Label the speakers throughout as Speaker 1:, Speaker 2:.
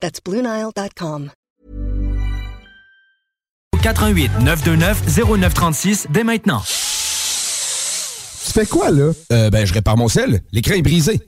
Speaker 1: That's BlueNile.com.
Speaker 2: 88 929 0936 dès maintenant.
Speaker 3: Tu fais quoi, là?
Speaker 4: Euh, ben, je répare mon sel. L'écran est brisé.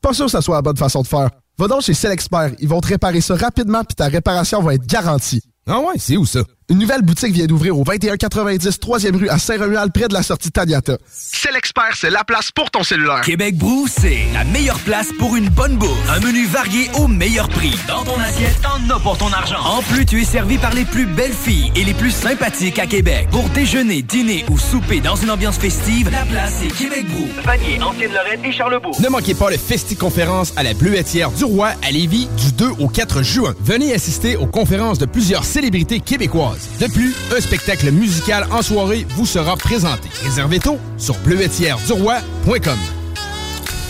Speaker 3: Pas sûr que ça soit la bonne façon de faire. Va donc chez Selexpert. Ils vont te réparer ça rapidement puis ta réparation va être garantie.
Speaker 4: Ah ouais, c'est où ça?
Speaker 3: Une nouvelle boutique vient d'ouvrir au 2190 3e rue à Saint-Romuald, près de la sortie Taniata.
Speaker 5: C'est l'expert, c'est la place pour ton cellulaire.
Speaker 2: Québec Brou, c'est la meilleure place pour une bonne bouffe. Un menu varié au meilleur prix. Dans ton assiette, t'en as pour ton argent. En plus, tu es servi par les plus belles filles et les plus sympathiques à Québec. Pour déjeuner, dîner ou souper dans une ambiance festive, la place c'est Québec Brou.
Speaker 5: Vanier, Ancienne-Lorraine et Charlebourg.
Speaker 4: Ne manquez pas le Festi-conférence à la Bleuetière du Roi à Lévis du 2 au 4 juin. Venez assister aux conférences de plusieurs célébrités québécoises. De plus, un spectacle musical en soirée vous sera présenté. Réservez tôt sur bleuetièreduroy.com.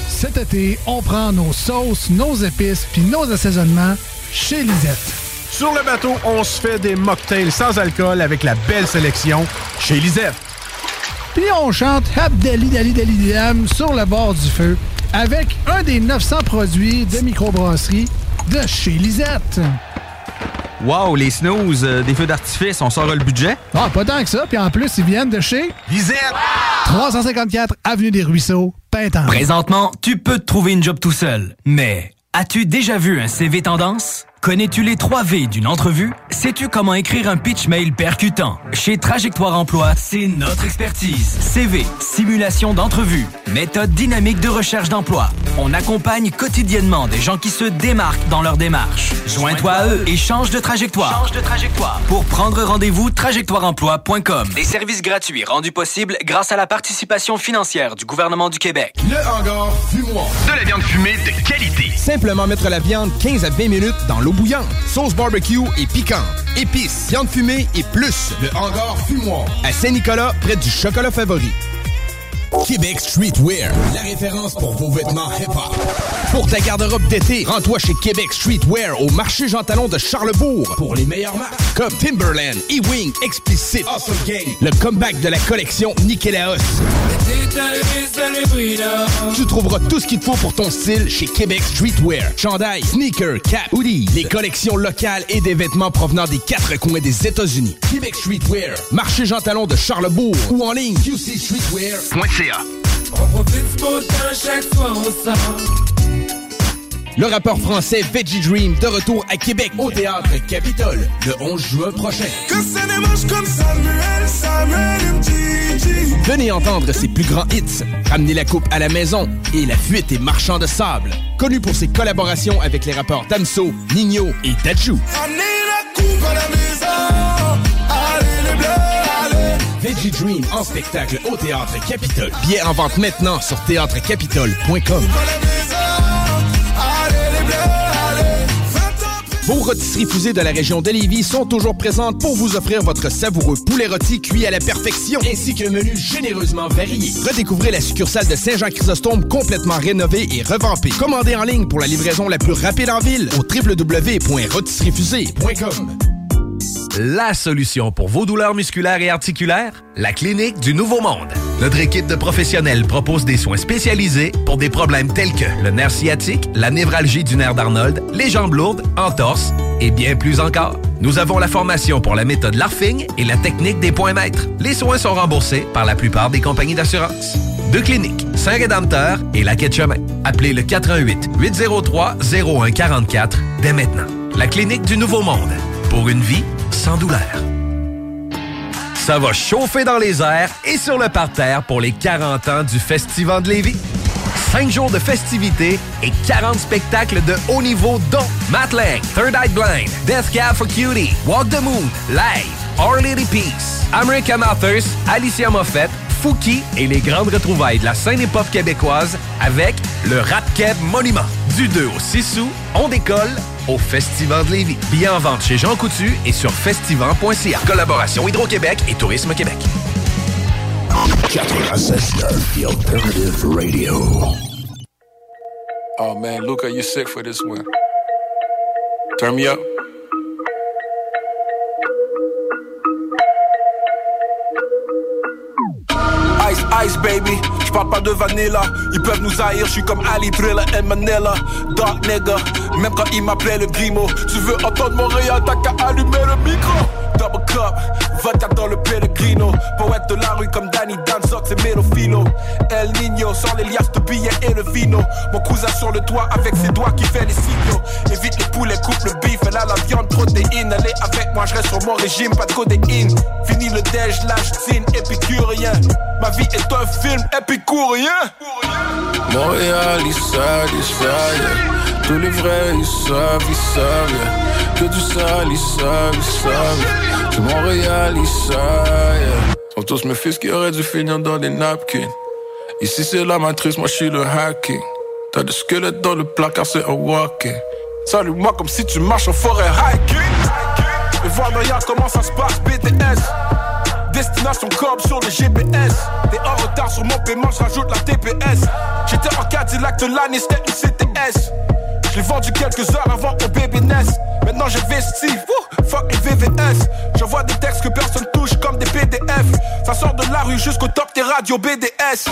Speaker 6: Cet été, on prend nos sauces, nos épices puis nos assaisonnements chez Lisette.
Speaker 7: Sur le bateau, on se fait des mocktails sans alcool avec la belle sélection chez Lisette.
Speaker 6: Puis on chante Habdali Dali Dali Dam sur le bord du feu avec un des 900 produits de microbrasserie de chez Lisette.
Speaker 8: Wow, les snooze, euh, des feux d'artifice, on sort le budget?
Speaker 6: Ah, pas tant que ça. Puis en plus, ils viennent de chez
Speaker 7: Lisette!
Speaker 6: 354 Avenue des Ruisseaux, Pintendre.
Speaker 2: Présentement, tu peux te trouver une job tout seul. Mais as-tu déjà vu un CV tendance? Connais-tu les 3 V d'une entrevue? Sais-tu comment écrire un pitch mail percutant? Chez Trajectoire Emploi, c'est notre expertise. CV, simulation d'entrevue, méthode dynamique de recherche d'emploi. On accompagne quotidiennement des gens qui se démarquent dans leur démarche. Joins-toi à eux et change de trajectoire.
Speaker 8: Change de trajectoire.
Speaker 2: Pour prendre rendez-vous, trajectoireemploi.com.
Speaker 8: Des services gratuits rendus possibles grâce à la participation financière du gouvernement du Québec.
Speaker 4: Le hangar fumoir.
Speaker 5: De la viande fumée de qualité.
Speaker 4: Simplement mettre la viande 15 à 20 minutes dans l'eau bouillante. Sauce barbecue et piquante. Épices, viande fumée et plus. Le hangar fumoir. À Saint-Nicolas, près du chocolat favori. Québec Streetwear, la référence pour vos vêtements hip-hop. Pour ta garde-robe d'été, rends-toi chez Québec Streetwear au marché Jean Talon de Charlebourg pour les meilleures marques comme Timberland, E-Wing, Explicit, Awesome Gang, le comeback de la collection Nikélaos. Tu trouveras tout ce qu'il te faut pour ton style chez Québec Streetwear. Chandail, sneakers, cap, hoodies, les collections locales et des vêtements provenant des quatre coins des États-Unis. Québec Streetwear, marché Jean Talon de Charlebourg ou en ligne qcstreetwear.ca.
Speaker 9: On profite du beau temps chaque fois on sort.
Speaker 4: Le rappeur français Veggie Dream de retour à Québec au théâtre Capitole le 11 juin prochain.
Speaker 9: Que ça démarche comme Samuel, Samuel.
Speaker 4: Venez entendre ses plus grands hits, ramener la coupe à la maison et la fuite et marchand de sable. Connu pour ses collaborations avec les rappeurs Damso, Nino et Tadjou.
Speaker 9: Ramenez la coupe à la maison.
Speaker 4: Veggie Dream en spectacle au théâtre Capitole. Billets en vente maintenant sur théâtrecapitole.com. Vos rôtisseries fusées de la région de Lévis sont toujours présentes pour vous offrir votre savoureux poulet rôti cuit à la perfection, ainsi qu'un menu généreusement varié. Redécouvrez la succursale de Saint-Jean-Chrysostome complètement rénovée et revampée. Commandez en ligne pour la livraison la plus rapide en ville au www.rôtisseriefusée.com.
Speaker 10: La solution pour vos douleurs musculaires et articulaires? La Clinique du Nouveau Monde. Notre équipe de professionnels propose des soins spécialisés pour des problèmes tels que le nerf sciatique, la névralgie du nerf d'Arnold, les jambes lourdes, entorse et bien plus encore. Nous avons la formation pour la méthode LARFING et la technique des points maîtres. Les soins sont remboursés par la plupart des compagnies d'assurance. Deux cliniques, Saint-Rédempteur et La Quai de Chemin. Appelez le 88 803 0144 dès maintenant. la clinique du Nouveau Monde. Pour une vie sans douleur. Ça va chauffer dans les airs et sur le parterre pour les 40 ans du Festival de Lévis. 5 jours de festivités et 40 spectacles de haut niveau dont Matt Lang, Third Eye Blind, Death Cab for Cutie, Walk the Moon, Live, Our Lady Peace, American Authors, Alicia Moffett, Fouki et les grandes retrouvailles de la scène hip-hop québécoise avec le Rap Monument. Du 2 au 6 août, on décolle au Festival de Lévis. Billets en vente chez Jean Coutu et sur festival.ca. Collaboration Hydro-Québec et Tourisme Québec.
Speaker 11: 96.9, The Alternative Radio.
Speaker 12: Oh man, Luca, you're sick for this one. Turn me up. Ice, ice, baby. Parle pas de vanilla. Ils peuvent nous haïr. Je suis comme Ali Driller et Manila. Dark nigga. Même quand ils m'appelaient le grimo. Tu veux entendre Montréal, t'as qu'à allumer le micro. Double cup. Vodka dans le Pellegrino. Poète de la rue comme Danny Danzok, c'est Melofilo. El Nino, sans les liasses de billets et le vino. Mon cousin sur le toit avec ses doigts qui fait les signaux. Évite les poulets, coupe le bif. Elle a la viande, protéine. Elle est avec moi, je reste sur mon régime, pas de codéine. Fini le déj, lâche, zine, épicurien. Ma vie est un film épicurien.
Speaker 13: Montréal, ils savent, ils savent. Tous les vrais, ils savent, ils savent. Que du sale, ils savent, ils savent. C'est Montréal, ils savent. Sont tous mes fils qui auraient dû finir dans des napkins. Ici, c'est la matrice, moi, je suis le hacking. T'as des squelettes dans le placard, c'est un walking.
Speaker 12: Salut-moi comme si tu marches en forêt hiking. Et voir comment ça se passe, BTS. Destination Cobb sur le GPS. T'es en retard sur mon paiement, je la TPS. J'étais en Cadillac de l'année, c'était une CTS. Je l'ai vendu quelques heures avant au bébé naisse. Maintenant j'investis, Wouh, fuck les VVS. J'envoie des textes que personne touche comme des PDF. Ça sort de la rue jusqu'au top des radios BDS.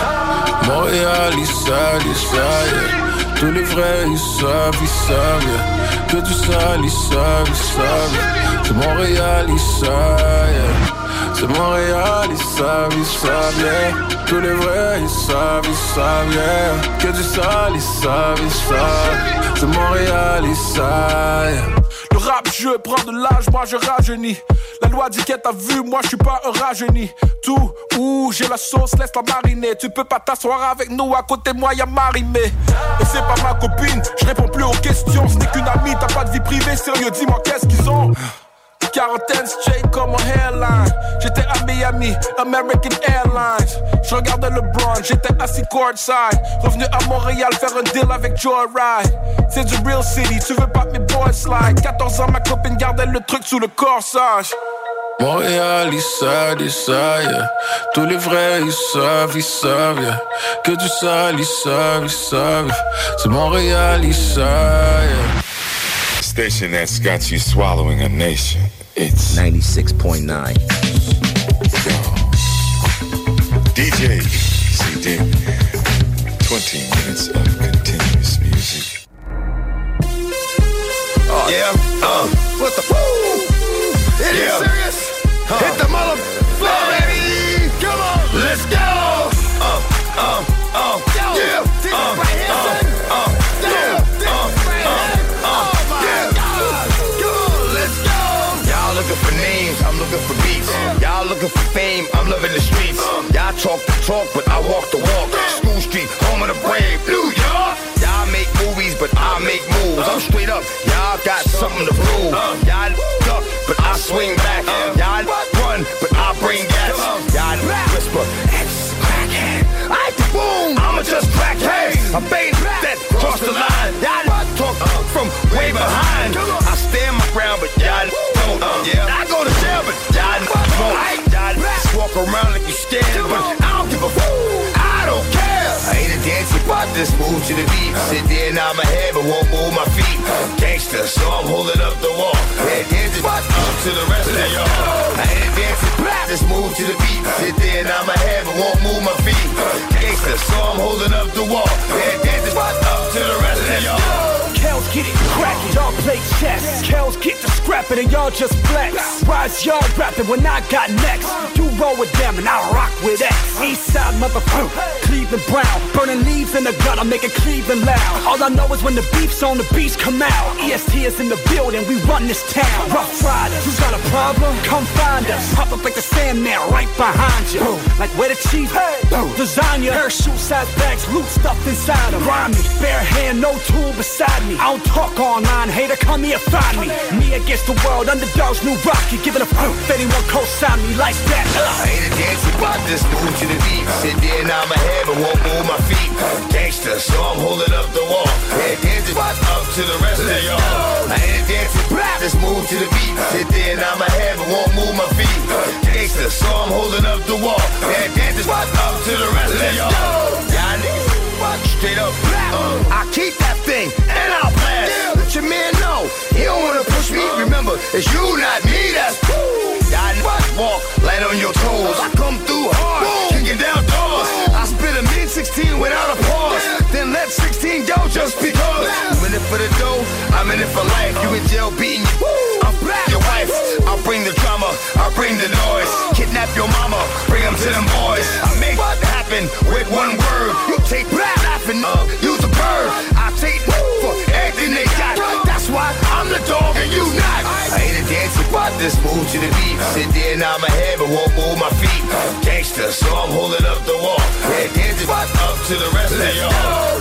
Speaker 13: Montréal, ils savent, ils savent. Tous les vrais, ils savent, ils savent. Que du sale, ils savent, ils savent. C'est Montréal, ils savent. C'est Montréal, ils savent, ils savent, yeah. Tous les vrais, ils savent, ils savent, yeah. Que du sale, ils savent, ils savent. C'est Montréal, ils savent.
Speaker 12: Le rap, je prends de l'âge, moi je rajeunis. La loi dit qu'elle t'a vu, moi je suis pas un rajeuni. Tout, où j'ai la sauce, laisse la mariner. Tu peux pas t'asseoir avec nous, à côté de moi y'a Marimé. Et c'est pas ma copine, je réponds plus aux questions. Ce n'est qu'une amie, t'as pas de vie privée, sérieux, dis-moi qu'est-ce qu'ils ont. Quarantaine straight comme mon hairline. J'étais à Miami, American Airlines. Je regardais LeBron, j'étais assis courtside. Revenu à Montréal faire un deal avec Joe Ride. C'est du real city, tu veux pas mes boys slide. 14 ans, ma copine gardait le truc sous le corsage.
Speaker 13: Montréal, ils savent, ils savent, yeah. Tous les vrais, ils savent, ils savent, yeah. Que du sale, ils savent, ils savent. C'est Montréal, ils savent, yeah.
Speaker 14: Station that's got you swallowing a nation. It's
Speaker 15: 96.9.
Speaker 14: DJ CD. 20 minutes of continuous music.
Speaker 9: Oh, yeah. Uh, what the? Woo! It
Speaker 14: Yeah.
Speaker 9: is serious. Hit the mother floor, baby. Come on. Let's go. Uh, uh, uh, yeah. Uh, uh, uh,
Speaker 16: looking for fame, I'm loving the streets. Y'all talk the talk, but I walk the walk. School Street, home of the brave, New York. Y'all make movies, but I make moves. I'm straight up, y'all got something to prove. Y'all duck, but I swing back. Y'all run, but I bring gas. Y'all whisper, X crackhead. I boom, I'ma just crack heads. I bait that cross the line. Y'all talk from way behind. I stand my ground, but y'all don't. I go to jail, but y'all won't. Just walk around like you scared, but I don't give a fool. I don't care. I ain't a dancer, but this move to the beat. Sit there and nod my head, but won't move my feet. Gangster, so I'm holding up the wall. Yeah, dancing up to the rest of y'all. I ain't a dancer, this move to the beat. Sit there and nod my head, but won't move my feet. Gangster, so I'm holding up the wall. Yeah, dancing up to the rest of y'all.
Speaker 17: Kells get it crackin', y'all play chess. Kells get the scrap
Speaker 15: rapping and y'all just flex. Rise y'all rapping when I got next. You roll with them and I rock with X. Eastside motherfucker, Cleveland Brown. Burning leaves in the gut, I'm making Cleveland loud. All I know is when the beef's on, the beats come out. EST is in the building, we run this town. Rough Riders, you got a problem? Come find us. Pop up like the Sandman right behind you. Like where the chief? Hey, lasagna. Parachute size bags, loot stuffed inside them. Grimy, bare hand, no tool beside me. I don't talk online, hater, come here, find me. Me against the world, underdogs, new rock. You giving a if anyone co-sign me like that. Uh.
Speaker 16: I ain't a dancer, but just move to the beat. Sit there and nod my head, but won't move my feet. Gangster, so I'm holding up the wall. Yeah, dancing up to the rest of y'all. I ain't a dancer, just move to the beat. Sit there and nod my head, but won't move my feet. Gangster, so I'm holding up the wall. Yeah, dancing up to the rest of y'all. Y'all niggas, straight up. Uh, I keep that thing and I'll blast. Let your man know he don't wanna push me. Remember, it's you, not me. That's cool. Niggas walk light on your toes. I come through hard, kicking down doors. I spit a mid 16 without a pause. Then let 16 go just because. You in it for the dough, I'm in it for life. You in jail beating you. I'm back. Your wife, I'll bring the drama, I'll bring the noise. Kidnap your mama, bring them to them boys. I make what happen with one word. You take black laughing, uh, use a. I take for everything they got. That's why I'm the dog and you not. I ain't a dancer, but just move to the beat. Sit there and nod my head, but won't move my feet. Gangster, so I'm holding up the wall. Yeah, dancing up to the rest of y'all.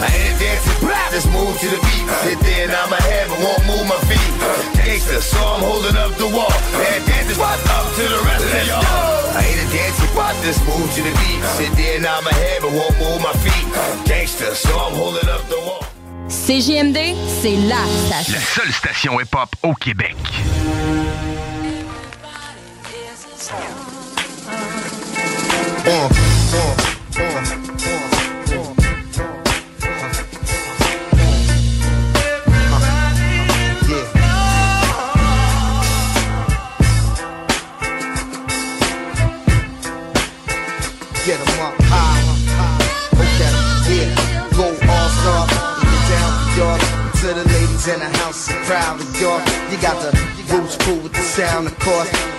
Speaker 16: I ain't a dancer, just move to the beat. Sit there and nod my head, but won't move my feet. Gangster, so I'm holding up the wall. Yeah, dancing up to the rest of y'all. I ain't a dancer, but just move to the beat. Sit there and nod my head, but won't move my feet. Gangster, so I'm holding up the wall.
Speaker 18: CJMD, c'est la station.
Speaker 19: La seule station hip-hop au Québec.
Speaker 20: Uh, uh, uh, in the house, proud of York. You got the roots cool with the sound, of course.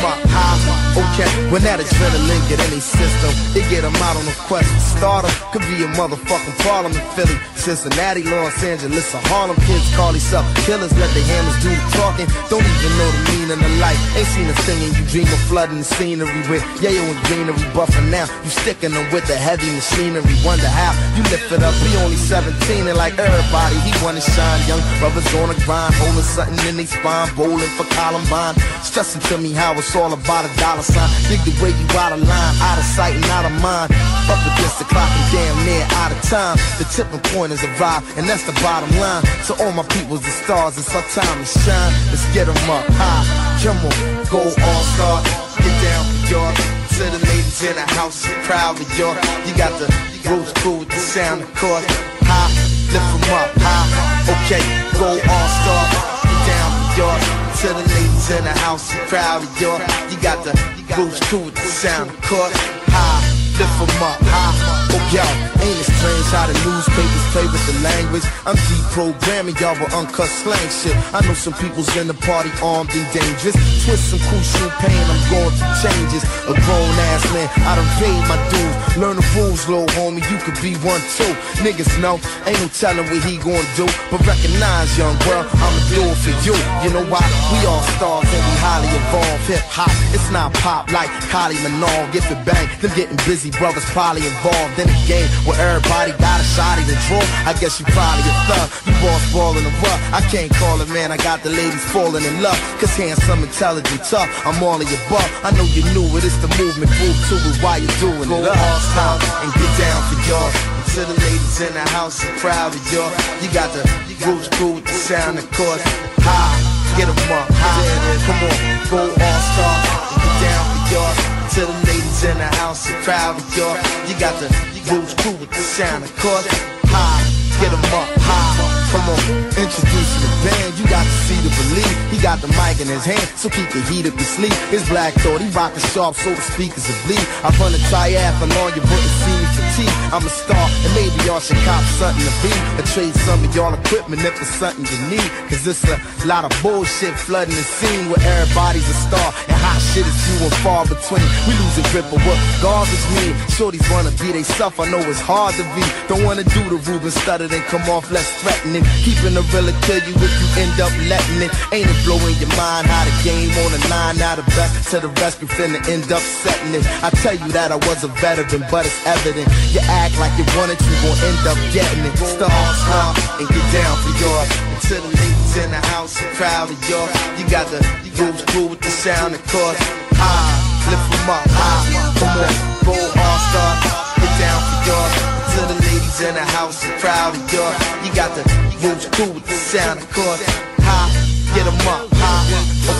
Speaker 20: Up high. Okay, when that adrenaline get in their system, it get 'em out on a quest stardom. Could be a motherfucking problem in Philly, Cincinnati, Los Angeles, or Harlem. Kids call themselves killers, let the hammers do the talking. Don't even know the meaning of life. Ain't seen a thing and you dream of flooding the scenery with yayo and greenery. For now, you sticking them with the heavy machinery. Wonder how you lift it up. He only 17 and like everybody, he wanna shine. Young brothers on the grind, holding something in their spine, bowling for Columbine. Stressing to me how it's all about a dollar sign. Dig the way you out of line, out of sight and out of mind. Up against the clock and damn near out of time. The tipping point is arrived, and that's the bottom line. To all my peoples, the stars, it's our time to shine. Let's get 'em up high. Come on, go all star. Get down, for York. To the ladies in the house, proud of York. You got the roots cool with the sound, of course. High, lift 'em up high. Okay, go all star. Get down, York. To the ladies in the house, proud of York. You got the roots cool with the sound, of. High, lift 'em up high. Oh, yo, ain't it strange how the newspapers play with the language? I'm deprogramming y'all with uncut slang shit. I know some people's in the party armed and dangerous. Twist some crucial pain, I'm going through changes. A grown ass man, I done paid my dues. Learn the rules, little homie, you could be one too. Niggas know, ain't no telling what he gonna do. But recognize, young girl, I'ma do it for you. You know why? We all stars and we highly evolved. Hip hop, it's not pop like Kylie Minogue. If it bang, them getting busy brothers probably involved in a game where everybody got a shot at the draw. I guess you probably a thug. You boss ballin' rough. I can't call it, man. I got the ladies falling in love. Cause handsome, intelligent, tough. I'm all of your buff. I know you knew it. It's the movement group to it. Why you doing Go it? Up, all star and get down for yours. To the ladies in the house, I'm proud of y'all. You got the roots cool with the sound, of course. High, get 'em up, high. Come on, go all star and get down for yours. To the ladies in the house, I'm proud of you. You got the roots cool with the sound, of course. High, get 'em up, high. Come on, introducing the band, you got to see to believe. He got the mic in his hand, so keep the heat up your sleeve. His black thought, he rockin' sharp, so the speakers will bleed. I run a triathlon, you wouldn't see me fatigue. I'm a star, and maybe y'all should cop something to be. Or trade some of y'all equipment if it's something you need. Cause it's a lot of bullshit flooding the scene where everybody's a star. And hot shit is few and far between. We losing grip of what garbage mean. Shorties wanna be they self, I know it's hard to be. Don't wanna do the Ruben stutter, then come off less threatening. Keeping the real kill you if you end up letting it. Ain't it blowing your mind how the game on a nine now the best to the rest, rescue finna end up setting it. I tell you that I was a veteran, but it's evident. You act like you want it, you gon' end up getting it. Star, star, and get down for yours. To the ladies in the house, and proud of yours. You got the grooves cool with the sound, of course. High, lift them up, high. Come on, go all star, get down for. And to the ladies in the house, and proud of yours. You got the grooves cool with the sound, of course. High, get them up, high.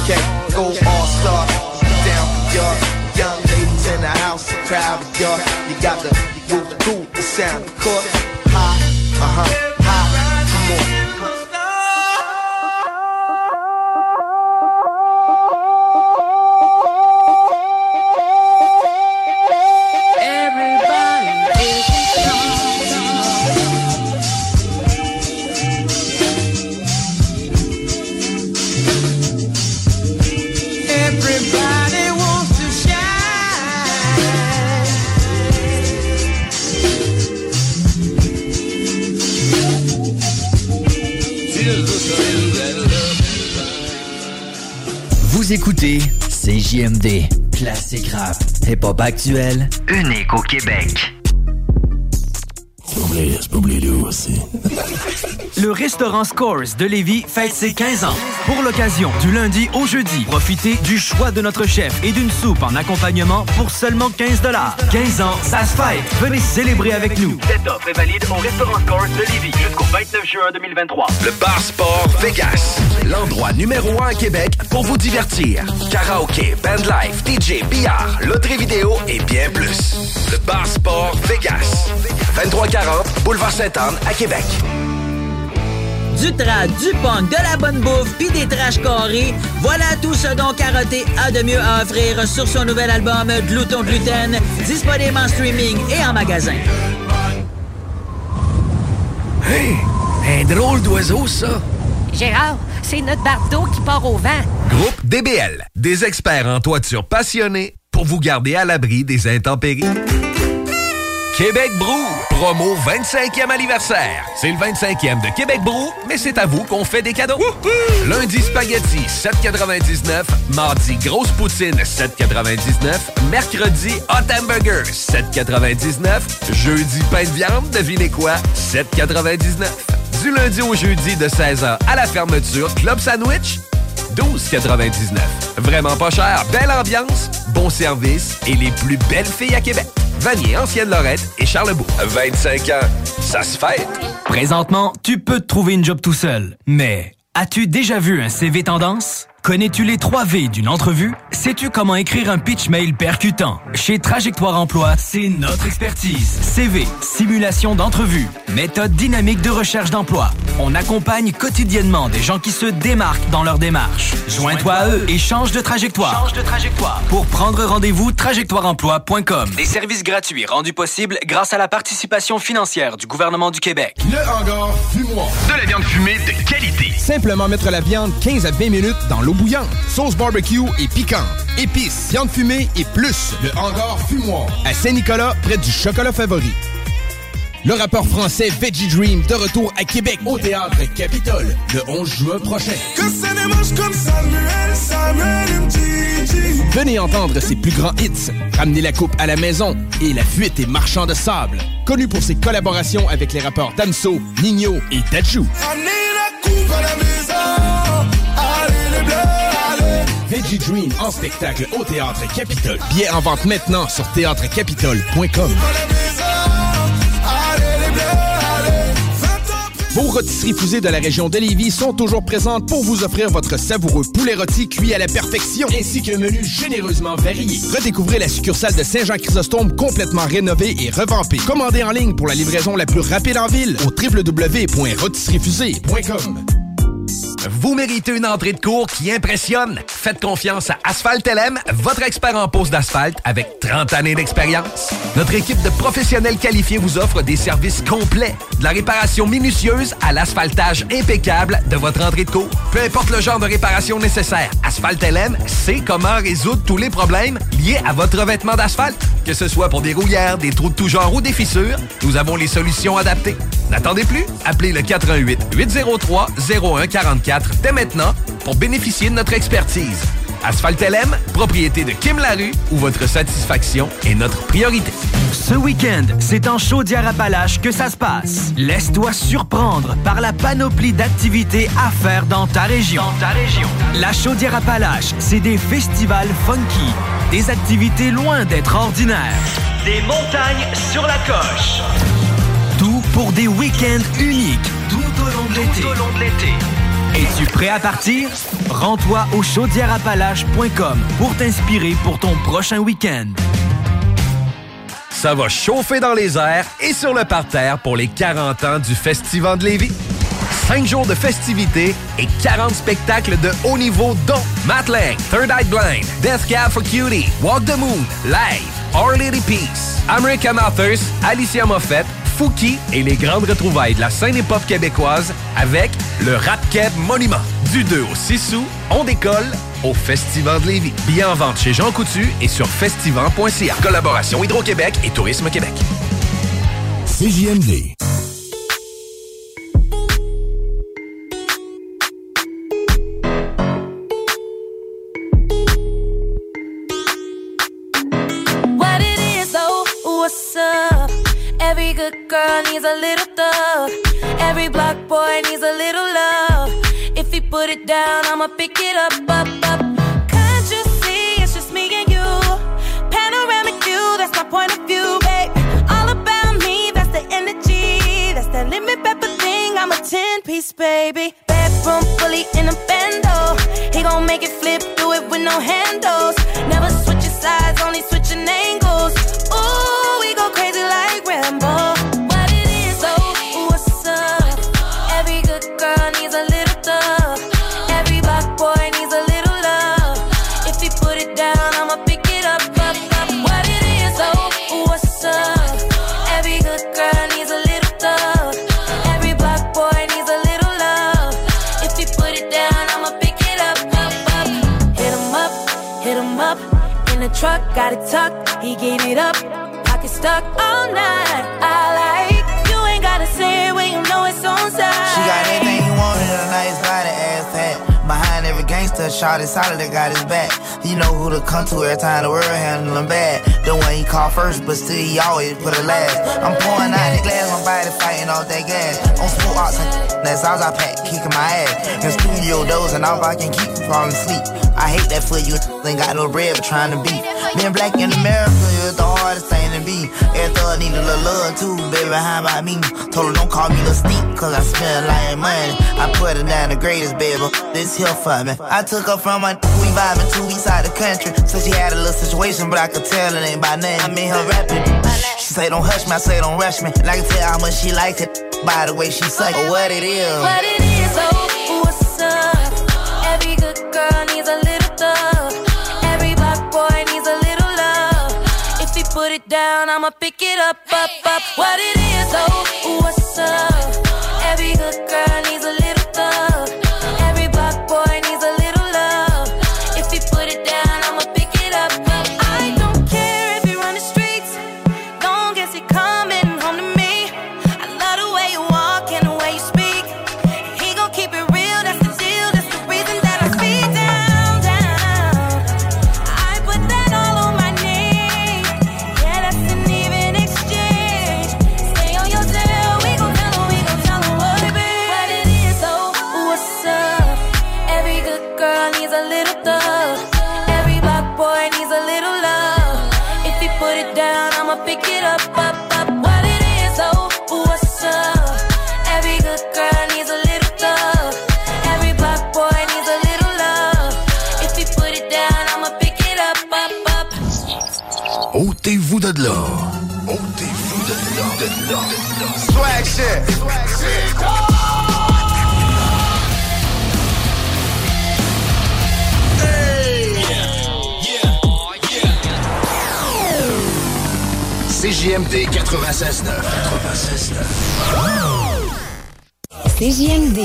Speaker 20: Okay, go all star, down for yours. Young ladies in the house, proud of yours. You got the grooves cool with the sound, of course. High, uh huh,
Speaker 21: CJMD, classique rap, hip-hop actuel, unique au Québec.
Speaker 2: aussi? Le restaurant Scores de Lévis fête ses 15 ans. Pour l'occasion, du lundi au jeudi, profitez du choix de notre chef et d'une soupe en accompagnement pour seulement 15 15 ans, ça se fête. Venez célébrer avec nous.
Speaker 22: Cette offre est valide au restaurant Scores de Lévis jusqu'au 29 juin 2023.
Speaker 10: Le Bar Sport Vegas. L'endroit numéro un à Québec pour vous divertir. Karaoke, bandlife, DJ, billard, loterie vidéo et bien plus. Le Bar Sport Vegas. 2340 Boulevard Sainte-Anne à Québec.
Speaker 23: Du trad, du punk, de la bonne bouffe, puis des trash carrés, voilà tout ce dont Karaté a de mieux à offrir sur son nouvel album Glouton Gluten, disponible en streaming et en magasin.
Speaker 10: Hey, un drôle d'oiseau, ça.
Speaker 24: Gérard, c'est notre bardeau qui part au vent.
Speaker 10: Groupe DBL, des experts en toiture passionnés pour vous garder à l'abri des intempéries. Québec Brou, promo 25e anniversaire. C'est le 25e de Québec Brou, mais c'est à vous qu'on fait des cadeaux. Lundi spaghetti 7,99, mardi grosse poutine 7,99, mercredi hot hamburger 7,99, jeudi pain de viande, devinez quoi 7,99. Du lundi au jeudi de 16h à la fermeture, club sandwich 12,99. Vraiment pas cher, belle ambiance, bon service et les plus belles filles à Québec. Vanier, Ancienne-Lorette et Charlebourg. 25 ans, ça se fait.
Speaker 2: Présentement, tu peux te trouver une job tout seul. Mais as-tu déjà vu un CV tendance? Connais-tu les 3 V d'une entrevue? Sais-tu comment écrire un pitch mail percutant? Chez Trajectoire Emploi, c'est notre expertise. CV, simulation d'entrevue, méthode dynamique de recherche d'emploi. On accompagne quotidiennement des gens qui se démarquent dans leur démarche. Joins-toi à eux et change de trajectoire.
Speaker 22: Change de trajectoire.
Speaker 2: Pour prendre rendez-vous, trajectoireemploi.com.
Speaker 22: Des services gratuits rendus possibles grâce à la participation financière du gouvernement du Québec.
Speaker 4: Le hangar fumoir.
Speaker 25: De la viande fumée de qualité.
Speaker 4: Simplement mettre la viande 15 à 20 minutes dans l'eau bouillante. Sauce barbecue et piquante. Épices, viande fumée et plus. Le hangar fumoir. À Saint-Nicolas, près du chocolat favori. Le rappeur français Veggie Dream de retour à Québec au théâtre Capitole le 11 juin prochain.
Speaker 26: Que comme Samuel, Samuel.
Speaker 4: Venez entendre ses plus grands hits, ramener la coupe à la maison et la fuite et marchand de sable. Connu pour ses collaborations avec les rappeurs Damso, Nino et Dajou.
Speaker 26: Amenez la coupe à la maison.
Speaker 4: Veggie Dream en spectacle au théâtre Capitole. Billets en vente maintenant sur théâtrecapitole.com.
Speaker 26: Allez les bleus, allez. 20 ans après
Speaker 4: Vos rôtisseries fusées de la région de Lévis sont toujours présentes pour vous offrir votre savoureux poulet rôti cuit à la perfection, ainsi qu'un menu généreusement varié. Redécouvrez la succursale de Saint-Jean-Chrysostome complètement rénovée et revampée. Commandez en ligne pour la livraison la plus rapide en ville au www.rôtisseriefusée.com.
Speaker 10: Vous méritez une entrée de cours qui impressionne. Faites confiance à Asphalt LM, votre expert en pose d'asphalte avec 30 années d'expérience. Notre équipe de professionnels qualifiés vous offre des services complets, de la réparation minutieuse à l'asphaltage impeccable de votre entrée de cours. Peu importe le genre de réparation nécessaire, Asphalt LM sait comment résoudre tous les problèmes liés à votre revêtement d'asphalte. Que ce soit pour des rouillères, des trous de tout genre ou des fissures, nous avons les solutions adaptées. N'attendez plus, appelez le 88 803 0144 dès maintenant pour bénéficier de notre expertise. Asphalt LM, propriété de Kim Larue, où votre satisfaction est notre priorité.
Speaker 27: Ce week-end, c'est en Chaudière-Appalaches que ça se passe. Laisse-toi surprendre par la panoplie d'activités à faire dans ta région. Dans ta région. La Chaudière-Appalaches, c'est des festivals funky, des activités loin d'être ordinaires, des montagnes sur la coche. Pour des week-ends uniques tout au long de l'été. Es-tu prêt à partir? Rends-toi au chaudièreappalaches.com pour t'inspirer pour ton prochain week-end.
Speaker 10: Ça va chauffer dans les airs et sur le parterre pour les 40 ans du Festival de Lévis. 5 jours de festivités et 40 spectacles de haut niveau dont Matt Lang, Third Eye Blind, Death Cab for Cutie, Walk the Moon, Live, Our Lady Peace, American Authors, Alicia Moffett, Fouki et les grandes retrouvailles de la scène hip-hop québécoise avec le Rap Keb Monument. Du 2 au 6 août, on décolle au Festival de Lévis. Billets en vente chez Jean Coutu et sur festival.ca. Collaboration Hydro-Québec et Tourisme Québec.
Speaker 11: CJMD.
Speaker 28: What it is, oh, what's up? Good girl needs a little thug. Every block boy needs a little love. If he put it down, I'ma pick it up, up, up. Can't you see it's just me and you? Panoramic view, that's my point of view, babe. All about me, that's the energy. That's that limit pepper thing, I'm a 10 piece, baby. Bedroom fully in a bando. He gon' make it flip, do it with no handles. Never switching sides, only switching angles. Ooh, we go crazy like Rambo. Truck, got it tucked. He gave it up. Pocket stuck all night. I like
Speaker 29: shot is solid, that got his back. He know who to come to every time the world handle him bad. The one he called first, but still he always put it last. I'm pouring out the glass, my body fighting off that gas. On smoke ox, that's all I pack, kicking my ass. In studio doors, and all I can keep from falling asleep. I hate that for you, ain't got no bread, but trying to beat. Being black in America is the hardest thing to be. Every thug need a little love too, baby, how about me? Told her don't call me Lil Steep, cause I spend like money. I put her down the greatest, baby, this here for me. I took her from my we vibing to east side the country. So she had a little situation, but I could tell it ain't by name. I mean her rapping. She say don't hush me, I say don't rush me. And I can tell how much she likes it by the way she suck it. What it is.
Speaker 28: What it is, oh, down, I'ma pick it up, up, up. What it is, oh, what's up? Every good girl needs a
Speaker 9: Swag shit.
Speaker 11: CJMD 96.9. 96.9.
Speaker 30: CJMD,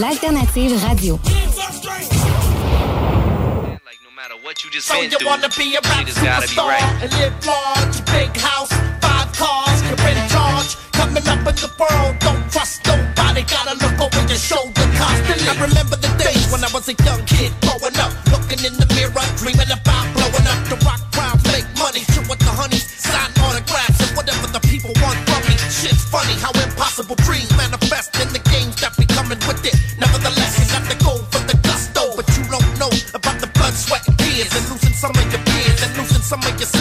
Speaker 30: l'alternative radio.
Speaker 31: So you wanna be a rap superstar and live large, big house, five cars, you're in charge. Coming up in the world, don't trust nobody. Gotta look over your shoulder constantly. I remember the days when I was a young kid growing up, looking in the mirror, dreaming about blowing up the rock crowd, make money, chill with the honeys, sign autographs and whatever the people want from me. Shit's funny how impossible dreams manifest in the games that be coming with it. Nevertheless, you got to go for the gusto, but you don't know about the blood, sweat, and tears, and losing some of your peers, and losing some of yourself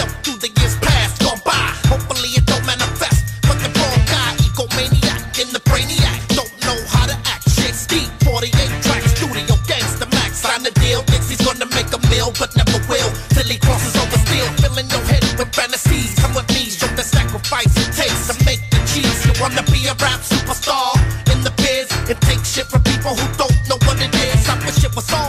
Speaker 31: who don't know what it is. I wish it was all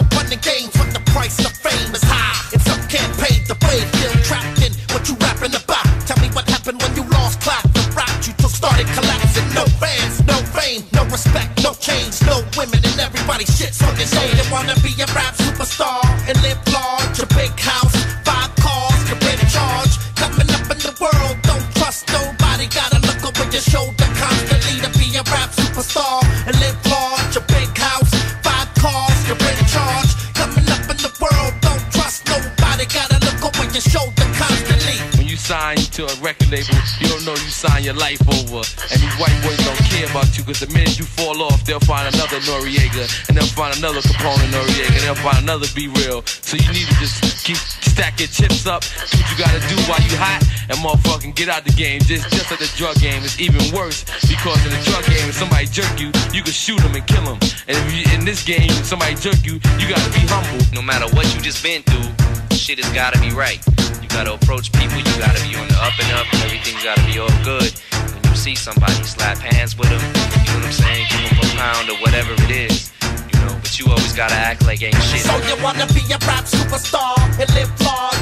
Speaker 31: your
Speaker 32: life over. And these white boys don't care about you, cause the minute you fall off, they'll find another Noreaga, and they'll find another Capone Noreaga, and they'll find another Be Real. So you need to just keep stack your chips up, do what you gotta do while you hot, and motherfucking get out the game. Just, just like the drug game, it's even worse, because in the drug game, if somebody jerk you, you can shoot them and kill them. And if you, in this game, if somebody jerk you, you gotta be humble.
Speaker 33: No matter what you just been through, shit has gotta be right. You gotta approach people, you gotta be on the up and up, and everything's gotta be all good. When you see somebody, slap hands with them, you know what I'm saying? Give them a pound or whatever it is, you know, but you always gotta act like ain't shit.
Speaker 31: So you wanna be a rap superstar and live large,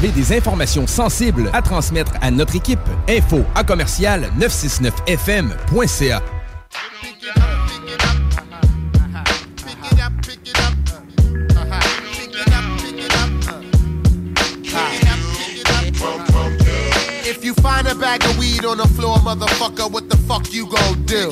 Speaker 4: avez des informations sensibles à transmettre à notre équipe, info à commercial 969fm.ca.
Speaker 9: If you find a bag of weed on the floor, motherfucker, what the fuck you gon' do?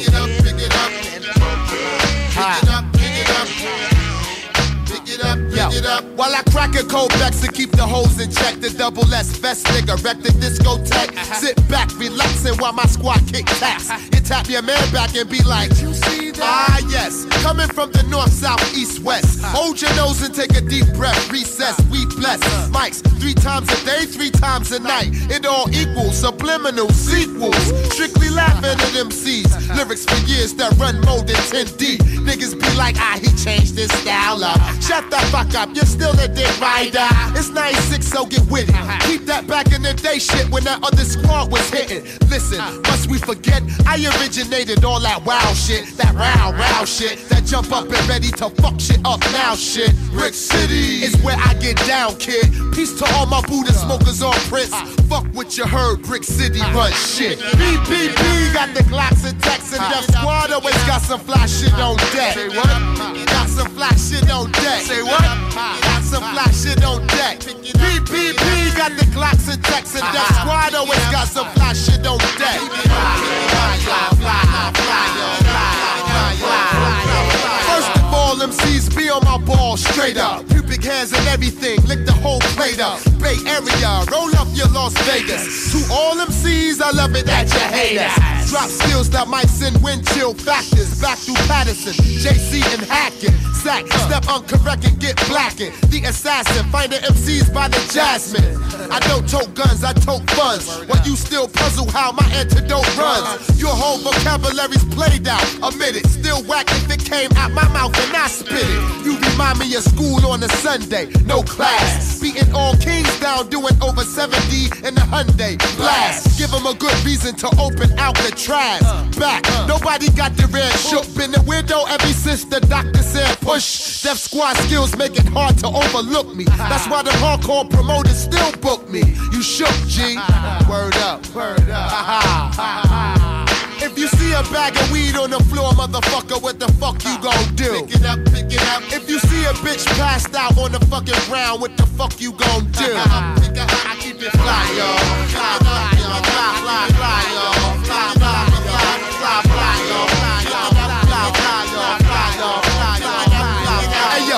Speaker 19: In check. The double S vest nigga wreck the discotheque. Uh-huh. Sit back, relaxing while my squad kick taps. You uh-huh. tap your man back and be like, you see that? Ah, yes. Coming from the north, south, east, west. Uh-huh. Hold your nose and take a deep breath. Recess, we bless. Mics, three times a day, three times a night. It all equals subliminal sequels. Strictly laughing at MCs. Lyrics for years that run more than 10D. Niggas be like, ah, he changed his style up. Shut the fuck up, you're still a dick rider. It's 96, so get with it. Keep that back in the day shit when that other squad was hitting. Listen, must we forget? I originated all that wow shit, that row, row shit, that jump up and ready to fuck shit up now shit. Brick City is where I get down, kid. Peace to all my Buddha smokers on Prince. Fuck what you heard, Brick City run shit. BPP got the Glocks and Tex and Def Squad always got some fly shit on deck. Say what? Got some fly shit on deck. Say what? Got some fly shit on deck. BPP got the Glocks and Tex and Def uh-huh. Squad always got some fly shit on deck. First of all, MCs be on my ball straight up. Pubic hands and everything, lick the whole plate up. Bay Area, roll up your Las Vegas. To all MCs, I love it that you hate us. Drop skills that might send wind chill factors back through Patterson, JC and Hackett. Sack, step uncorrect and get blackened. The assassin, find the MCs by the jasmine. I don't tote guns, I tote funds. While you still puzzle how my antidote runs. Your whole vocabulary's played out. Admit it, still whack if it came out my mouth and I spit it. You remind me of school on a Sunday, no class. Beating all kings down, doing over 70 in the Hyundai. Blast, give them a good reason to open Alcatraz. Back, nobody got the red shook. Been the window ever since the doctor said push. Def Squad skills make it hard to overlook me. That's why the hardcore promoters still book me. You shook, G. Word up, word up. If you see a bag of weed on the floor, motherfucker, what the fuck you gon' do? Pick it up, pick it up. If you see a bitch passed out on the fucking ground, what the fuck you gon' do? Pick it up, I keep it fly, y'all. Fly, fly, y'all. Fly, fly, fly, y'all. Fly, fly, fly, fly, fly, y'all. Fly, fly, fly, fly, y'all. Fly, y'all. Fly, y'all.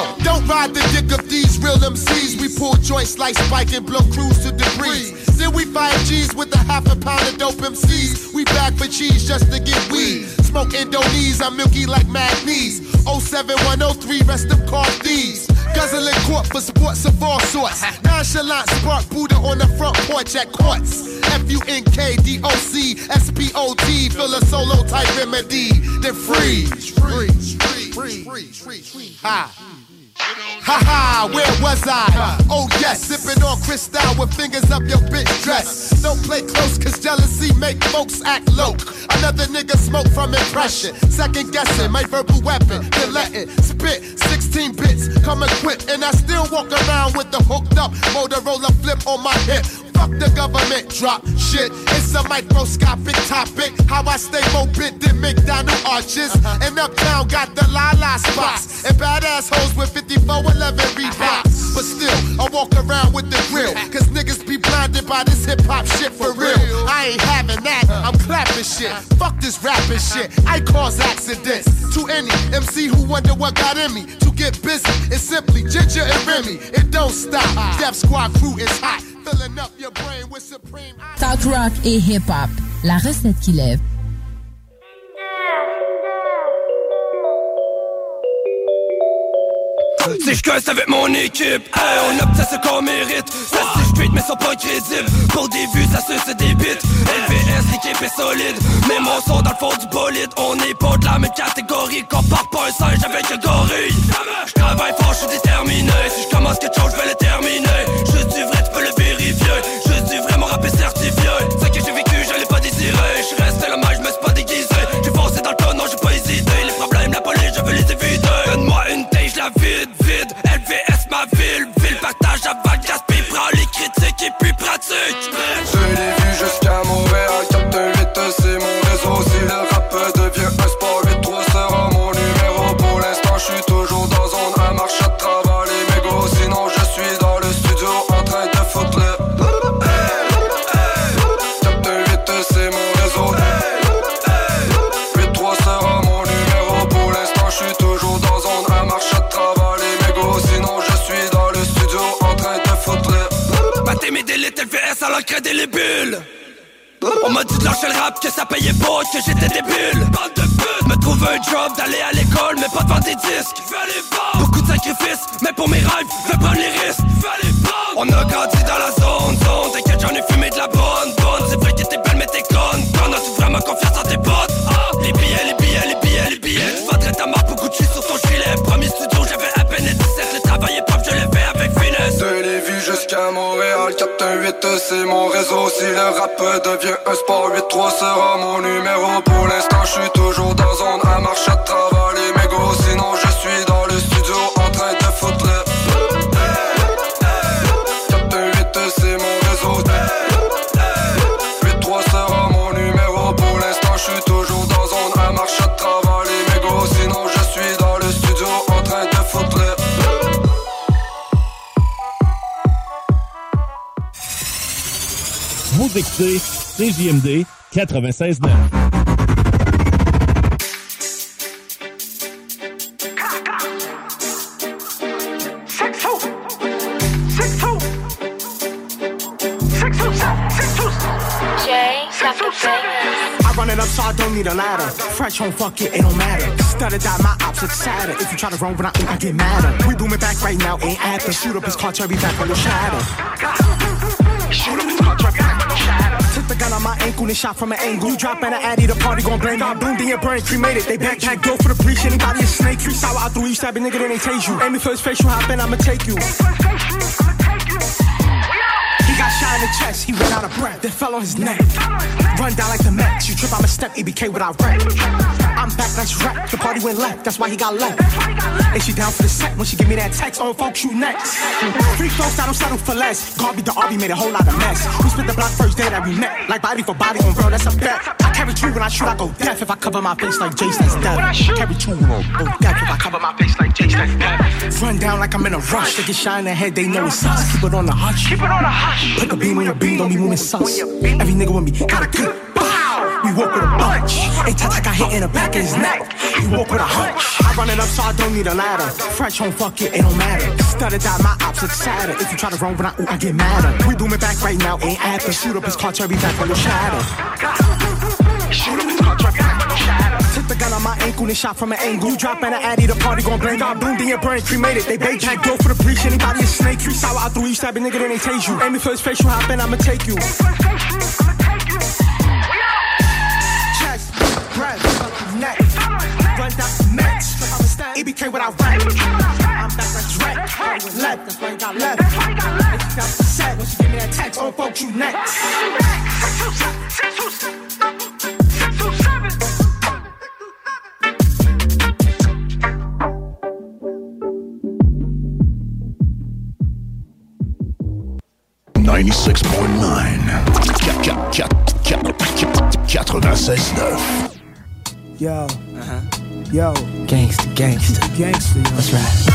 Speaker 19: Fly, y'all. Hey yo, don't ride the dick of these real MCs. We pull joints like Spike and blow crews to debris. Then we fire G's with a half a pound of dope MCs. We back for cheese just to get weed. Smoke Indonese, I'm milky like magnesium. 07103, rest of car thieves. Guzzling court for sports of all sorts. Nonchalant spark Buddha on the front porch at courts. F U N K D O C S P O T. Fill a solo type remedy. Then freeze. Freeze. Freeze. Freeze. Ha. Ha ha, where was I? Oh yes, sipping on crystal with fingers up your bitch dress. Don't play close cause jealousy make folks act low. Another nigga smoke from impression. Second guessing, my verbal weapon. Then letting spit 16 bits, come equipped. And I still walk around with the hooked up Motorola flip on my hip. Fuck the government, drop shit. It's a microscopic topic. How I stay mobile than McDonald arches. Uh-huh. And uptown got the la la spots. And badass hoes with 5411 Reeboks. Uh-huh. But still, I walk around with the grill. Uh-huh. Cause niggas be blinded by this hip hop shit for real. I ain't having that, I'm clapping shit. Fuck this rapping shit. I cause accidents to any MC who wonder what got in me. To get busy, it's simply Ginger and Remy. It don't stop. Def Squad crew is hot. Filling up your brain with supreme.
Speaker 18: Talk rock et hip-hop. La recette qui lève.
Speaker 34: Si je casse avec mon équipe, on obtient ce qu'on mérite. Ça c'est street mais sont pas crédibles. Pour des vues ça se c'est des bits LVS l'équipe est solide. Mon son dans le fond du bolide. On est pas de la même catégorie Qu'on part pas un singe avec un gorille. Je travaille fort, je suis déterminé. Si je commence quelque chose je vais le terminer. Juste du vrai tu peux le vérifier. Juste du vrai mon rap est certifié. Ce que j'ai vécu je l'ai pas désiré. Je suis resté là mais je me suis pas déguisé. J'ai foncé dans le tas non j'ai pas qui pue pratique. Des on m'a dit de lâcher le rap, que ça payait pas, que j'étais débile. Bande de pute. Me trouve un job, d'aller à l'école, mais pas de vendre des disques. Pas Beaucoup de sacrifices, mais pour mes rêves, fais prendre les risques. On a grandi dans la zone, zone T'inquiète, j'en ai fumé de la bonne,
Speaker 35: écoutez CJMD 96.9.
Speaker 36: I run it up so I don't need a ladder. Fresh home, fuck it, it don't matter. Studded out my ops, it's sadder. If you try to run when I I get madder. We booming back right now, ain't after. Shoot up his car, cherry back on the shadow. Ankle and shot from an angle. You drop an addy, the party gon' blame. God boomed in your brain, cremated. They backpack, go for the breach. Anybody a snake, three sour out through you, stab a nigga, then they tase you. Aim me his face, you hop in, I'ma take you. He got shot in the chest, he ran out of breath, then fell on his neck. Run down like the Mets, you trip, I'ma step EBK without rep. I'm back, let's rap. The party went left, that's why he got left. And she down for the set when she give me that text. On folks, you next. Free folks, I don't settle for less. Garby the Arby made a whole lot of mess. We split the block first day that we met. Like body for body on bro, that's a bet. I carry true when I shoot, I go deaf. If I cover my face like Jace, that's death. I carry true, go deaf. If I cover my face like Jace, that's death. Run down like I'm in a rush. They get shot in the head, they know it's us. Keep it on the hush. Keep it on the hush. Put a beam on your beam, don't be moving sus. Every nigga with me got a good. We walk with a bunch. Hey, Tata got hit in the back of his neck. He walk with a hunch. I run it up so I don't need a ladder. Fresh home, fuck it, it don't matter. Studded out my ops, it's sadder. If you try to run when I, ooh, I get madder. We booming back right now, ain't after. Shoot up his car, cherry back on the shadow. Shoot up his car, cherry back on the shadow. Took the gun on my ankle and shot from an angle. You drop an addy, the party gon' blame. God boomed in your brain, cremated. They bait can't go for the breach. Anybody a snake, three sour out through you, stab a nigga, then they tase you. Aim me for his face, you hop in, I'ma take you. EBK without rap. I'm back like Drake. Left, why you got left. You got set, when she give me that text, on folks, you next.
Speaker 9: Ninety-six point nine.
Speaker 36: Yo.
Speaker 37: Uh-huh.
Speaker 36: Yo.
Speaker 37: Gangsta, gangsta.
Speaker 36: Gangsta, yo.
Speaker 37: That's right.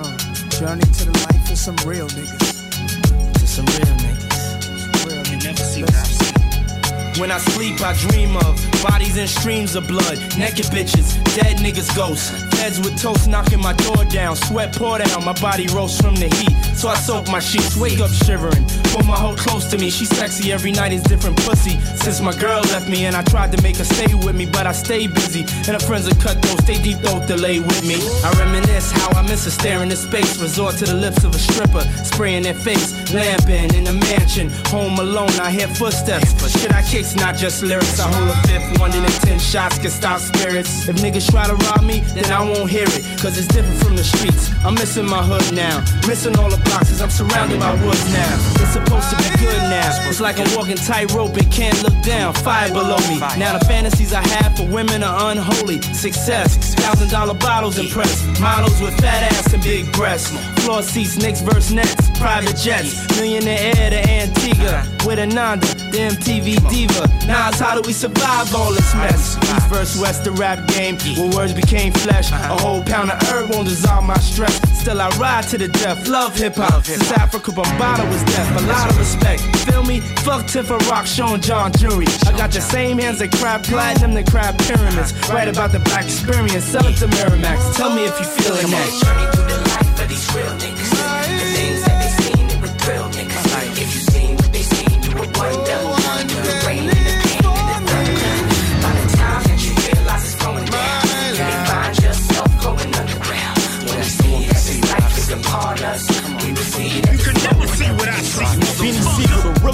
Speaker 36: Uh, journey to the life of some real niggas.
Speaker 37: To some real niggas.
Speaker 36: Real
Speaker 37: You never see
Speaker 36: Listen.
Speaker 37: what I've seen.
Speaker 38: When I sleep, I dream of bodies in streams of blood, naked bitches, dead niggas, ghosts. Heads with toast knocking my door down, sweat pour down, my body roast from the heat. So I soak my sheets, wake up shivering, pull my hoe close to me. She's sexy every night, is different pussy. Since my girl left me and I tried to make her stay with me, but I stay busy. And her friends are cut those, stay deep throat delay with me. I reminisce how I miss her staring in space, resort to the lips of a stripper, spraying their face, lamping in a mansion, home alone. I hear footsteps, But shit I kicks, not just lyrics. I hold a fifth, one in ten shots can stop spirits. If niggas try to rob me, then I won't hear it, cause it's different from the streets. I'm missing my hood now, missing all the boxes. I'm surrounded by woods now. It's supposed to be good now. It's like I'm walking tightrope and can't look down. Fire below me. Now the fantasies I have for women are unholy. Success, thousand dollar bottles impress. Models with fat ass and big breasts. Floor seats, Knicks versus Nets. Private jets, millionaire heir to Antigua. With Ananda, the MTV diva. Nas, how do we survive all this mess? East versus West, the rap game, where words became flesh. A uh-huh. whole pound of herb won't dissolve my stress. Still I ride to the death, love hip hop. Since Afrika Bambaataa was death, a lot of respect. Feel me? Fuck Tiffa Rock, Sean John Jury. I got the same hands that crap platinum, that crap pyramids. Uh-huh. Right about the black experience, sell it to Miramax. Tell me if you feeling that.
Speaker 37: Journey through the life of these real niggas.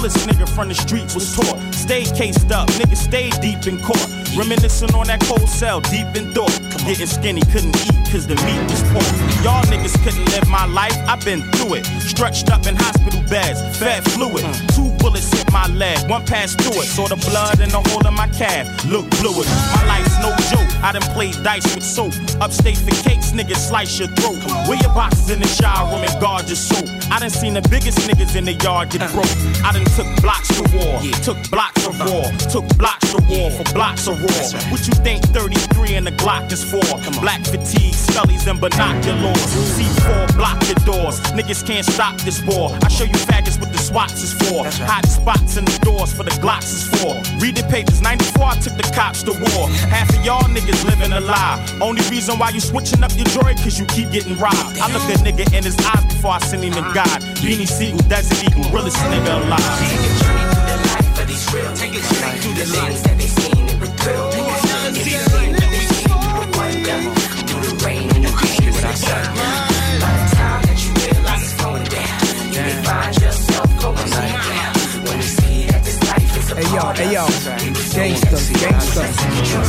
Speaker 39: Realest nigga from the streets was taught. Stayed cased up, niggas stayed deep in court. Reminiscing on that cold cell, deep in thought. Getting skinny, couldn't eat cause the meat was poor. Y'all niggas couldn't live my life, I've been through it. Stretched up in hospital beds, fed fluid. Two my leg, one pass through it. Saw the blood in the hole of my calf, look bluish. My life's no joke, I done played dice with soap. Upstate for cakes, niggas slice your throat. Wear your boxes in the shower room and guard your soap. I done seen the biggest niggas in the yard get broke. I done took blocks to war, took blocks of war, took blocks to war for blocks of war. What you think 33 and the Glock is for? Black fatigue, scullies and binoculars. C4 block your doors. Niggas can't stop this war. I show you faggots with the SWATs is for. Hot spots in the doors for the Glocks is for. Read the papers. 94 I took the cops to war. Half of y'all niggas living a lie. Only reason why you switching up your joy cause you keep getting robbed. I look a nigga in his eyes before I send him to uh-huh. God. Beanie Sigel, Desert Eagle, realest nigga alive.
Speaker 40: Take it straight through the things that they seen it with thrill. Niggas if you seen what they seen it with wonder. Through the rain and the pain and the sun.
Speaker 36: Hey yo, hey yo, gangsters, gangsters.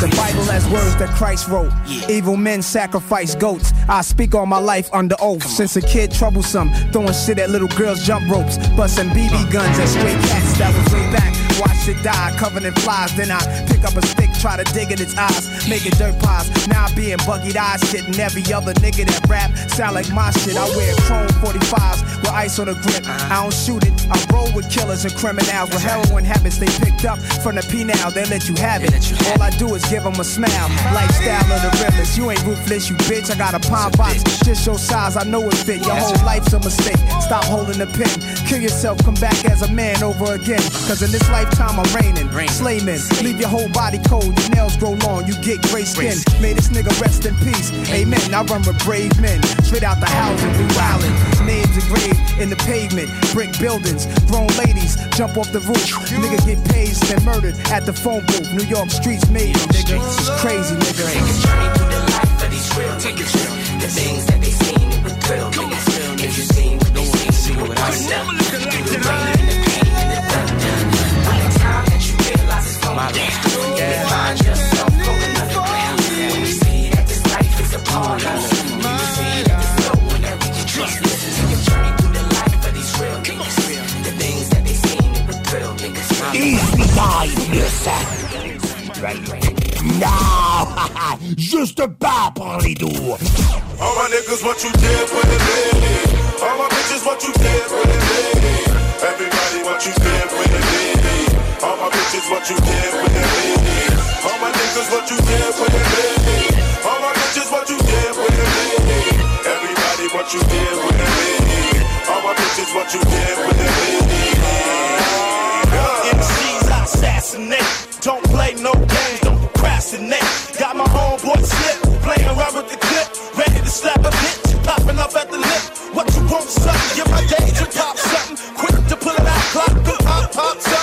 Speaker 36: The Bible has words that Christ wrote. Evil men sacrifice goats. I speak on my life under oath. Since a kid, troublesome, throwing shit at little girls' jump ropes, busting BB guns at stray cats. That was way back. Watch it die, covered in flies. Then I pick up a stick, try to dig in its eyes, make it dirt pies. Now I be in buggied eyes, shitting every other nigga that rap. Sound like my shit. I wear chrome 45s with ice on the grip. I don't shoot it. I roll with killers and criminals with heroin habits they picked up from the P now. They let you have it. All I do is give them a smile. Lifestyle of the realest. You ain't ruthless, you bitch. I got a pine box. Just your size, I know it fit. Your whole life's a mistake. Stop holding the pen. Kill yourself, come back as a man over again. Cause in this lifetime I'm reigning. Slayman, leave your whole body cold. Your nails grow long, you get gray skin. May this nigga rest in peace. Amen. I run with brave men. Straight out the housing, we wildin'. Names engraved in the pavement. Brick buildings, grown ladies jump off the roof. Nigga get paid, and murdered at the phone booth. New York streets made me, nigga. It's crazy, nigga.
Speaker 40: for these real niggas. The things that they seen it with thrill niggas. If you seen what they seen it with wonder. Through the rain find yourself going underground. When you see that this life is a part of us. When you see that there's no one that we can trust. Take a journey through the life of these real niggas. The things that they seen it with thrill niggas.
Speaker 16: Easy time, listen. Non, juste pas par les doux.
Speaker 41: All my niggas, what you did with it, baby. All my bitches, what you did with it, baby. Everybody, what you did with it, baby. All my bitches, what you did with it, baby. All my what you did baby. All my bitches, what you did baby. Everybody, what you did baby. All my bitches, what you did baby.
Speaker 39: MCs I assassinate. Don't play no games, don't procrastinate. Got my slip, playing around with the clip. Ready to slap a bitch, popping up at the lip. What you want, my pop something. Quick to pull clock, pop, pop something.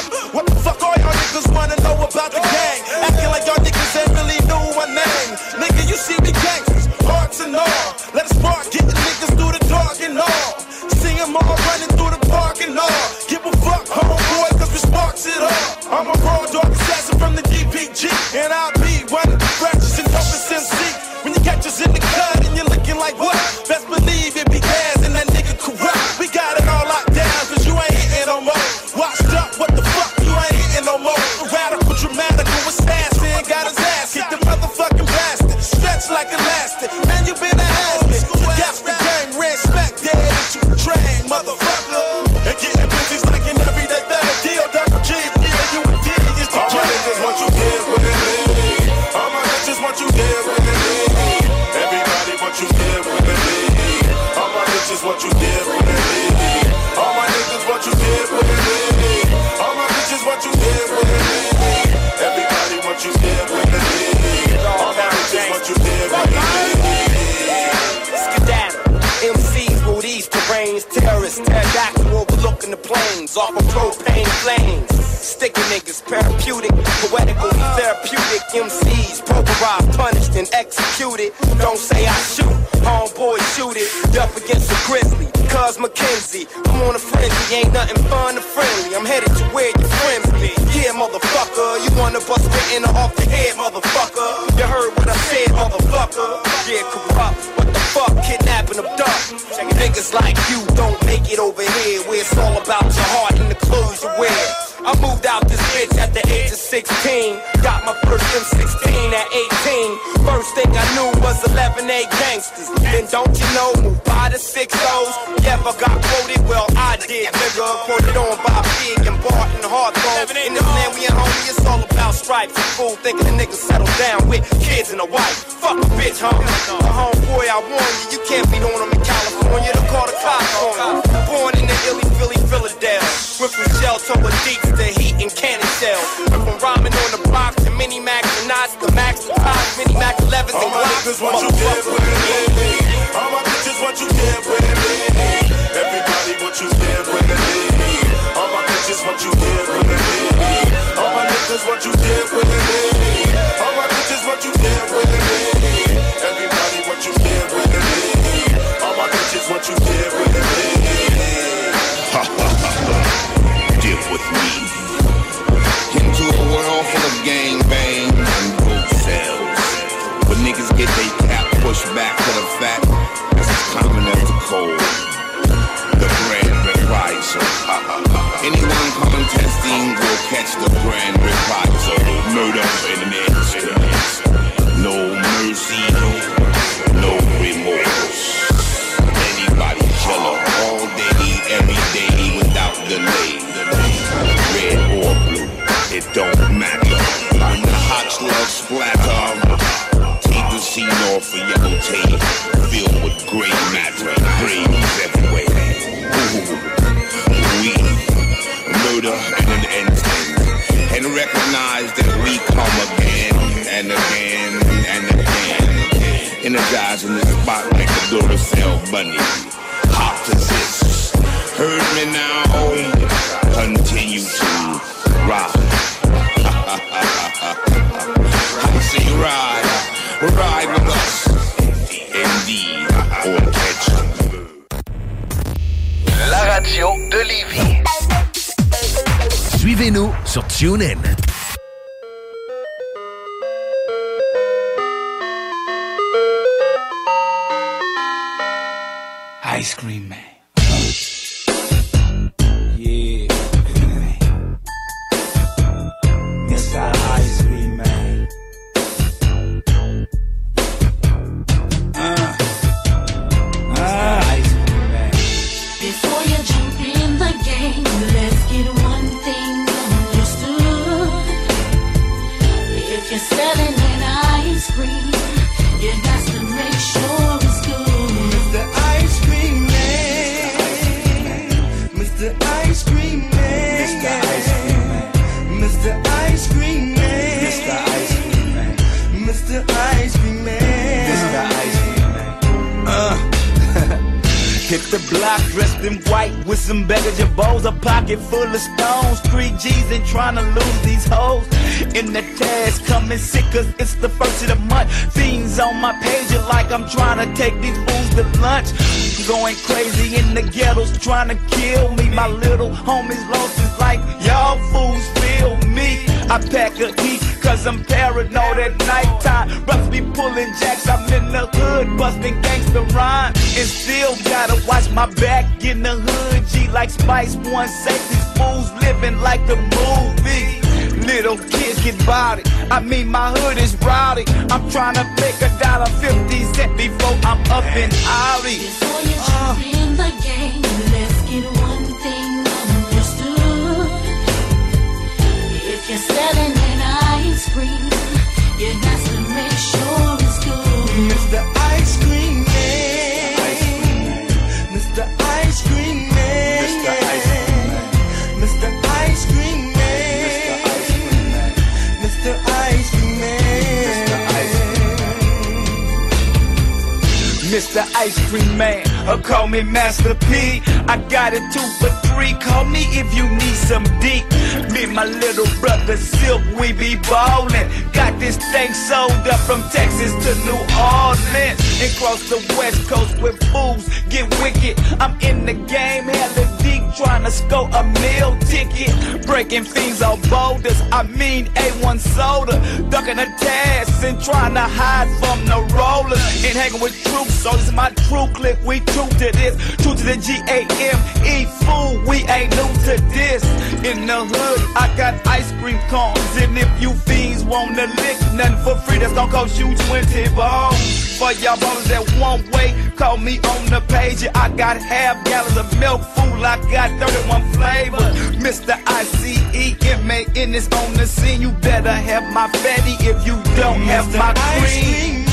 Speaker 42: For
Speaker 43: y'all ballers that one way, call me on the page. Yeah, I got half gallons of milk food, I got 31 flavors. Mr. I-C-E-M-A-N is on the scene. You better have my fatty if you don't have my
Speaker 42: Ice
Speaker 43: cream.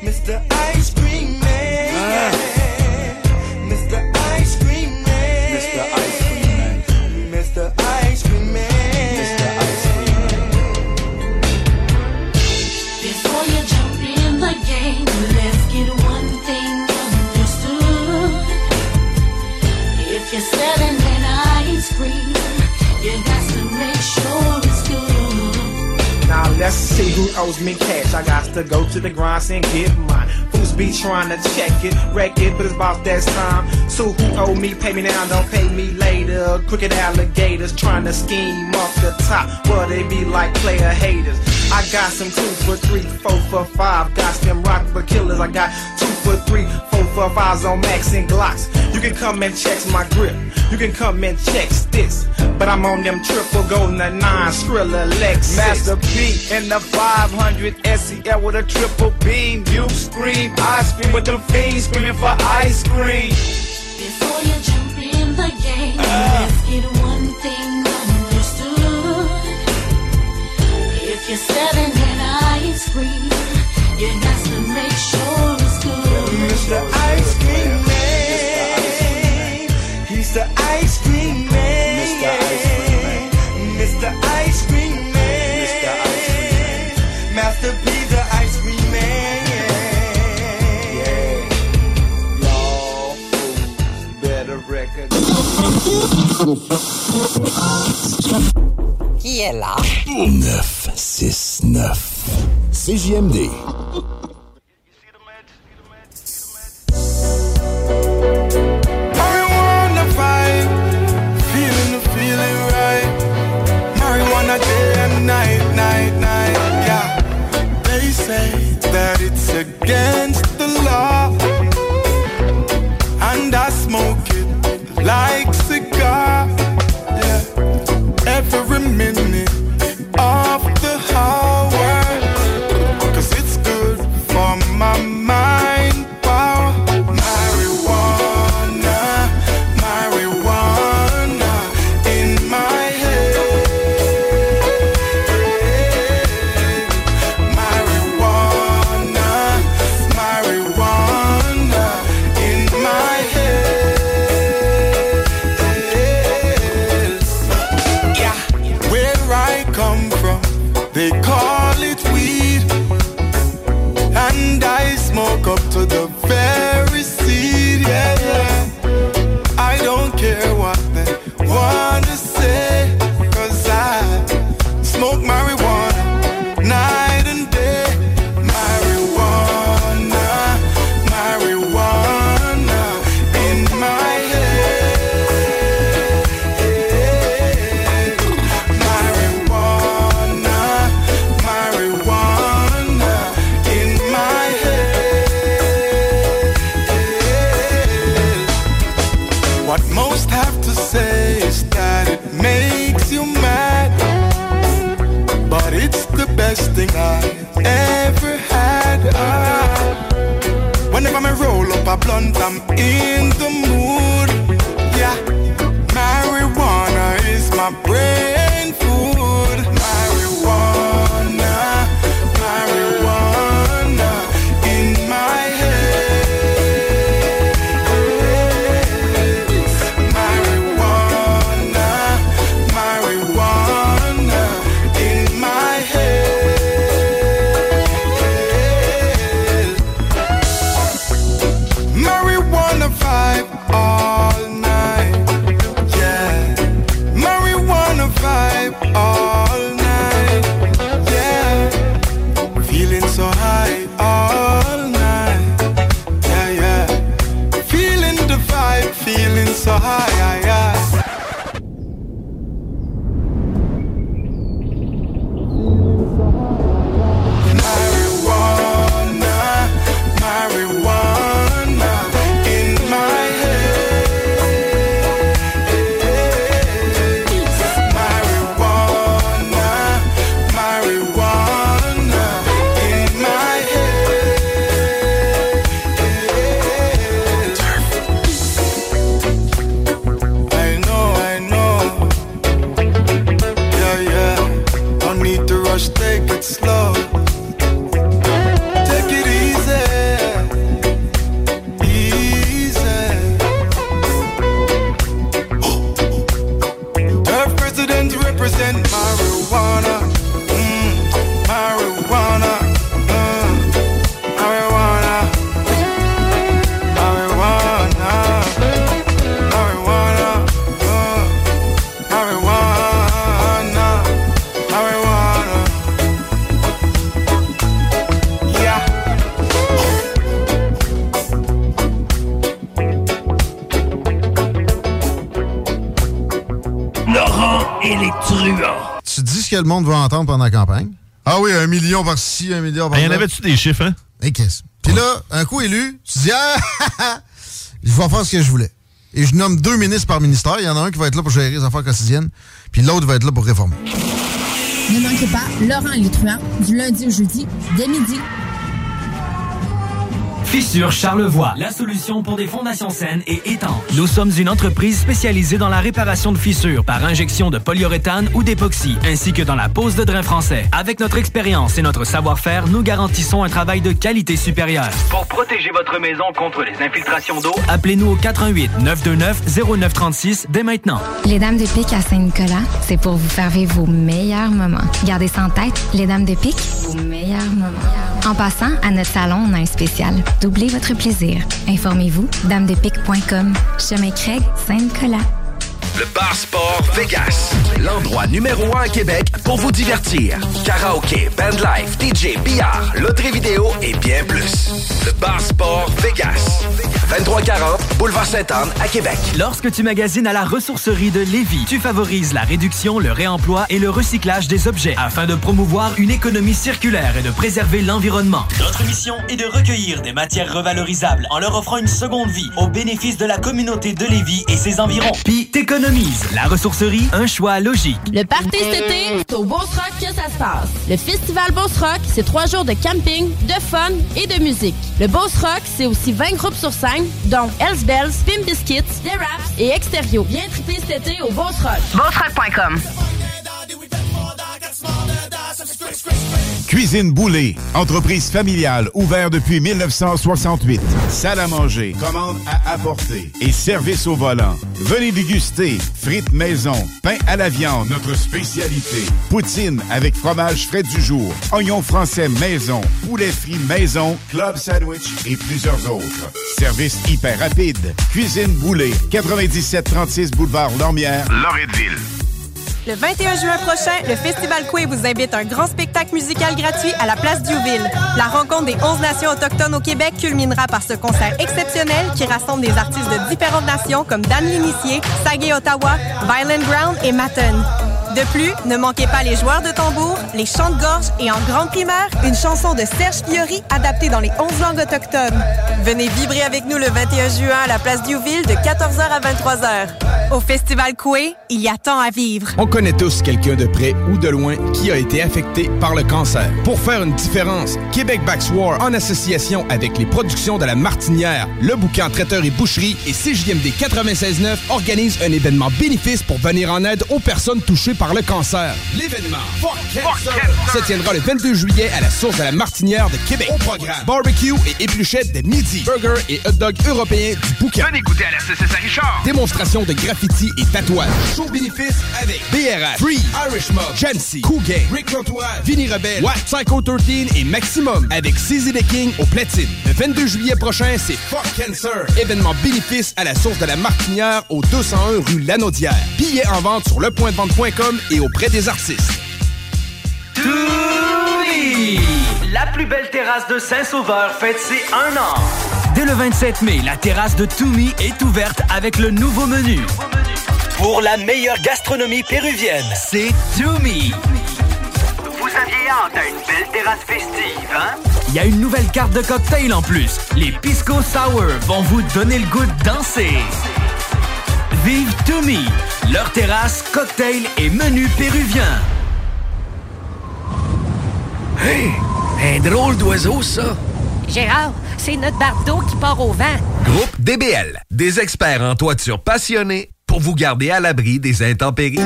Speaker 42: Mr. Ice
Speaker 44: you got to make sure it's good.
Speaker 36: Now let's see who owes me cash. I got to go to the grind and get mine. Fools be trying to check it, wreck it, but it's about that time. So who owe me, pay me now, don't pay me later. Crooked alligators trying to scheme off the top, but they be like player haters. I got some two for three, four for five. Got them rock for killers. I got two for three, four for fives on Max and Glocks. You can come and check my grip. You can come and check this. But I'm on them triple golden nine Skrilla Lexus.
Speaker 43: Master P in the 500 SEL with a triple beam. You scream, I scream with them fiends screaming for ice cream.
Speaker 44: Before you jump in the game, ah. let's get one thing you're selling that ice cream, you got to make sure it's good.
Speaker 42: Mr. Ice Cream Man, he's the ice cream man, Mr. Ice Cream Man, Mr. Ice Cream Man, Mr. Ice Master P the ice cream man.
Speaker 43: Y'all better record.
Speaker 45: Qui est là?
Speaker 46: 969. CJMD.
Speaker 9: Night, night, night, yeah. They say that it's against my brain
Speaker 47: que le monde veut entendre pendant la campagne. Ah oui, un million par-ci, un million par-là.
Speaker 48: Ben, y en avait-tu des chiffres, hein?
Speaker 47: Et qu'est-ce? Puis là, un coup élu, tu dis, ah, je vais faire ce que je voulais. Et je nomme deux ministres par ministère. Il y en a un qui va être là pour gérer les affaires quotidiennes, puis l'autre va être là pour réformer.
Speaker 18: Ne manquez pas Laurent et les truands du lundi au jeudi dès midi.
Speaker 2: Fissure Charlevoix, la solution pour des fondations saines et étanches. Nous sommes une entreprise spécialisée dans la réparation de fissures par injection de polyuréthane ou d'époxy, ainsi que dans la pose de drain français. Avec notre expérience et notre savoir-faire, nous garantissons un travail de qualité supérieure. Pour protéger votre maison contre les infiltrations d'eau, appelez-nous au 88 929 0936 dès maintenant.
Speaker 49: Les Dames de Pique à Saint-Nicolas, c'est pour vous faire vivre vos meilleurs moments. Gardez ça en tête, les Dames de Pique, vos meilleurs moments. En passant, à notre salon, on a un spécial. Doublez votre plaisir. Informez-vous, damedepique.com. Chemin Craig, Saint-Nicolas.
Speaker 10: Le Bar Sport Vegas. L'endroit numéro un à Québec pour vous divertir. Karaoke, bandlife, DJ, billard, loterie vidéo et bien plus. Le Bar Sport Vegas. 2340 Boulevard Sainte-Anne à Québec.
Speaker 2: Lorsque tu magasines à la ressourcerie de Lévis, tu favorises la réduction, le réemploi et le recyclage des objets afin de promouvoir une économie circulaire et de préserver l'environnement. Notre mission est de recueillir des matières revalorisables en leur offrant une seconde vie au bénéfice de la communauté de Lévis et ses environs. Puis t'économises. La ressourcerie, un choix logique.
Speaker 28: Le party cet été, c'est au Boss Rock que ça se passe. Le festival Boss Rock, c'est trois jours de camping, de fun et de musique. Le Boss Rock, c'est aussi 20 groupes sur scène, dont Hells Bells, Pim Biscuits, The Raps et Exterio. Viens triper cet été au Boss Rock.
Speaker 50: Cuisine Boulée, entreprise familiale ouverte depuis 1968. Salle à manger, commande à apporter et service au volant. Venez déguster frites maison, pain à la viande, notre spécialité. Poutine avec fromage frais du jour, oignons français maison, poulet frit maison, club sandwich et plusieurs autres. Service hyper rapide. Cuisine Boulée, 9736 boulevard Lormière, Loretteville.
Speaker 51: Le 21 juin prochain, le Festival Coué vous invite à un grand spectacle musical gratuit à la place Diouville. La rencontre des 11 nations autochtones au Québec culminera par ce concert exceptionnel qui rassemble des artistes de différentes nations comme Dan L'Initié, Sagé Ottawa, Violent Ground et Matten. De plus, ne manquez pas les joueurs de tambour, les chants de gorge et en grande primeur, une chanson de Serge Fiori adaptée dans les 11 langues autochtones. Venez vibrer avec nous le 21 juin à la place Diouville de 14h à 23h. Au Festival Coué, il y a tant à vivre.
Speaker 4: On connaît tous quelqu'un de près ou de loin qui a été affecté par le cancer. Pour faire une différence, Québec Backs War, en association avec les productions de la Martinière, le bouquin Traiteur et Boucherie et CJMD 96.9 organise un événement bénéfice pour venir en aide aux personnes touchées par le cancer. L'événement Fuck Cancer se tiendra le 22 juillet à la source de la Martinière de Québec. Au programme, barbecue et épluchettes de midi, burger et hot dog européens du bouquin.
Speaker 52: Venez goûter à la CCS Richard.
Speaker 4: Démonstration de graffiti et tatouage. Show bénéfice avec BRH, Free, Irish Mob, Cool Gang, Rick Antoine, Vinny Rebelle, Watt, Psycho 13 et Maximum avec CZ the King au platine. Le 22 juillet prochain, c'est Fuck Cancer. Événement bénéfice à la source de la Martinière au 201 rue Lanaudière. Billets en vente sur lepointdevente.com et auprès des artistes.
Speaker 2: Toumi! La plus belle terrasse de Saint-Sauveur fête ses un an. Dès le 27 mai, la terrasse de Toumi est ouverte avec le nouveau menu. Pour la meilleure gastronomie péruvienne, c'est Toumi.
Speaker 52: Vous aviez hâte à une belle terrasse festive, hein?
Speaker 2: Il y a une nouvelle carte de cocktail en plus. Les Pisco Sour vont vous donner le goût de danser. Vive Toumi, leur terrasse, cocktail et menu péruvien.
Speaker 48: Hey! Un drôle d'oiseau, ça!
Speaker 53: Gérard, c'est notre bardeau qui part au vent.
Speaker 54: Groupe DBL, des experts en toiture passionnés pour vous garder à l'abri des intempéries.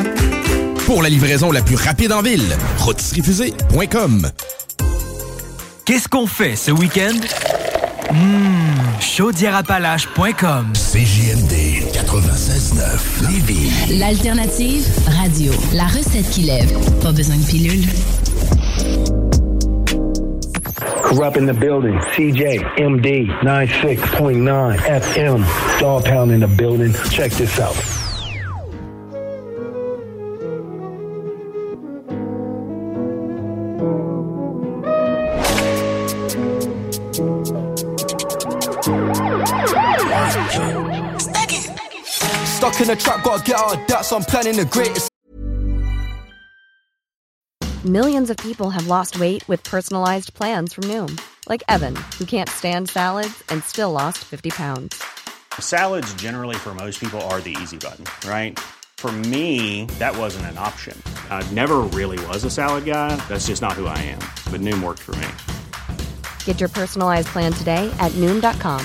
Speaker 4: Pour la livraison la plus rapide en ville, rôtisseriefusée.com.
Speaker 2: Qu'est-ce qu'on fait ce week-end? Mmh, chaudièreappalaches.com
Speaker 16: CJMD 96.9 Lévis.
Speaker 18: L'alternative radio. La recette qui lève. Pas besoin de pilule.
Speaker 55: Corrupt in the building. CJ, MD, 96.9 FM. Dog Pound in the building. Check this out.
Speaker 56: Stuck in the trap, gotta get out of that, so I'm planning the greatest.
Speaker 57: Millions of people have lost weight with personalized plans from Noom, like Evan, who can't stand salads and still lost 50 pounds.
Speaker 58: Salads, generally, for most people, are the easy button, right? For me, that wasn't an option. I never really was a salad guy. That's just not who I am. But Noom worked for me.
Speaker 57: Get your personalized plan today at Noom.com.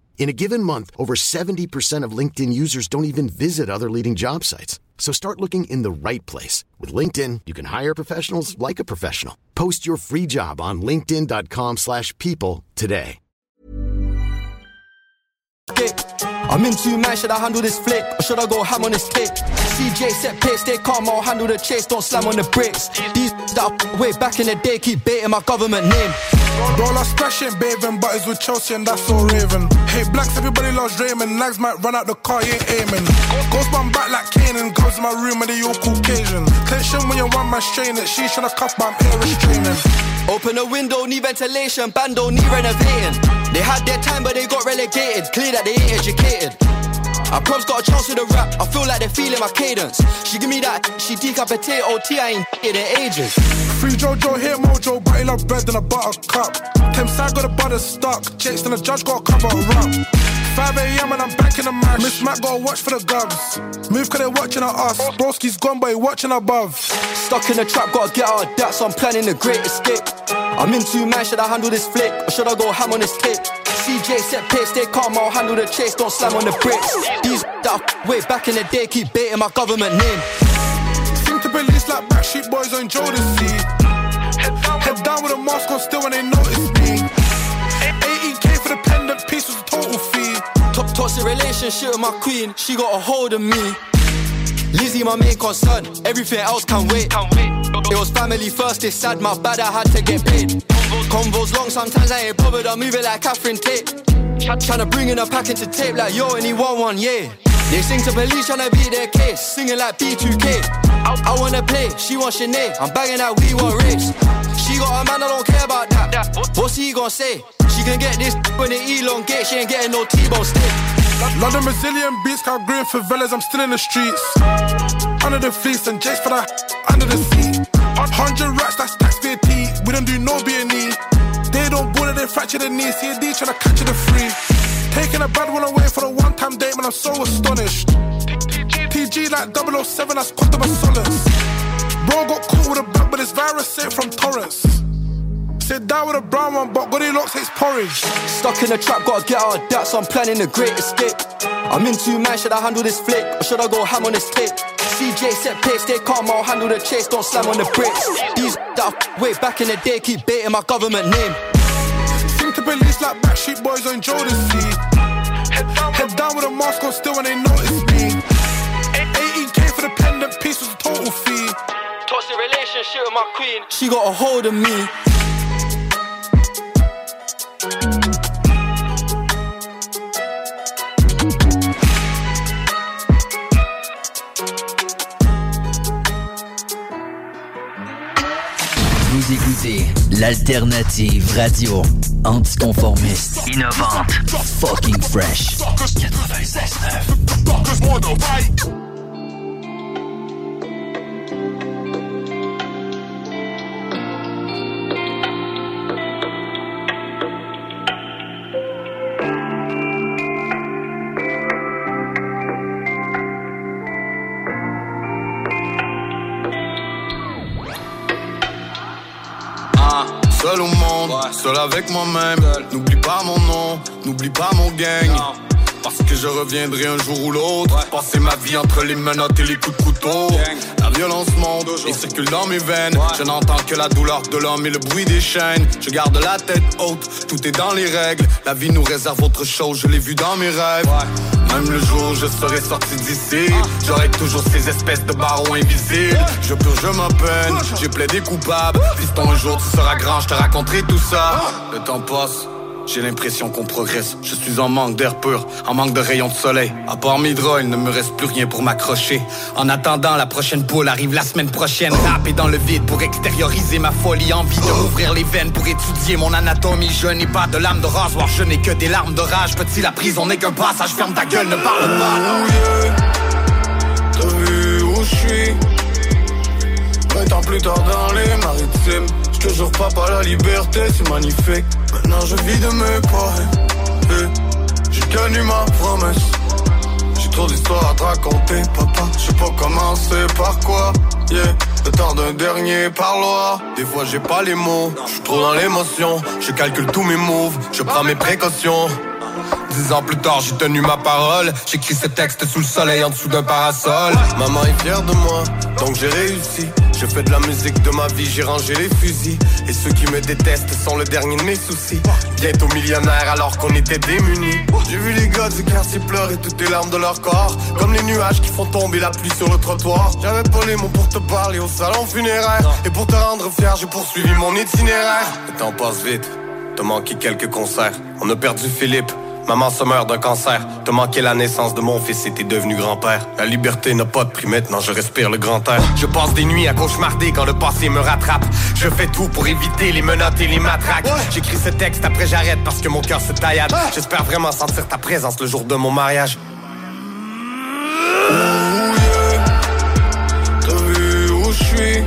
Speaker 59: In a given month, over 70% of LinkedIn users don't even visit other leading job sites. So start looking in the right place. With LinkedIn, you can hire professionals like a professional. Post your free job on linkedin.com slash people today.
Speaker 56: I'm in two man, should I handle this flick or should I go ham on this tape? CJ set pace, stay calm, I'll handle the chase, don't slam on the brakes. These that I way back in the day keep baiting my government name.
Speaker 60: Roll splash ain't bathing, but it's with Chelsea and that's all raven. Hate blacks, everybody loves Raymond. Lags might run out the car, you ain't aiming. Ghost man back like Kanan, goes to my room and they all Caucasian. Tension when you one man strain it, she tryna cuff, but I'm air restraining.
Speaker 56: Open a window, need ventilation, bando need renovating. They had their time, but they got relegated. Clear that they ain't educated. I proms got a chance with the rap. I feel like they're feeling my cadence. She give me that, she decapitate OT, oh, I ain't in ages.
Speaker 60: Free Jojo, here Mojo, but he love bread than a butter cup. Tim side got a butter stuck. Jakes and the judge got a cover up. 5 a.m. and I'm back in the mash. Miss Mac gotta watch for the gubs. Move cause they watching at us. Broski's gone, but he watching above.
Speaker 56: Stuck in the trap, gotta get out of that, so I'm planning the great escape. I'm in two man, should I handle this flick or should I go ham on this tape? CJ set pace, stay calm, I'll handle the chase, don't slam on the brakes. These that I way back in the day keep baiting my government name.
Speaker 60: Seem to police like backstreet boys on Jodeci. Head down with a mask on still when they notice me. 18k for the pendant piece was a total fee.
Speaker 56: Top toxic relationship with my queen, she got a hold of me. Lizzie, my main concern, everything else can wait. It was family first, it's sad, my bad, I had to get paid. Convos long, sometimes I ain't bothered, I move it like Catherine Tate. Tryna bring in a pack into tape like yo, and he want one, yeah. They sing to police, tryna beat their case, singing like B2K. I wanna play, she want Sinead, I'm banging that we want race. She got a man, I don't care about that. What's he gonna say? She can get this when it elongate, she ain't getting no T-bone steak.
Speaker 60: London Brazilian beats, Cal Green favelas, I'm still in the streets. Under the fleece and Jace for that under the seat. Hundred racks, that's tax VAT. We don't do no B&E. They fracture the knee. CAD tryna catch it the free. Taking a bad one away for the one time date, man, I'm so astonished. TG like 007, that's Quantum of Solace. Bro got caught with a bag, but this virus sent from Torrance. Sit down with a brown one, but Goldilocks hates porridge.
Speaker 56: Stuck in a trap, gotta get out of that, so I'm planning the great escape. I'm in two man, should I handle this flick or should I go ham on this tape? CJ set pace, stay calm, I'll handle the chase, don't slam on the brakes. These that way back in the day keep baiting my government name.
Speaker 60: Seem to police like backstreet boys on Jodeci. Head down with a mask on still when they notice me. 18k for the pendant piece was a total fee.
Speaker 56: Toxic relationship with my queen, she got a hold of me.
Speaker 61: Écoutez l'alternative radio anticonformiste, innovante, fucking fresh. 96.9.
Speaker 62: seul avec moi-même. N'oublie pas mon nom, n'oublie pas mon gang. Parce que je reviendrai un jour ou l'autre. Passer ma vie entre les menottes et les coups de couteau. La violence monte et circule dans mes veines. Je n'entends que la douleur de l'homme et le bruit des chaînes. Je garde la tête haute, tout est dans les règles. La vie nous réserve autre chose, je l'ai vu dans mes rêves. Même le jour où je serai sorti d'ici, j'aurai toujours ces espèces de barreaux invisibles. Je purge ma peine, j'ai plaidé coupable. Piston, un jour tu seras grand, je te raconterai tout ça. Le temps passe.
Speaker 63: J'ai l'impression qu'on progresse. Je suis en manque d'air pur, en manque de rayons de soleil. À part mes il ne me reste plus rien pour m'accrocher. En attendant, la prochaine poule arrive la semaine prochaine. Rapper dans le vide pour extérioriser ma folie. Envie de m'ouvrir les veines pour étudier mon anatomie. Je n'ai pas de lame de rasoir, je n'ai que des larmes de rage. Petit, la prison n'est qu'un passage. Ferme ta gueule, ne parle
Speaker 64: pas. Toujours papa, la liberté, c'est magnifique. Maintenant je vis de mes poèmes. J'ai tenu ma promesse. J'ai trop d'histoires à te raconter, papa. Je sais pas commencer par quoi. Yeah, le temps d'un dernier parloir. Des fois j'ai pas les mots, je suis trop dans l'émotion. Je calcule tous mes moves, je prends mes précautions. Dix ans plus tard, j'ai tenu ma parole. J'écris ce texte sous le soleil en dessous d'un parasol. Maman est fière de moi, donc j'ai réussi. Je fais de la musique de ma vie, j'ai rangé les fusils. Et ceux qui me détestent sont le dernier de mes soucis. Bientôt millionnaire alors qu'on était démunis. J'ai vu les gars du quartier pleurer toutes les larmes de leur corps. Comme les nuages qui font tomber la pluie sur le trottoir. J'avais pas les mots pour te parler au salon funéraire. Et pour te rendre fier, j'ai poursuivi mon itinéraire. Le temps passe vite, te manqué quelques concerts. On a perdu Philippe. Maman se meurt d'un cancer. Te manquait la naissance de mon fils et t'es devenu grand-père. La liberté n'a pas de prix maintenant, je respire le grand air. Je passe des nuits à cauchemarder quand le passé me rattrape. Je fais tout pour éviter les menottes et les matraques. J'écris ce texte, après j'arrête parce que mon cœur se taillade. J'espère vraiment sentir ta présence le jour de mon mariage. T'as vu où je suis?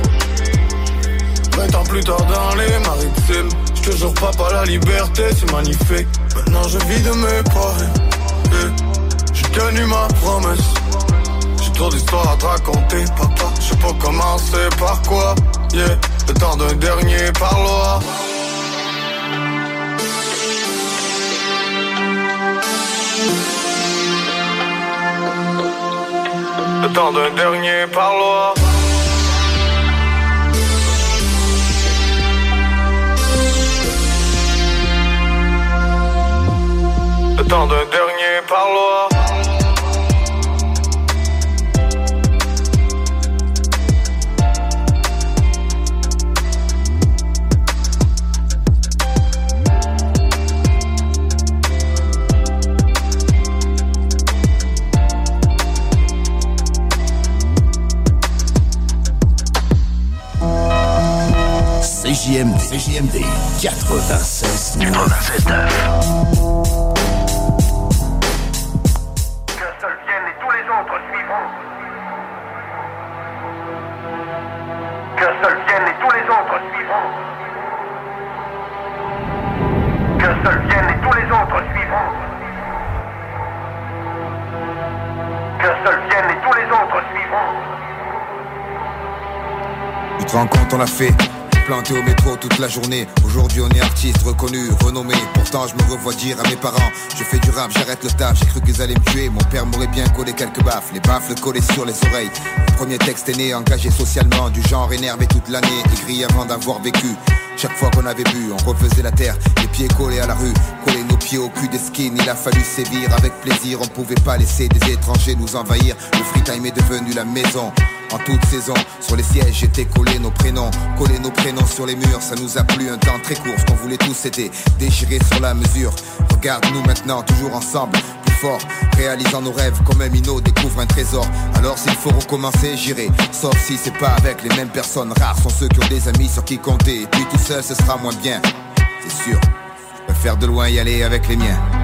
Speaker 64: 20 ans plus tard dans les maritimes toujours papa, la liberté, c'est magnifique. Maintenant je vis de mes poèmes. J'ai tenu ma promesse. J'ai trop d'histoires à te raconter, papa. Je sais pas commencer par quoi. Yeah, le temps d'un dernier parloir. Le temps d'un dernier parloir. Temps d'un dernier parloir.
Speaker 16: CJMD, CJMD 96 96
Speaker 65: on a fait planté au métro toute la journée. Aujourd'hui on est artiste, reconnu, renommé. Pourtant je me revois dire à mes parents, je fais du rap, j'arrête le taf. J'ai cru qu'ils allaient me tuer. Mon père m'aurait bien collé quelques baffes, les baffes collées sur les oreilles. Le premier texte est né, engagé socialement, du genre énervé toute l'année, écrit avant d'avoir vécu. Chaque fois qu'on avait bu, on refaisait la terre, les pieds collés à la rue, coller nos pieds au cul des skins. Il a fallu sévir avec plaisir, on pouvait pas laisser des étrangers nous envahir. Le free time est devenu la maison en toute saison. Sur les sièges, j'étais collé nos prénoms, collé nos prénoms sur les murs. Ça nous a plu un temps très court. Ce qu'on voulait tous, c'était déchirer sur la mesure. Regarde-nous maintenant, toujours ensemble, plus fort, réalisant nos rêves comme un minot découvre un trésor. Alors s'il faut recommencer, j'irai. Sauf si c'est pas avec les mêmes personnes. Rares sont ceux qui ont des amis sur qui compter. Et puis tout seul, ce sera moins bien. C'est sûr. Je préfère de loin y aller avec les miens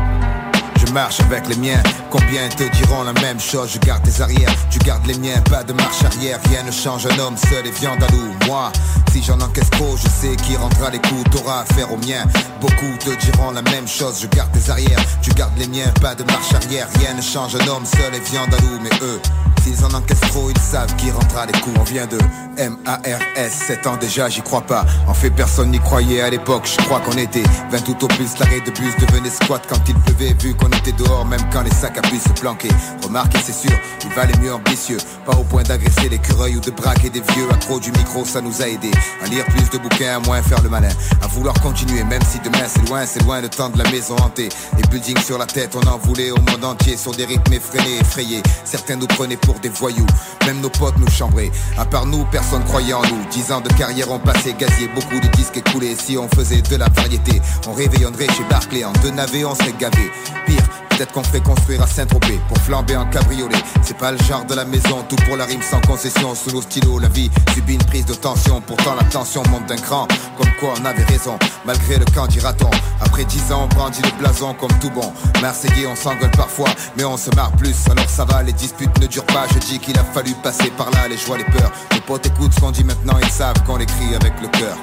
Speaker 65: marche avec les miens. Combien te diront la même chose? Je garde tes arrières, tu gardes les miens, pas de marche arrière. Rien ne change, un homme seul et viande à loup. Moi, si j'en encaisse trop, je sais qui rendra les coups. T'auras affaire aux miens. Beaucoup te diront la même chose. Je garde tes arrières, tu gardes les miens, pas de marche arrière. Rien ne change, un homme seul et viande à loup. Mais eux, S'ils en encaissent trop, ils savent qui rentrera les coups. On vient de M-A-R-S, 7 ans déjà, j'y crois pas. En fait, personne n'y croyait à l'époque, je crois qu'on était 20 tout au plus. L'arrêt de bus devenait squat quand il pleuvait, vu qu'on était dehors, même quand les sacs à puce se planquaient. Remarquez, c'est sûr, il valait mieux ambitieux. Pas au point d'agresser l'écureuil ou de braquer des vieux. Accro du micro, ça nous a aidé. À lire plus de bouquins, à moins faire le malin. À vouloir continuer, même si demain c'est loin, c'est loin le temps de la maison hantée. Les buildings sur la tête, on en voulait au monde entier, sur des rythmes effrénés, effrayés. Certains nous prenaient pour des voyous. Même nos potes nous chambraient. À part nous, personne croyait en nous. Dix ans de carrière ont passé, gazier, beaucoup de disques écoulés. Si on faisait de la variété, on réveillonnerait chez Barclay. En deux navets, on serait gavé. Pire, Peut-être qu'on fait construire à Saint-Tropez pour flamber un cabriolet. C'est pas le genre de la maison, tout pour la rime sans concession. Sous nos stylos, la vie subit une prise de tension. Pourtant, la tension monte d'un cran. Comme quoi, on avait raison, malgré le camp dira-t-on. Après dix ans, on brandit le blason comme tout bon. Marseillais, on s'engueule parfois, mais on se marre plus. Alors ça va, les disputes ne durent pas. Je dis qu'il a fallu passer par là, les joies, les peurs. Les potes écoutent ce qu'on dit maintenant, ils savent qu'on l'écrit avec le cœur.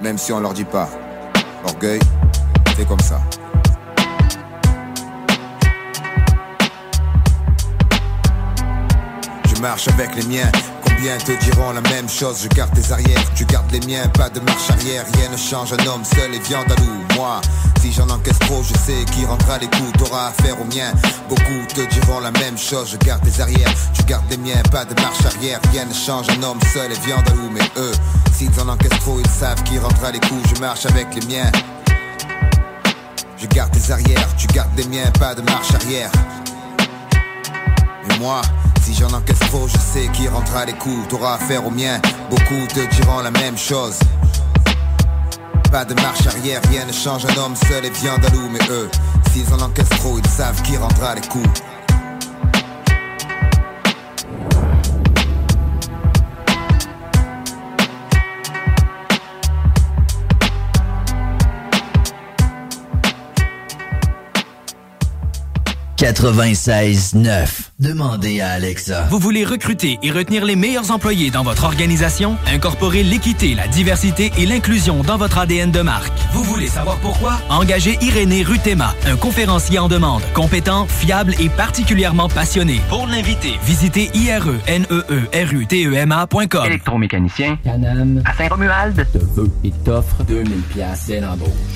Speaker 65: Même si on leur dit pas. Orgueil, c'est comme ça. Marche avec les miens. Combien te diront la même chose? Je garde tes arrières, tu gardes les miens, pas de marche arrière. Rien ne change, un homme seul et viande à loup. Moi, si j'en encaisse trop, je sais qui rendra les coups. T'auras affaire aux miens. Beaucoup te diront la même chose. Je garde tes arrières, tu gardes les miens, pas de marche arrière. Rien ne change, un homme seul et viande à loup. Mais eux, s'ils en encaissent trop, ils savent qui rendra les coups. Je marche avec les miens. Je garde tes arrières, tu gardes les miens, pas de marche arrière. Mais moi, si j'en encaisse trop, je sais qui rentrera les coups. T'auras affaire aux miens, beaucoup te diront la même chose. Pas de marche arrière, rien ne change, un homme seul et loup. Mais eux, s'ils en encaissent trop, ils savent qui rendra les coups.
Speaker 61: « 96.9. Demandez à Alexa.
Speaker 2: Vous voulez recruter et retenir les meilleurs employés dans votre organisation? Incorporer l'équité, la diversité et l'inclusion dans votre ADN de marque. Vous voulez savoir pourquoi? Engagez Irénée Rutema, un conférencier en demande, compétent, fiable et particulièrement passionné. Pour l'inviter, visitez E ireneerutema.com.
Speaker 66: Électromécanicien, Canam, à Saint-Romuald, te veut et t'offre 2000 pièces.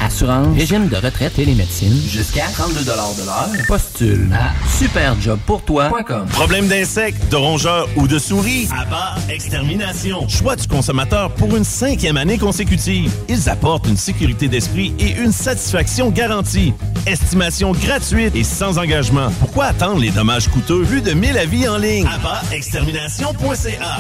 Speaker 66: Assurance, régime de retraite et les médecines, jusqu'à 32 de l'heure. Postule à superjobpourtoi.com.
Speaker 67: Problème d'insectes, de rongeurs ou de souris? Abba Extermination. Choix du consommateur pour une cinquième année consécutive. Ils apportent une sécurité d'esprit et une satisfaction garantie. Estimation gratuite et sans engagement. Pourquoi attendre les dommages coûteux? Plus de 1000 avis en ligne? AbbaExtermination.ca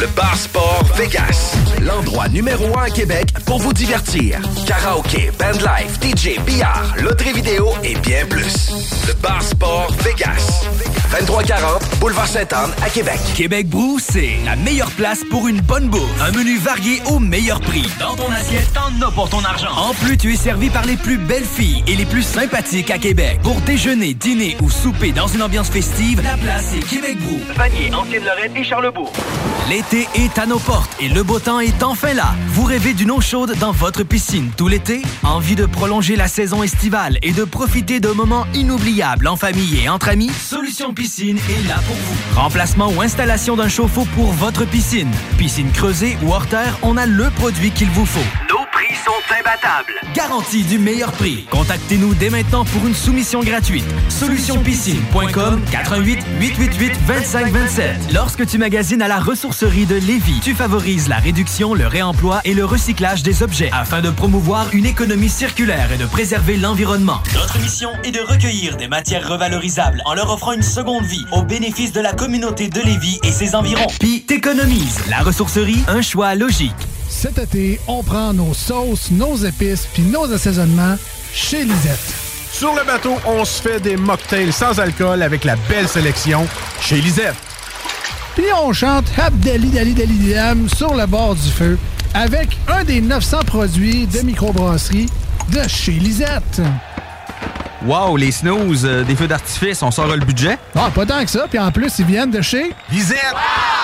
Speaker 68: Le Bar Sport Vegas. L'endroit numéro un à Québec pour vous divertir. Karaoke, bandlife, DJ, billard, loterie vidéo et bien plus. Le Bar Sport Vegas. 2340 Boulevard Sainte-Anne à Québec.
Speaker 2: Québec Brou, c'est la meilleure place pour une bonne bouffe. Un menu varié au meilleur prix. Dans ton assiette, t'en as pour ton argent. En plus, tu es servi par les plus belles filles et les plus sympathiques à Québec. Pour déjeuner, dîner ou souper dans une ambiance festive, la place est Québec Brou.
Speaker 69: Vanier, Ancienne-Lorraine et Charlebourg.
Speaker 2: L'été est à nos portes et le beau temps est enfin là. Vous rêvez d'une eau chaude dans votre piscine tout l'été? Envie de prolonger la saison estivale et de profiter de moments inoubliables en famille et entre amis? Solution Piscine est là pour vous. Remplacement ou installation d'un chauffe-eau pour votre piscine. Piscine creusée ou hors terre, on a le produit qu'il vous faut.
Speaker 69: Prix sont imbattables.
Speaker 2: Garantie du meilleur prix. Contactez-nous dès maintenant pour une soumission gratuite. Solutionpiscine.com 88 888 2527. Lorsque tu magasines à la ressourcerie de Lévis, tu favorises la réduction, le réemploi et le recyclage des objets afin de promouvoir une économie circulaire et de préserver l'environnement. Notre mission est de recueillir des matières revalorisables en leur offrant une seconde vie au bénéfice de la communauté de Lévis et ses environs. Puis t'économises. La ressourcerie, un choix logique.
Speaker 6: Cet été, on prend nos sauces, nos épices puis nos assaisonnements chez Lisette.
Speaker 7: Sur le bateau, on se fait des mocktails sans alcool avec la belle sélection chez Lisette.
Speaker 6: Puis on chante Abdali Dali Dali Dam sur le bord du feu avec un des 900 produits de microbrasserie de chez Lisette.
Speaker 70: Wow, les snooze, euh, des feux d'artifice, on sort le budget?
Speaker 6: Ah, pas tant que ça. Puis en plus, ils viennent de chez
Speaker 7: Lisette.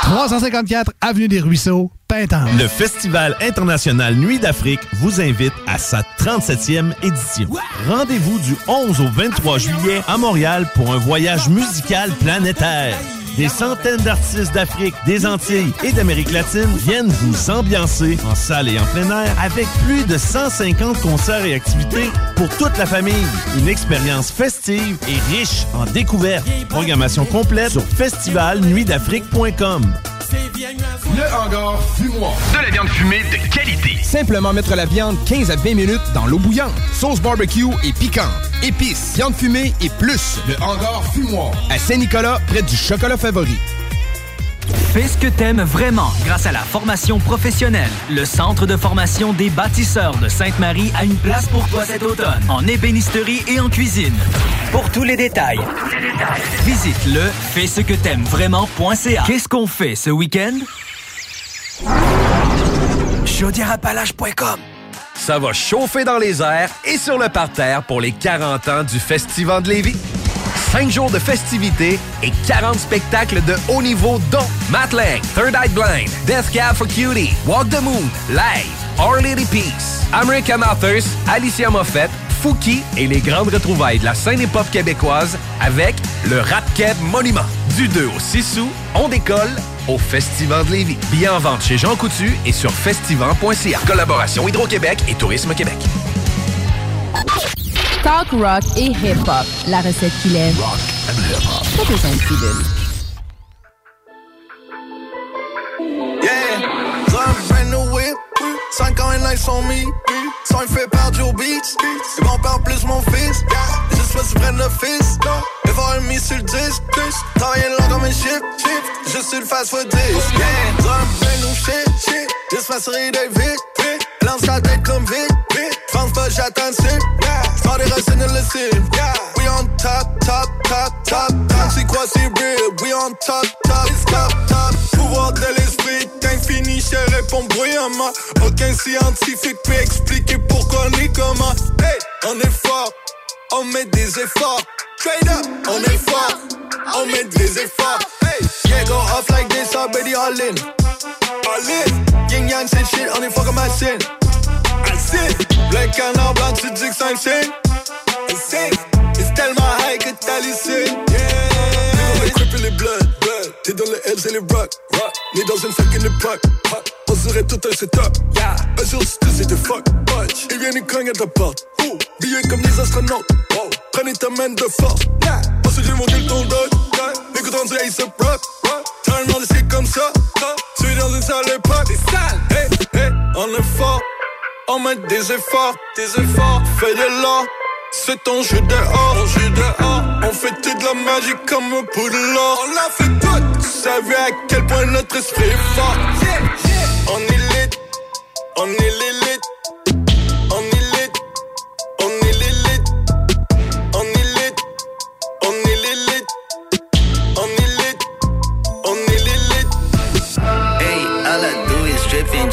Speaker 6: 354 Avenue des Ruisseaux,
Speaker 67: Le Festival international Nuit d'Afrique vous invite à sa 37e édition. Rendez-vous du 11 au 23 juillet à Montréal pour un voyage musical planétaire. Des centaines d'artistes d'Afrique, des Antilles et d'Amérique latine viennent vous ambiancer en salle et en plein air avec plus de 150 concerts et activités pour toute la famille. Une expérience festive et riche en découvertes. Programmation complète sur festivalnuitdafrique.com.
Speaker 4: Le hangar fumoir.
Speaker 10: De la viande fumée de qualité.
Speaker 4: Simplement mettre la viande 15 à 20 minutes dans l'eau bouillante. Sauce barbecue et piquante. Épices, viande fumée et plus. Le hangar fumoir. À Saint-Nicolas, près du chocolat favori.
Speaker 2: Fais ce que t'aimes vraiment grâce à la formation professionnelle. Le Centre de formation des bâtisseurs de Sainte-Marie a une place pour toi cet automne en ébénisterie et en cuisine. Pour tous les détails, visite le fais ce que t'aimes vraiment.ca. Qu'est-ce qu'on fait ce week-end?
Speaker 10: Ça va chauffer dans les airs et sur le parterre pour les 40 ans du Festival de Lévis. 5 jours de festivités et 40 spectacles de haut niveau dont Matt Lang, Third Eye Blind, Death Cab for Cutie, Walk the Moon, Live, Our Lady Peace, American Authors, Alicia Moffett, Fouki et les grandes retrouvailles de la scène hip-hop québécoise avec le Rap Monument. Du 2 au 6 août, on décolle au Festival de Lévis. Billets en vente chez Jean Coutu et sur festival.ca. Collaboration Hydro-Québec et Tourisme Québec.
Speaker 28: Talk rock et hip-hop. La recette qu'il aime.
Speaker 71: Rock and hip-hop.
Speaker 28: Pas besoin de pilule.
Speaker 63: Yeah, a brand new whip. 5 ans et nice on me. Sans il fait par Joe Beats. Et mon père plus mon fils. Juste parce qu'ils prennent le fils. Et voir mis sur le disque. Travailler long comme un chip. Je suis le fast food disque. Yeah, a brand new shit. Juste ma série David. Lance sa tête comme vite. France pas j'attends dessus. J'prends des racines de le cible. We on top, top, top, top. top. C'est quoi c'est real? We on top, top, top, top. Pouvoir de l'esprit infini, je réponds bruyamment. Aucun scientifique peut expliquer pourquoi est comment. Hey, on est fort, on met des efforts. Straight up, on est fort, on met des efforts. Hey, yeah, go off like this, already all in. All in, yin yang, c'est shit, on est fort comme Alcine. Alcine, le canard blanc, tu dis que c'est un signe, c'est tellement high que t'hallucines. Yeah, les crip et les blood, blood. T'es dans les L's et les rock, rock. Né dans une fucking époque, rock. On serait tout un setup, yeah. Un jour, c'est des fuck, punch. Ils viennent cogner à ta porte, Ouh. Billets comme les astronautes, wow. Prenez ta main de force, yeah. Ensuite, j'ai monté ton dog, yeah. Écoute, on dirait, il se rock, rock. T'as un demandé, c'est comme ça. Tu es dans une salle époque, des salles, hey, hey. On est fort, on met des efforts, des efforts. Fais de l'or. C'est ton jeu dehors, on joue dehors. On fait toute la magie comme pour de l'or. On l'a fait toute. Tu savais à quel point notre esprit est fort. On est lit, on est l'élite.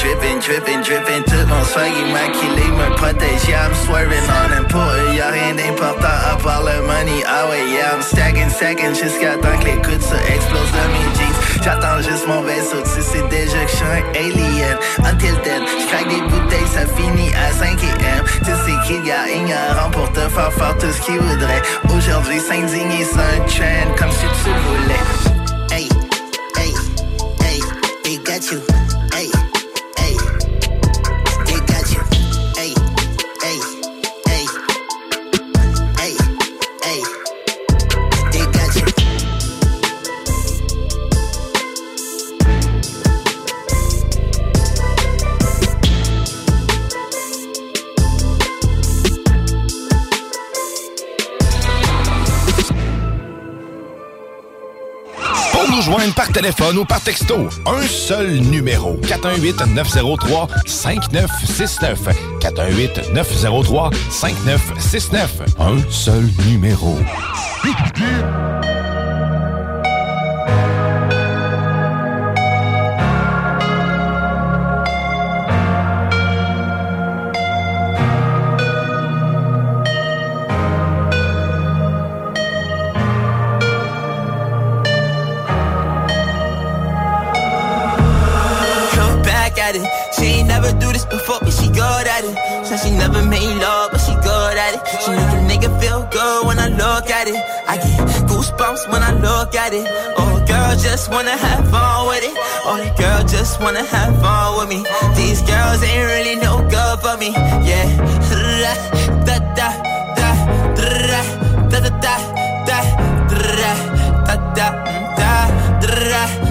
Speaker 29: Dripping, dripping, dripping. Tout mon swag immaculé me protège. Yeah, I'm swerving on pour Y'a rien d'important à part le money. Ah ouais, yeah, I'm stacking, stacking jusqu'à temps que les de ça explosent dans mes jeans. J'attends juste mon vaisseau, tu sais déjà que j'suis un alien. Until then, j'craque des bouteilles, ça finit à 5 am. Tu sais qu'il y a ignorant pour te faire faire tout ce qu'il voudrait. Aujourd'hui, s'indigner, c'est un trend, comme si tu voulais. Hey, hey, hey, they got you.
Speaker 4: Par téléphone ou par texto, un seul numéro. 418-903-5969. 418-903-5969. Un seul numéro.
Speaker 72: She ain't never do this before, but she good at it. Said she never made love, but she good at it. She make a nigga feel good when I look at it. I get goosebumps when I look at it. Oh, girl, just wanna have fun with it. Oh, the girl just wanna have fun with me. These girls ain't really no good for me. Yeah. Da da da da da da da da da da da da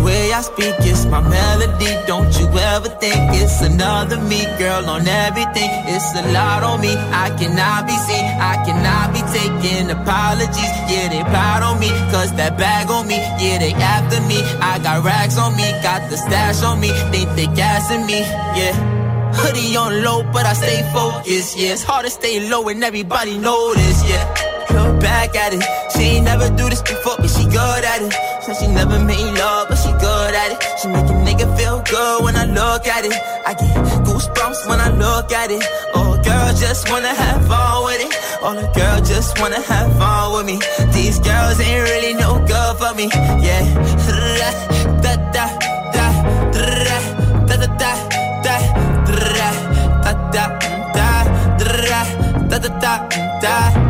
Speaker 72: The way I speak is my melody. Don't you ever think it's another me, girl, on everything. It's a lot on me. I cannot be seen. I cannot be taking apologies. Yeah, they proud on me. Cause that bag on me. Yeah, they after me. I got rags on me. Got the stash on me. Think they gassing me. Yeah. Hoodie on low, but I stay focused. Yeah, it's hard to stay low and everybody notice. Yeah back at it. She ain't never do this before, but she good at it. Said she never made love, but she good at it. She make a nigga feel good when I look at it. I get goosebumps when I look at it. Oh, girl just wanna have fun with it. All the girls just wanna have fun with me. These girls ain't really no good for me. Yeah. Da da da Da da da da da da da da da da da da da da da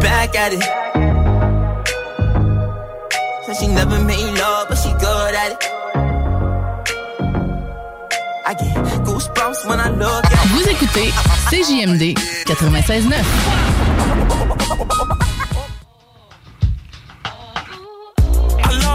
Speaker 72: Back at it. Said she never made love, but she good at it. I get goosebumps when I look at
Speaker 28: Vous écoutez CJMD 96.9.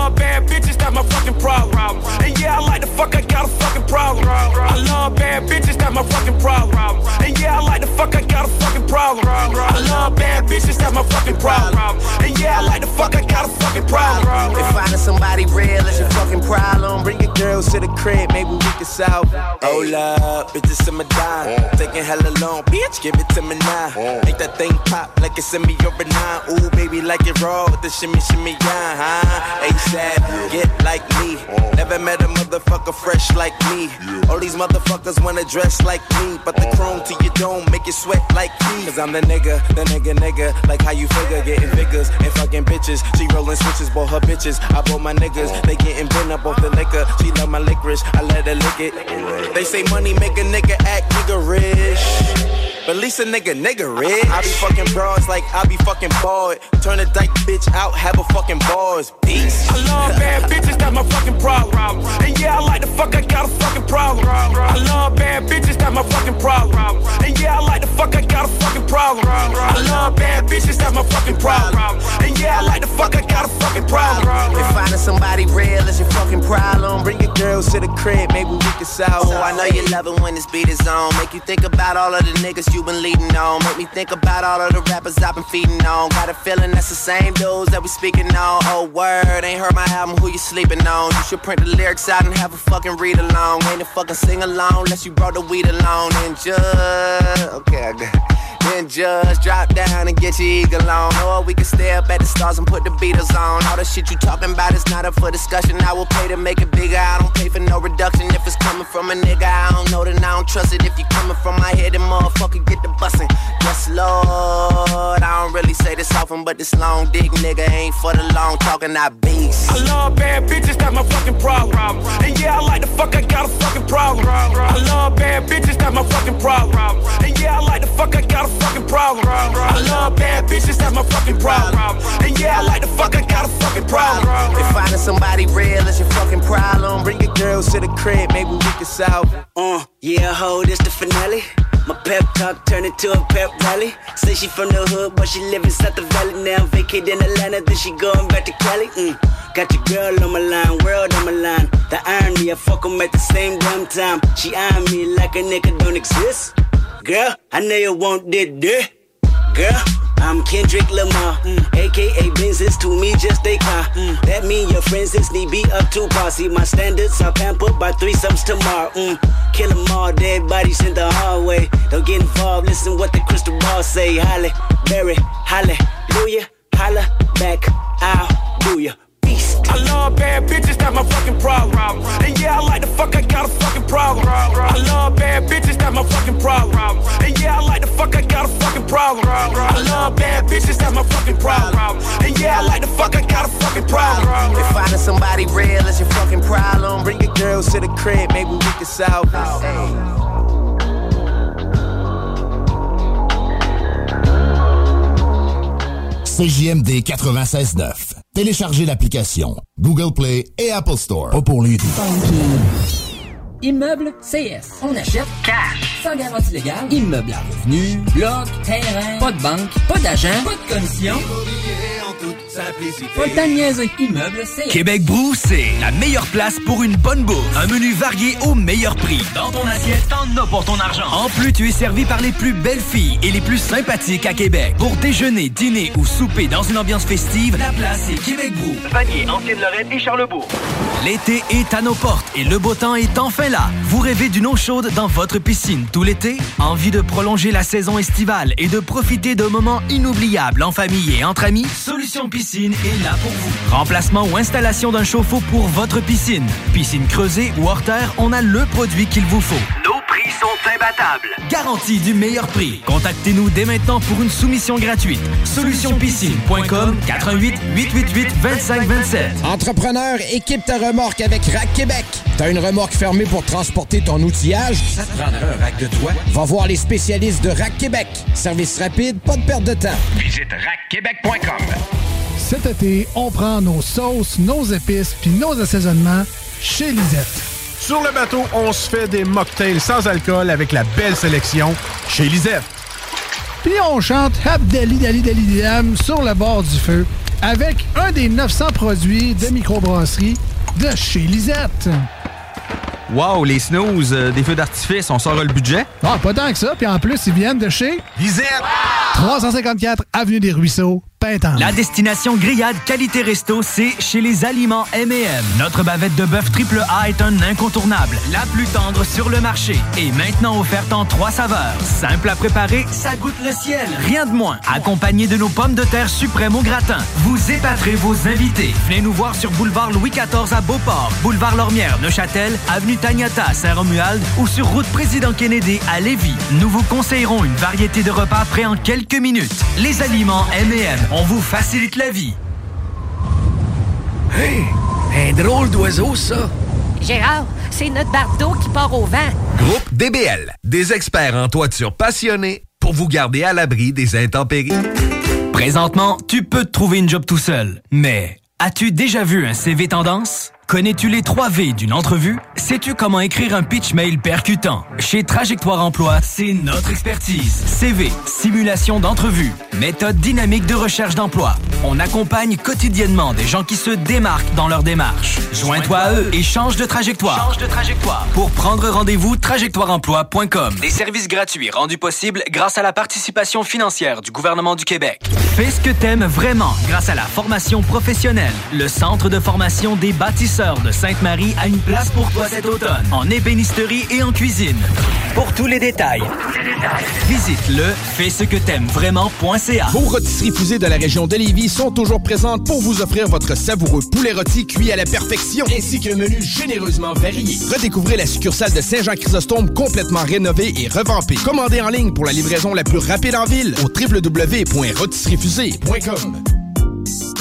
Speaker 39: love bad bitches, that's my fucking problem. And yeah, I like the fuck, I got a fucking problem. I love bad bitches, that's my fucking problem. And yeah, I like the fuck, I got a fucking problem. I love bad bitches, that's my fucking problem. And yeah, I like the fuck, I got a fucking problem.
Speaker 20: If finding somebody real is your fucking problem, bring your girls to the crib, maybe we can solve.
Speaker 29: Hold up, bitches in my dime. Taking hella long, bitch, give it to me now. Make that thing pop like it's in me over nine. Ooh, baby, like it raw with the shimmy, shimmy, yeah, huh? ASAP, get like me. Never met a motherfucker fresh like me. All these motherfuckers wanna dress like me, but the chrome to your dome make you sweat like me. Cause I'm the nigga, the nigga, nigga. Like how you figure, getting figures and fucking bitches. She rolling switches, bought her bitches. I bought my niggas, they getting bent up off the liquor. She love my licorice, I let her lick it. They say money make a nigga act nigga rich. But at least a nigga, nigga rich. I be fucking bras like I be fucking bored. Turn a dyke bitch out, have a fucking bars. Peace.
Speaker 39: I love bad bitches, that's my fucking problem. And yeah, I like the fuck, I got a fucking problem. I love bad bitches, that's my fucking problem. And yeah, I like the fuck, I got a fucking problem. I love bad bitches, that's my fucking problem. And yeah, I like the fuck, I got a fucking problem.
Speaker 20: If finding somebody real is your fucking problem, bring your girls to the crib, maybe we can solve.
Speaker 29: Oh, I know you love it when this beat is on. Make you think about all of the niggas you been leading on. Make me think about all of the rappers I've been feeding on. Got a feeling that's the same dudes that we speaking on. Oh, word, ain't heard my album, who you sleeping on? You should print the lyrics out and have a fucking read along. Ain't a fucking sing along unless you brought the weed along. And just, okay, I got. Then just drop down and get your eagle on. Or we can stay up at the stars and put the Beatles on. All the shit you talking about is not up for discussion. I will pay to make it bigger. I don't pay for no reduction. If it's coming from a nigga, I don't know, then I don't trust it. If you coming from my head, then motherfucker get the bussin'. Yes, Lord. I don't really say this often, but this long dick nigga ain't for the long talking, I beast.
Speaker 39: I love bad bitches, that's my fucking problem. And yeah, I like the fuck, I got a fucking problem. I love bad bitches, that's my fucking problem. And yeah, I like the fuck, I got a fucking problem. I love bad bitches, that's my fucking problem. And yeah, I like the fuck, I got a fucking problem.
Speaker 20: If finding somebody real is your fucking problem, bring your girls to the crib, maybe we can solve it.
Speaker 29: Uh, yeah, ho, this the finale. My pep talk turned into a pep rally. Say she from the hood, but she live inside the valley now. Vacate in Atlanta, then she going back to Cali. Mm. Got your girl on my line, world on my line. The irony, I fuck 'em at the same damn time. She eyeing me like a nigga don't exist. Girl, I know you want this. Girl,
Speaker 73: I'm Kendrick Lamar, mm. aka Benzes to me just a car. Mm. That mean your friends is need be up to posse. My standards are pampered by threesomes tomorrow. Mm. Kill them all, dead bodies in the hallway. Don't get involved, listen what the crystal ball say. Halle Berry, hallelujah, holla back, I'll do ya.
Speaker 29: I love bad bitches, that's my fucking problem. And yeah, I like the fuck, I got a fucking problem. I love bad bitches, that's my fucking problem. And yeah, I like the fuck, I got a fucking problem. I love bad bitches, that's my fucking problem. And yeah, I like the fuck, I got a fucking problem.
Speaker 20: If finding somebody real is your fucking problem, bring your girls to the crib, maybe we can solve this.
Speaker 16: CJMD 96.9. Téléchargez l'application Google Play et Apple Store. Pas pour les
Speaker 74: Immeuble CS. On achète cash. Sans garantie légale. Immeuble à revenu. Bloc. Terrain. Pas de banque. Pas d'agent. Pas de commission. Pas le temps de niaiser. Immeuble CS.
Speaker 2: Québec Brou, c'est la meilleure place pour une bonne bouffe. Un menu varié au meilleur prix. Dans ton assiette, t'en as pour ton argent. En plus, tu es servi par les plus belles filles et les plus sympathiques à Québec. Pour déjeuner, dîner ou souper dans une ambiance festive, la place est Québec Brou.
Speaker 75: Vanier, Ancienne-Lorraine et Charlebourg.
Speaker 2: L'été est à nos portes et le beau temps est enfin là. Vous rêvez d'une eau chaude dans votre piscine tout l'été? Envie de prolonger la saison estivale et de profiter de moments inoubliables en famille et entre amis? Solution Piscine est là pour vous. Remplacement ou installation d'un chauffe-eau pour votre piscine. Piscine creusée ou hors terre, on a le produit qu'il vous faut.
Speaker 75: Prix sont imbattables.
Speaker 2: Garantie du meilleur prix. Contactez-nous dès maintenant pour une soumission gratuite. Solutionpiscine.com 88 888 2527.
Speaker 76: Entrepreneur, équipe ta remorque avec Rack Québec. T'as une remorque fermée pour transporter ton outillage? Ça te prendra un rack de toi? Va voir les spécialistes de Rack Québec. Service rapide, pas de perte de temps.
Speaker 10: Visite rackquebec.com.
Speaker 6: Cet été, on prend nos sauces, nos épices puis nos assaisonnements chez Lisette.
Speaker 7: Sur le bateau, on se fait des mocktails sans alcool avec la belle sélection chez Lisette.
Speaker 6: Puis on chante Habdali Dali Dali Dam sur le bord du feu avec un des 900 produits de microbrasserie de chez Lisette.
Speaker 77: Wow, les snooze, euh, des feux d'artifice, on sort le budget?
Speaker 6: Ah, pas tant que ça. Puis en plus, ils viennent de chez
Speaker 7: Lisette.
Speaker 6: 354 Avenue des Ruisseaux,
Speaker 2: La destination grillade qualité resto, c'est chez les aliments M&M. Notre bavette de bœuf triple A est un incontournable, la plus tendre sur le marché et maintenant offerte en trois saveurs. Simple à préparer, ça goûte le ciel, rien de moins. Accompagné de nos pommes de terre suprêmes au gratin, vous épaterez vos invités. Venez nous voir sur boulevard Louis XIV à Beauport, boulevard Lormière, Neuchâtel, avenue Taniata à Saint-Romuald ou sur route Président Kennedy à Lévis. Nous vous conseillerons une variété de repas prêts en quelques minutes. Les aliments M&M, on vous facilite la vie.
Speaker 16: Hey, un drôle d'oiseau, ça.
Speaker 78: Gérard, c'est notre bardeau qui part au vent.
Speaker 10: Groupe DBL, des experts en toiture passionnés pour vous garder à l'abri des intempéries.
Speaker 2: Présentement, tu peux te trouver une job tout seul, mais as-tu déjà vu un CV tendance? Connais-tu les 3 V d'une entrevue? Sais-tu comment écrire un pitch mail percutant? Chez Trajectoire Emploi, c'est notre expertise. CV, simulation d'entrevue, méthode dynamique de recherche d'emploi. On accompagne quotidiennement des gens qui se démarquent dans leur démarche. Joins-toi à eux et change de trajectoire. Change de trajectoire. Pour prendre rendez-vous, trajectoireemploi.com. Des services gratuits rendus possibles grâce à la participation financière du gouvernement du Québec. Fais ce que t'aimes vraiment grâce à la formation professionnelle. Le Centre de formation des bâtisseurs de Sainte-Marie a une place pour toi cet automne. En ébénisterie et en cuisine. Pour tous les détails, visite le fais ce que t'aimes vraiment.ca.
Speaker 4: Vos rôtisseries fusées de la région de Lévis sont toujours présentes pour vous offrir votre savoureux poulet rôti cuit à la perfection, ainsi qu'un menu généreusement varié. Redécouvrez la succursale de Saint-Jean-Chrysostome complètement rénovée et revampée. Commandez en ligne pour la livraison la plus rapide en ville au www.rôtisseriefusée.com.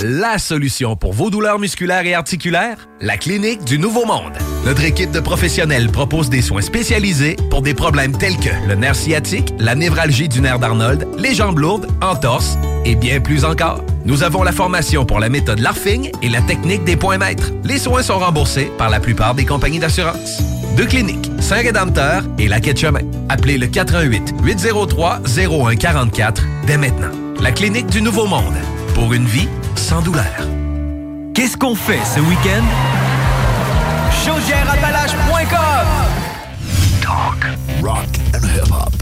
Speaker 10: La solution pour vos douleurs musculaires et articulaires? La Clinique du Nouveau Monde. Notre équipe de professionnels propose des soins spécialisés pour des problèmes tels que le nerf sciatique, la névralgie du nerf d'Arnold, les jambes lourdes, entorses et bien plus encore. Nous avons la formation pour la méthode LARFING et la technique des points maîtres. Les soins sont remboursés par la plupart des compagnies d'assurance. Deux cliniques, Saint-Rédempteur et la Quai de Chemin. Appelez le 88 803 0144 dès maintenant. La Clinique du Nouveau Monde. Pour une vie sans douleur.
Speaker 2: Qu'est-ce qu'on fait ce week-end? Chaudièreappalaches.com
Speaker 16: Talk, rock and hip-hop.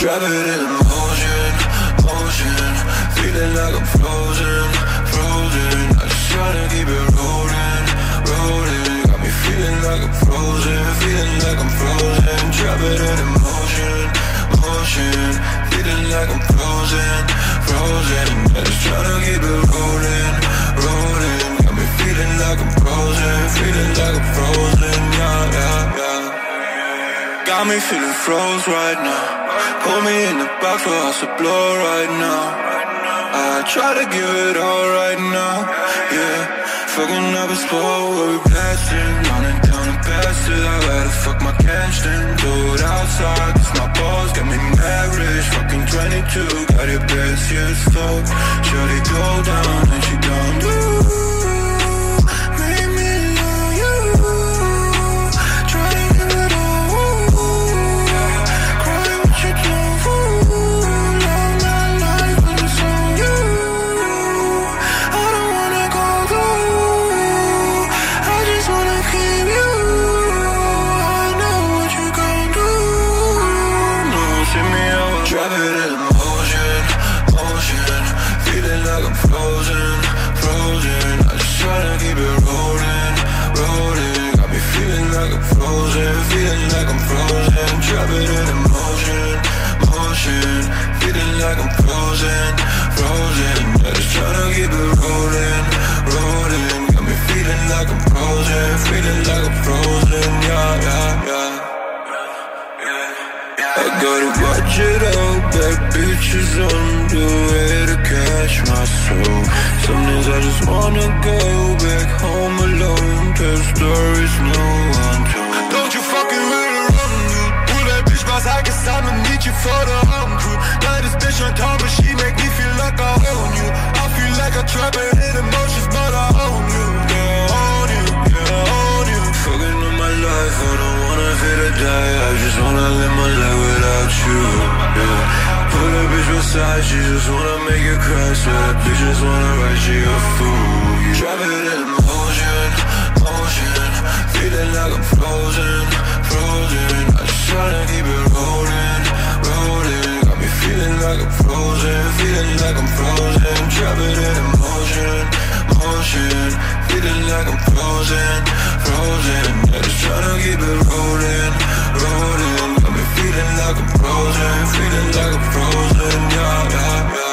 Speaker 64: It in motion, motion. Feeling like I'm frozen, frozen. I just tryna keep it rolling, rolling. Got me feeling like I'm frozen, feeling like I'm frozen. It in motion, motion. Feeling like I'm frozen, frozen. I just tryna keep it rolling, rolling. Got me feeling like I'm frozen, feeling like I'm frozen. Yeah, yeah, yeah. Got me feeling froze right now Put me in the back for us to blow right now. I try to give it all right now, yeah. Fucking up a spot where we blasting, running down the passage. I gotta fuck my cash then do it outside. Cause my balls got me mad rich, fucking 22. Got it best, yeah, slow. Shorty go down and she down. Ooh. Got me feeling like I'm frozen, feeling like I'm frozen. Yeah, yeah, yeah. I gotta watch it out, bad bitches on the way to catch my soul. Some days I just wanna go back home alone Tell stories no one told
Speaker 63: Don't you fucking really run you Pull that bitch cause I'ma meet you for the home crew. Now this bitch on top but she a trapper in emotions but I own you Yeah, own you, yeah, own you.
Speaker 64: Fucking on my life, I don't wanna feel to die. I just wanna live my life without you, yeah. Pull a bitch beside, she just wanna make you cry So that bitch just wanna write you a fool. Yeah. Drive it in motion, motion. Feeling like I'm frozen, frozen. I just tryna keep it like I'm frozen, feeling like I'm frozen. Drop it in motion, motion Feeling like I'm frozen, frozen. I just tryna keep it rolling, rolling. Got me feeling like I'm frozen, feeling like I'm frozen. Yeah, yeah, yeah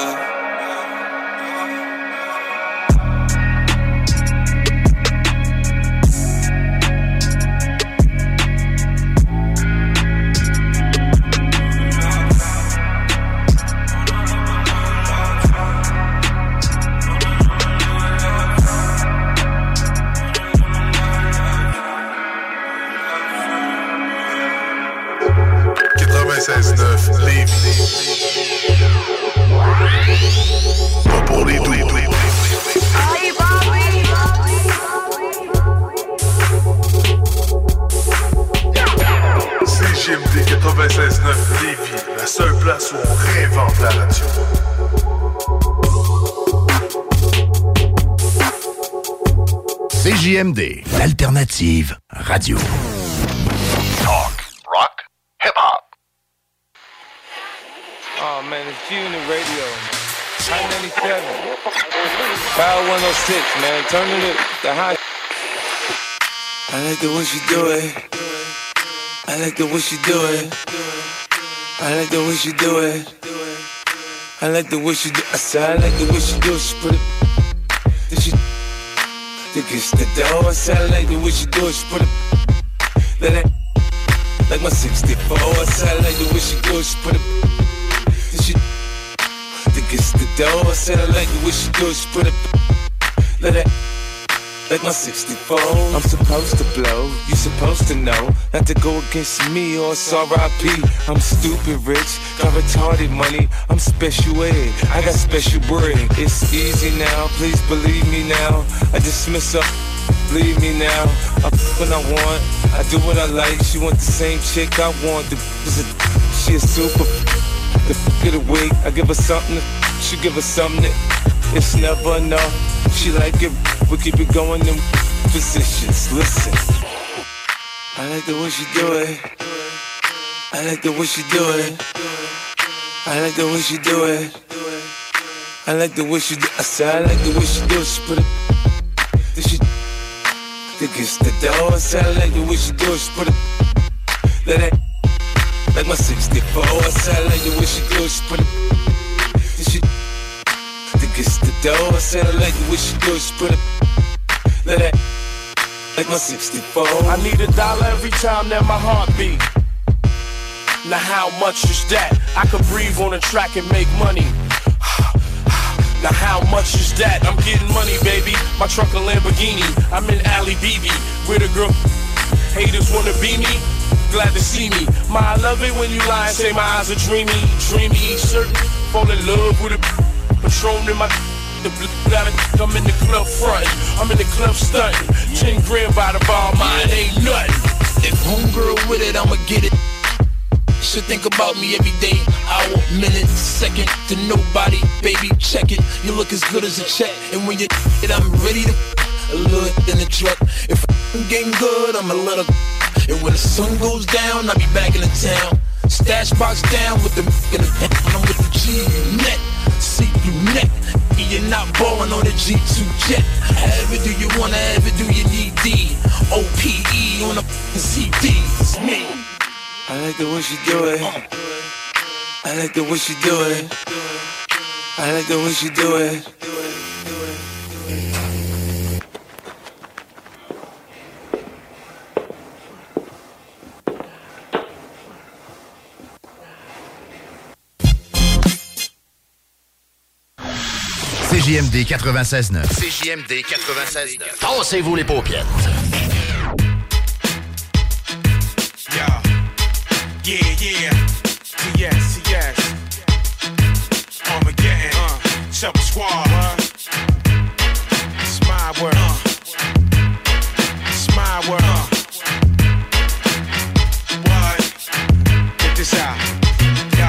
Speaker 46: l'alternative radio.
Speaker 68: Talk, rock, hip hop.
Speaker 79: Oh man, it's G in the radio. High 97. Power 106, man. Turn it up the high.
Speaker 64: I like the way she do it. I like the way she do it. I like the way she do it. I like the way she do. I said I like the way she do it. She put it. Then she. The. I like the way she do it. She put it. Let it. Like my 64. I said I like the way she do it. She put it. Then she. Then gets the. I like the way she do it. She put it. Let it like my 64. I'm supposed to blow, you supposed to know. Not to go against me or it's RIP. I'm stupid rich, got retarded money. I'm special ed, I got special bread. It's easy now, please believe me now. I dismiss her. Leave me now. I f when I want. I do what I like. She want the same chick I want. The is she a super. The f of the week. I give her something. She give her something. It's never enough. She like it. We keep it going in positions. Listen. I like the way she do it. I like the way she do it. I like the way she do it. I like the way she do. I said I like the way she do it. She put it. Then she. Gets the door. I said I like the way she do it. She put it. Let it. Like my 64. I said I like the way she do it. She put it. Gets the door. I said I like the way she do it. Put it. Let that Like my 64.
Speaker 39: I need a dollar every time that my heart beat. Now how much is that? I could breathe on a track and make money. Now how much is that? I'm getting money, baby. My truck a Lamborghini. I'm in Ali BB with a girl. Haters wanna be me. Glad to see me. My, I love it when you lie and say my eyes are dreamy, dreamy. Certain fall in love with a Patron in my. The got it. I'm in the club frontin'. I'm in the club stunting. Ten grand by the bar, mine ain't nothing.
Speaker 64: If homegirl with it, I'ma get it. Should think about me every day, hour, minute, second to nobody. Baby, check it. You look as good as a check. And when you it, I'm ready to a little in the truck. If I'm getting good, I'm a little. And when the sun goes down, I'll be back in the town. Stash box down with the in the I'm with the G net, through. You're not balling on the G2 jet. However do you wanna, ever do you need D? OPE on a CD. It's me. I like the way she do it. I like the way she do it. I like the way she do it.
Speaker 16: CJMD 96.9.
Speaker 80: CJMD 96.9.
Speaker 16: Tassez-vous les paupières.
Speaker 39: Yeah, yeah, yeah. Yes, yes. Armageddon. Uh, Chubba Squad. It's my world. It's my world. What? Get this out. Yo,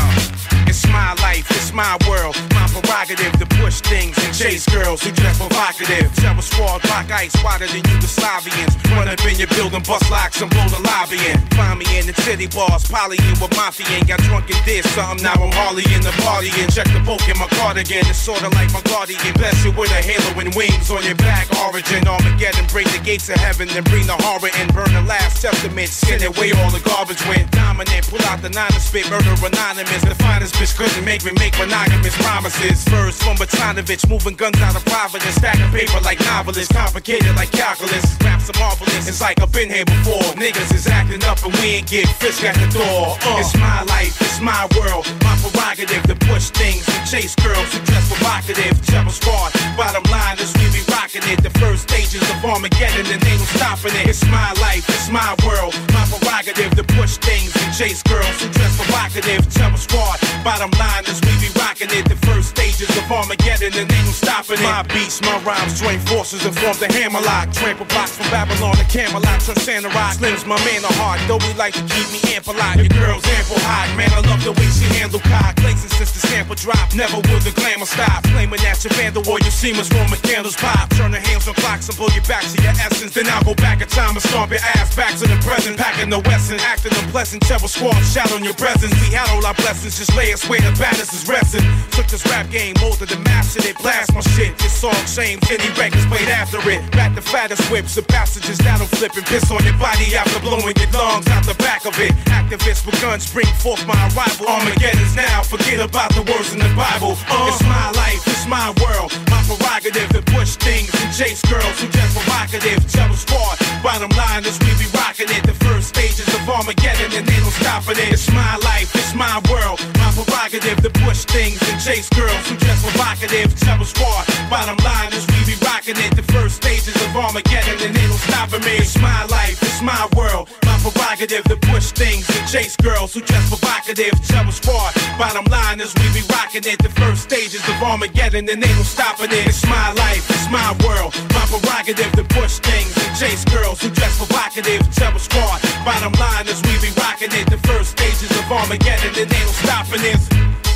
Speaker 39: it's my life. It's my world. My prerogative push things and chase girls who dress provocative. Chubba Squad, rock ice, wider than Yugoslavians. Run up in your building, bust locks and blow the lobby in. Find me in the city bars, polying with mafia and got drunk and did something. Now I'm Harley in the party and check the book in my cardigan. It's sorta like my guardian. Bless you with a halo and wings on your back. Origin Armageddon, break the gates of heaven, then bring the horror and burn the last testament. Skin away all the garbage went dominant. Pull out the nine and spit, murder anonymous. The finest bitch couldn't make me make monogamous promises. First from Batanovich, moving guns out of Providence, stacking paper like novelists, complicated like calculus. Raps are marvelous, it's like I've been here before. Niggas is acting up and we ain't get frisk at the door. Uh, it's my life, it's my world, my prerogative to push things and chase girls who dress provocative. Chubba Squad, bottom line is we be rocking it. The first stages of Armageddon and they ain't stopping it. It's my life, it's my world, my prerogative to push things and chase girls who dress provocative. Chubba Squad, bottom line is we be rocking it. The first stages of Armageddon and ain't no stopping it. My beats, my rhymes, join forces and form the hammer lock. Trample blocks from Babylon to Camelot, turn Santa Rock. Slim's my man of heart, though we like to keep me ample lot. Your girl's ample hot, man, I love the way she handle cock. Places since the sample drop, never will the glamour stop. Claiming that you're vandal or your seamers Roman candles pop. Turn the hands on clocks and pull you back to your essence. Then I'll go back in time and stomp your ass back to the present. Packing the Wesson, acting unpleasant. Chevrolet squad, shout on your presence. We had all our blessings, just lay us where the baddest is resting. Took this rap game, molded and mastered it. Blast my shit, this song shame, any records played after it. Back the fattest whips, the passages that'll flip and piss on your body after blowing your lungs out the back of it. Activists with guns bring forth my arrival. Armageddon's now, forget about the words in the Bible. Uh, it's my life, it's my world, my prerogative to push things and chase girls who just provocative. Chubba Squad, bottom line is we be rocking it. The first stages of Armageddon and they don't stop it. It's my life, it's my world, my prerogative to push things and chase girls who just provocative. Chubba Squad, bottom line is we be rocking it. The first stages of Armageddon and no stopping me. It's my life, it's my world, my prerogative to push things and chase girls who just provocative. Chubba Squad, bottom line is we be rocking it. The first stages of Armageddon and ain't no stopping it. It's my life, it's my world, my prerogative to push things and chase girls who just provocative. Chubba Squad, bottom line is we be rocking it. The first stages of Armageddon and ain't no stopping it.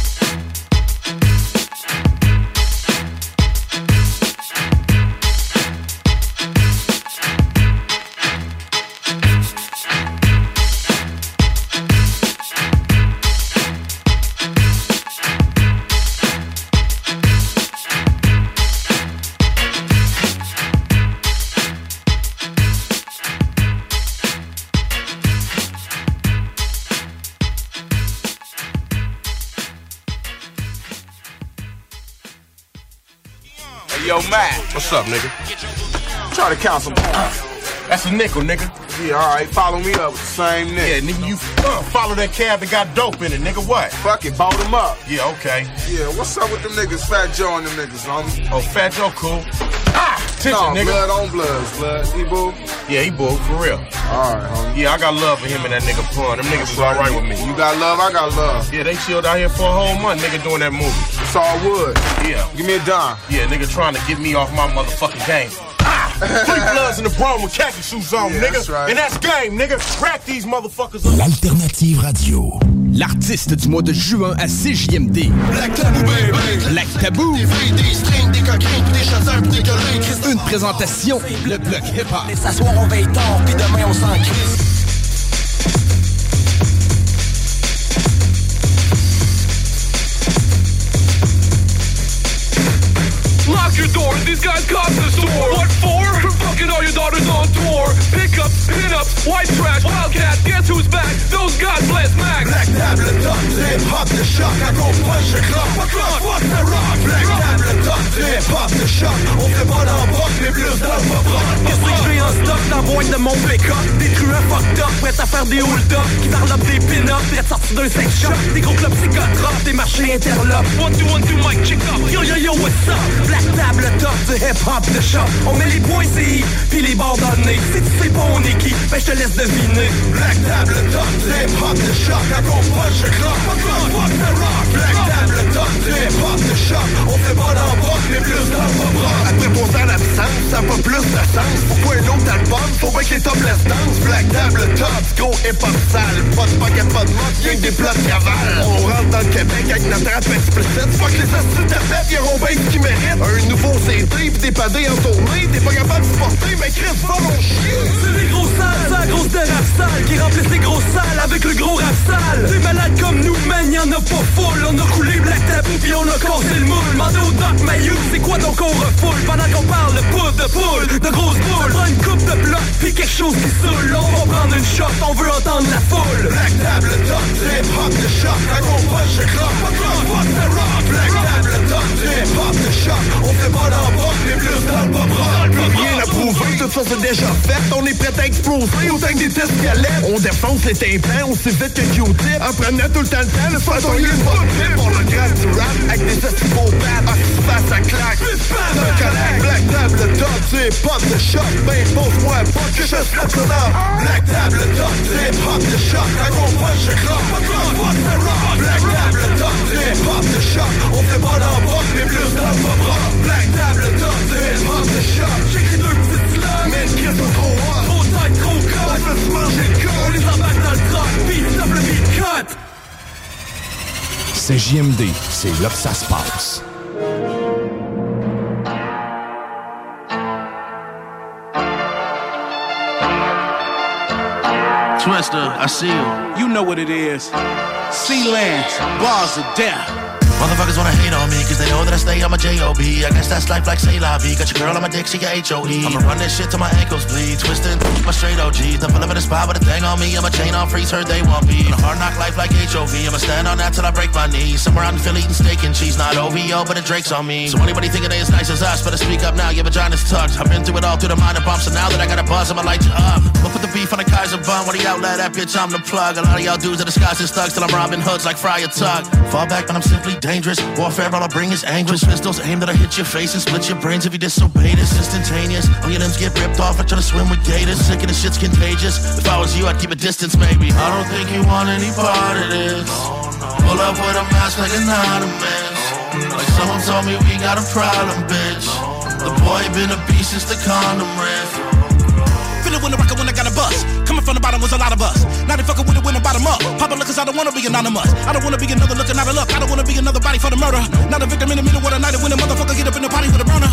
Speaker 19: Yo, Matt.
Speaker 81: What's up, nigga?
Speaker 19: Try to count some.
Speaker 81: That's a nickel, nigga.
Speaker 19: Yeah, all right. Follow me up with the same nigga.
Speaker 81: Yeah, nigga, you uh, follow that cab that got dope in it, nigga. What?
Speaker 19: Fuck it, bought him up.
Speaker 81: Yeah, okay.
Speaker 19: Yeah, what's up with them niggas? Fat Joe and them niggas, homie.
Speaker 81: Oh, Fat Joe, cool. Ah, attention,
Speaker 19: no,
Speaker 81: nigga.
Speaker 19: blood on bloods, blood. He boo?
Speaker 81: Yeah, he boo, for real.
Speaker 19: All right, homie.
Speaker 81: Yeah, I got love for him and that nigga Pun. Them niggas was all right with me.
Speaker 19: You got love, I got love.
Speaker 81: Yeah, they chilled out here for a whole month, nigga, doing that movie.
Speaker 19: It's all wood.
Speaker 81: Yeah.
Speaker 19: Give me a dime.
Speaker 81: Yeah, nigga trying to get me off my motherfucking game. Ah! Three bloods in the brown with khaki shoes on,
Speaker 19: Yeah,
Speaker 81: nigga.
Speaker 19: that's.
Speaker 81: And that's game, nigga. Crack these motherfuckers up.
Speaker 4: L'alternative radio. L'artiste du mois de juin à CJMD.
Speaker 56: Black Tabou, baby.
Speaker 4: Black Tabou.
Speaker 56: Des filles, des strings, des coquins, pis des chasseurs, des collègues.
Speaker 4: Une présentation, le bloc hip-hop.
Speaker 56: Et s'asseoir, on veille tard, pis demain, on s'en crisse.
Speaker 13: Lock your door, these guys cost the store. What for? Fucking all your daughters on tour. Pickups, pinups, white trash, wildcat, guess who's back? Those God bless Mac.
Speaker 56: Black table top, hip hop de choc, à gros punch et clock, pas clock, fuck? The rock? Black table top, hip hop de choc, on fait pas broc, mais plus rock.
Speaker 36: Qu'est-ce que j'ai en stock dans la boîte de mon pick-up? Des truands fucked up, prêts à faire des hold-up Qui parlent des pin-up, prêts sortis d'un sex shop Des gros clubs psychotropes, des marchés interlopes
Speaker 13: One, two, one, two, mic, check up.
Speaker 36: Yo yo yo, what's up? Black table top du hip-hop de shop On met les points CI, pis les bords nez Si tu sais pas on est qui, ben je te laisse deviner
Speaker 56: Black table top, hip hop de choc, à gros punch et clock, pas clock, fuck the rock. Black table top, hip hop de choc, on fait pas dans le broc, mais plus dans rock. Après ton temps d'absence, ça pas plus de sens. Pourquoi un autre album? Faut bien que les topless dansent. Black table top, gros hip hop sale. Pas de pocket, pas de mode, y'a que des plats de cavale. On rentre dans le Québec avec notre rap explicite. Fuck les astuces de fête, y'auront bien ce qu'ils méritent. Un nouveau CD pis des padés en tournée. T'es pas capable de mon chien.
Speaker 36: C'est des gros sales, c'est la grosse de sale Qui remplissent les grosses salles avec le gros rap sale Des malades comme nous, man, y'en a pas full On a coulé Black Tabou pis on a cassé le moule. Mandé au Doc Mayou, c'est quoi donc on refoule? Pendant qu'on parle de poudre de poule, de grosses boules. Prend une coupe de bloc pis quelque chose qui saoule. On va prendre une shot, on veut entendre la foule.
Speaker 56: Black table top, hip hop de choc, gros pas clock, fuck the rock. Black on fait pas broc, mais plus pop rien à prouver, tout ça c'est déjà fait, on est prêt à exploser autant que des tests galettes. On défonce les tympans aussi vite que Q-tip, en prenant tout le temps le temps, le il est pas pour le grade du rap, avec des à six faces à claque. Un collègue, black table top, hip hop de choc, ben pose-moi pas que je ça dans. Black table top, hip hop de choc, clock, fuck the rock. Black table top, hip hop de choc, on fait plus dans le pop rock. Black table top, hip hop de choc, j'écris deux petites slugs, mais une crise de trop hot.
Speaker 36: Trop tight, trop
Speaker 56: On
Speaker 36: cut
Speaker 56: fait se manger le
Speaker 36: On les embarque dans le truck, beat, stop le beat, cut
Speaker 4: CJMD, c'est là que ça se passe.
Speaker 82: Twister, I see you. You know what it is. Sea lands, bars of death.
Speaker 83: Motherfuckers wanna hate on me, cause they know that I stay on my J.O.B. I guess that's life like say la vie. Got your girl on my dick, she got H.O.E. I'ma run this shit till my ankles bleed. Twisting my straight OG. The fella in the spot with a thing on me. I'ma chain on freeze, heard they want me. A hard knock life like H.O.V. I'ma stand on that till I break my knees. Somewhere out in Philly eating steak and cheese. Not OVO, but the Drake's on me. So anybody thinking they as nice as us, better speak up now, your vagina's tucked. I've been through it all through the minor bumps, and now that I got a buzz, I'ma light you up. I'ma put the beef on the Kaiser bun. When he outlet that bitch, I'm the plug. A lot of y'all dudes are disguised as thugs till I'm robbing hoods like Friar Tuck. Fall back when I'm simply dangerous. Warfare, all I bring is anguish. Pistols aimed that I hit your face and split your brains if you disobey this. Instantaneous. All your limbs get ripped off. I try to swim with gators. Sick of the shit's contagious. If I was you, I'd keep a distance, maybe. I don't think you want any part of this. Pull up with a mask like an anonymous. Like someone told me we got a problem, bitch. The boy been a beast since the condom riff.
Speaker 36: Feel it when I rock when I got a bus. From the bottom was a lot of us. Now they fucking with it when I bottom up. Papa look cause I don't wanna be anonymous. I don't wanna be another looking out of luck. I don't wanna be another body for the murder. Not a victim in the middle of the night when a motherfucker get up in the party with a burner.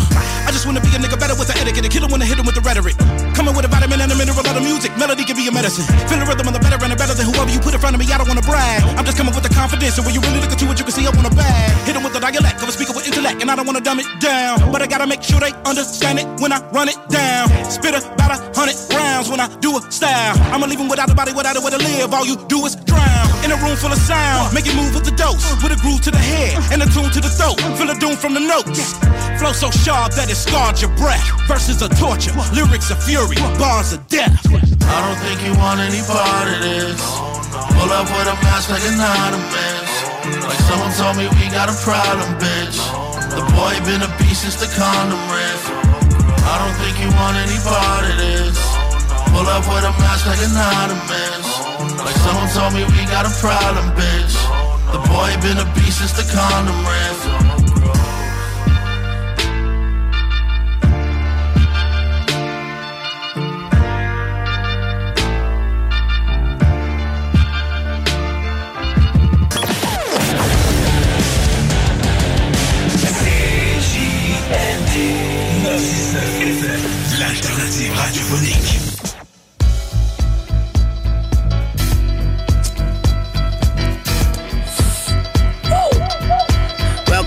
Speaker 36: I just wanna be a nigga better with the etiquette. A killer I hit him with the rhetoric. Coming with a vitamin and a mineral of the music. Melody can be a medicine. Feel the rhythm of the better and the better than whoever you put in front of me. I don't wanna brag. I'm just coming with the confidence. And when you really look into what you can see up on the bag. Hit him with the dialect of a speaker with intellect. And I don't wanna dumb it down. But I gotta make sure they understand it when I run it down. Spit about a hundred rounds when
Speaker 84: I do a style. I'ma leave him without a body, without a way to live. All you do is drown in a room full of sound. Make it move with the dose, with a groove to the head and a tune to the throat. Feel the doom from the notes. Flow so sharp that it scarred your breath. Verses of torture, lyrics of fury, bars of death.
Speaker 83: I don't think you want any part of this. Pull up with a mask like anonymous. Like someone told me we got a problem, bitch. The boy been a beast since the condom riff. I don't think you want any part of this. Pull up with a mask like anonymous. Like someone told me we got a problem, bitch. The boy been a beast since the condom riff.
Speaker 85: CJMD 969 FM, l'alternative radiophonique.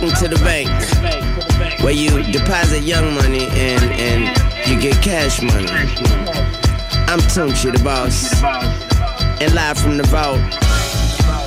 Speaker 86: Welcome to the bank, where you deposit young money and and you get cash money. I'm Tunechi, the boss, and live from the vault.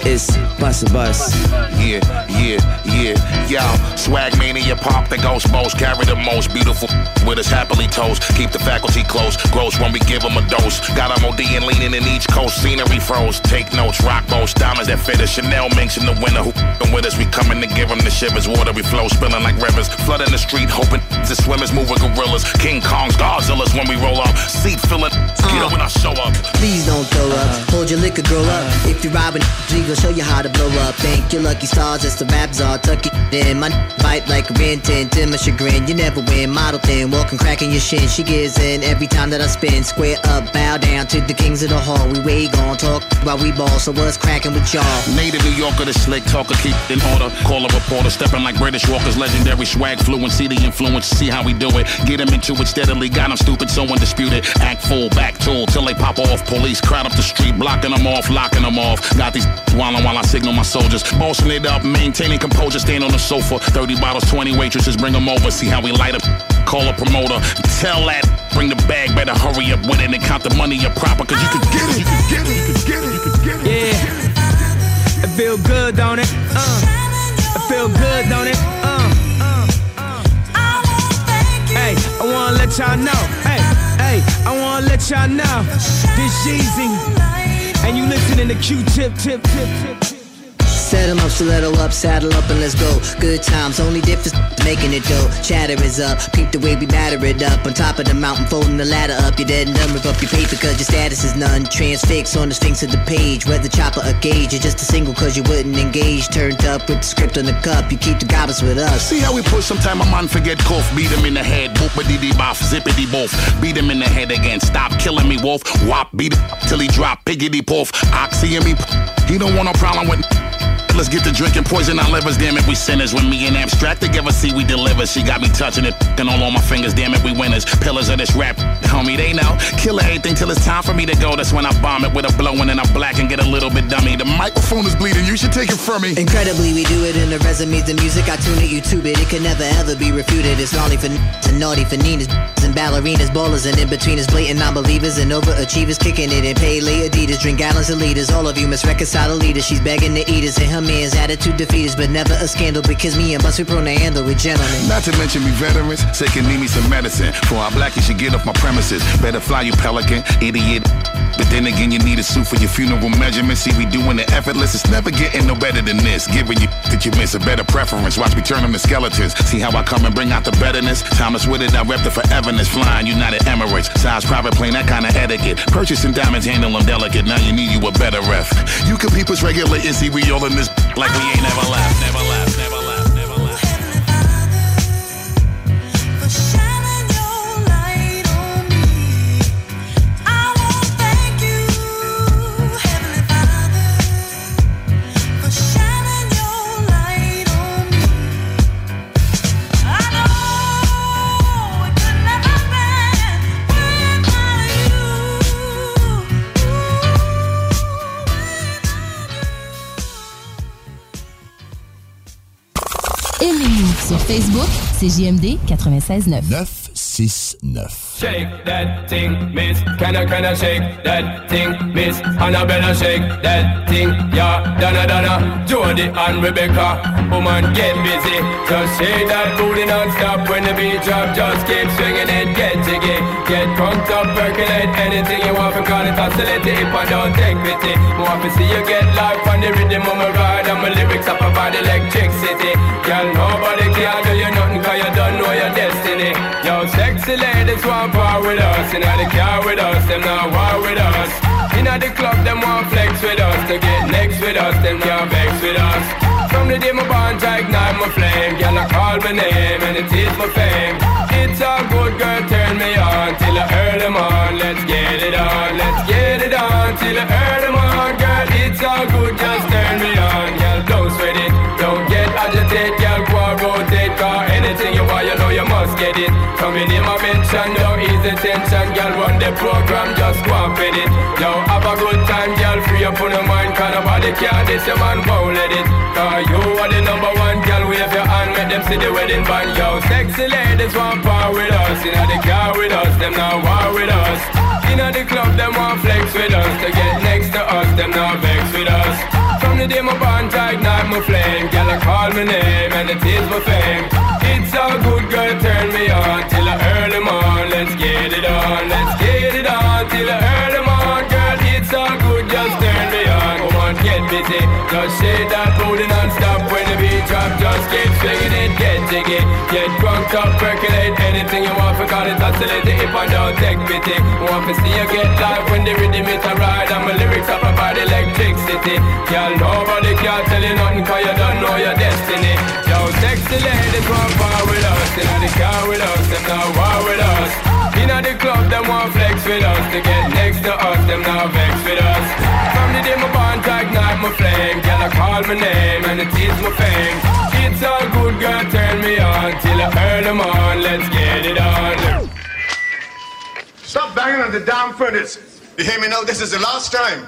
Speaker 86: It's Bus a Bus.
Speaker 68: Yeah, yeah, yeah. Yo, swag mania pop the ghost most. Carry the most beautiful with us happily toast. Keep the faculty close. Gross when we give them a dose. Got them OD and leaning in each coast. Scenery froze. Take notes. Rock boats. Diamonds that fit us. Chanel minks in the winter. Who with us? We coming to give them the shivers. Watery flow. Spilling like rivers. Flooding the street. Hoping the swimmers moving gorillas. King Kongs. Godzillas when we roll up. Seat filling. Get up uh. when I show up.
Speaker 87: Please don't throw up. Hold your liquor, grow up. If you're robbing, G show you how to blow up. Thank your lucky stars, that's the rap czar. Tuck it in. My bite like a Rin Tin. To my chagrin, you never win. Model thin, walking, cracking your shin. She gives in every time that I spin. Square up, bow down to the kings of the hall. We way gon' talk while we ball. So what's cracking with y'all?
Speaker 68: Native New Yorker, the slick talker, keep in order. Call a reporter, stepping like British walkers, legendary swag fluency, the influence, see how we do it. Get him into it steadily, got him stupid, so undisputed. Act full, back tool, till they pop off. Police crowd up the street, blocking them off, locking them off. Got these wildin' while I signal my soldiers. Bossing it up, maintaining composure, stand on the sofa. 30 bottles, 20 waitresses, bring them over, see how we light up. Call a promoter, tell that, bring the bag, better hurry up with it and count the money up proper, cause you could get it, you could get it, you could get it, you could get it.
Speaker 88: Yeah. It feel good, don't it? Uh. It feel good, don't it? Uh. Hey, I wanna let y'all know. Hey, hey, I wanna let y'all know. This Yeezy. And you listening to Q-Tip, tip, tip, tip, tip.
Speaker 87: Set 'em up, stiletto up, saddle up, and let's go. Good times, only difference making it though. Chatter is up, peep the way we batter it up. On top of the mountain, folding the ladder up. You're dead and done, rip up your paper cause your status is none. Transfix on the sphinx of the page. Whether chopper or gauge, you're just a single cause you wouldn't engage. Turned up with the script on the cup, you keep the goblins with us.
Speaker 68: See how we push sometime a man forget cough, beat him in the head, boopity dee boff, zippity boof, beat him in the head again, stop killing me, wolf, Wop, beat it till he drop, piggity poof, oxy and me, he don't want no problem with. Let's get to drinking poison our livers, damn it, we sinners. When me and abstract together, see we deliver. She got me touching it, and all on my fingers, damn it, we winners. Pillars of this rap, homie, they know. Kill everything till it's time for me to go. That's when I bomb it with a blow and then I black and get a little bit dummy. The microphone is bleeding, you should take it from me.
Speaker 87: Incredibly, we do it in the resumes, the music. I tune it, you YouTube it. It can never ever be refuted. It's gnarly for and naughty for Ninas and ballerinas, ballers, and in between is blatant non-believers and overachievers kicking it in Pele Adidas. Drink gallons of liters. All of you must reconcile the leader. She's begging to eat us and her man's attitude defeat us, but never a scandal because me and Bus we prone to handle with gentlemen.
Speaker 68: Not to mention me veterans, say can need me some medicine. For our black, you should get off my premises. Better fly you pelican, idiot. But then again, you need a suit for your funeral measurements. See, we doing it effortless. It's never getting no better than this. Giving you that you miss a better preference. Watch me turn them to skeletons. See how I come and bring out the betterness. Thomas with it, I rep the foreverness. Flying United Emirates. Size private plane, that kind of etiquette. Purchasing diamonds, handle them delicate. Now you need you a better ref. You can peep us regular see we all in this like we ain't never left, never left, never left.
Speaker 89: Sur Facebook, c'est JMD 96.9.
Speaker 46: 969.
Speaker 85: Shake that thing, miss. Can I, can I shake that thing, miss? Annabella, shake that thing, yeah. Donna, Donna, Jody and Rebecca. Woman, get busy. Just shake that booty non-stop when the beat drop. Just keep swinging it, get jiggy. Get crunked up, percolate anything you want. For call it oscillate if I don't take pity. Want to see you get life on the rhythm of my ride. And my lyrics up about electricity. Girl, nobody can do you Sexy ladies want part with us. Inna the car with us, them not war with us. Inna the club, them want flex with us. To get next with us, them can't vex with us. From the day my bond, I ignite my flame. Girl, I call my name and it is my fame. It's a good the program, just go and fit it. Yo, have a good time, girl, free up on your mind. Cause nobody care, this your man won't let it. Cause you are the number one, girl, wave your hand, make them see the wedding band. Yo, sexy ladies want part with us. Inna the car with us, them now war with us. Inna the club, them want flex with us. To get next to us, them now vex with us. From the day my bond, ignite my flame. Girl, I call my name and it is my fame. It's a good girl, turn me on till I earn them. Let's get it on, let's get it on till I earn them. Girl, it's all good, just turn me on. Come on, get busy. Just shake that booty non-stop when the beat drop. Just keep swinging it, get jiggy. Get drunk up, percolate anything you want. For call it oscillate if I don't take pity. Want to see you get live when the rhythm it a ride. And my lyrics up about electricity. Girl, nobody can tell you nothing cause you don't know your destiny. Yo, sexy ladies want power with us. Inna the car with us, them now war with us. Inna the club, them want flex with us. To get next to us, them now vex with us. From the day my bond, ignite my flame. Girl, I call my name and it is my fame. It's all good, girl, turn me on till I earn them on. Let's get it on.
Speaker 90: Stop banging on the damn furnace. You hear me now? This is the last time.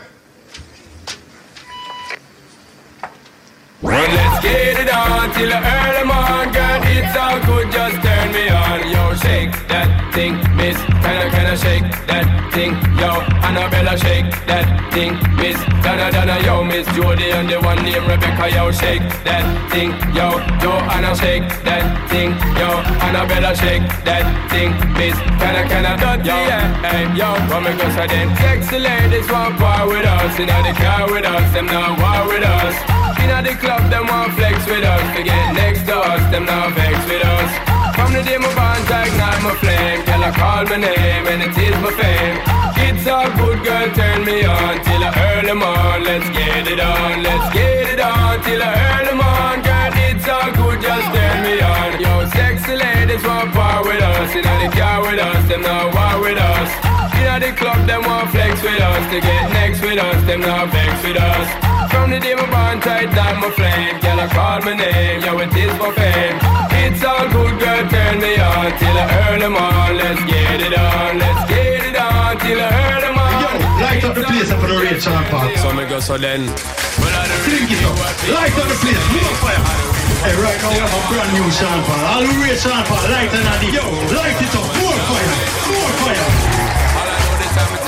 Speaker 85: Well, let's get it on till I earn them on, girl. It's all good, just turn me on. Yo, shake that thing, miss. Can I, can I shake that thing? Yo, Annabella, shake that thing, miss. Donna, Donna, yo, Miss Jody, and the one named Rebecca, yo, shake that thing, yo. Joanna, shake that thing, yo. Annabella, shake that thing, miss. Can I, can I, yo, hey, yo, come and go, so them sexy ladies want part with us. In the car with us, them now war with us. Inna the club, them want flex with us. To get next to us, them now vex with us. From the day my bond, ignite my flame. Girl, I call my name and it is my fame. It's all good, girl, turn me on till I earn them on. Let's get it on, let's get it on till I them on. Girl, it's all good, just turn me on. Yo, sexy ladies want part with us. Inna the car with us, them now war with us. Inna the club, them want flex with us. To get next with us, them now vex with us. From the day my bond tight down my flame Girl, I call my name, yo, it is my fame It's all good, girl, turn me on Till I earn them on, let's get it on Let's get it on, till I earn them on Yo,
Speaker 89: light up the place up on the rate, Sean Paul
Speaker 85: So me go so then
Speaker 89: Drink it up, light up the place, more fire Hey, right now we have a brand new Sean Paul All the rate Sean Paul, light and light it up, more fire, more fire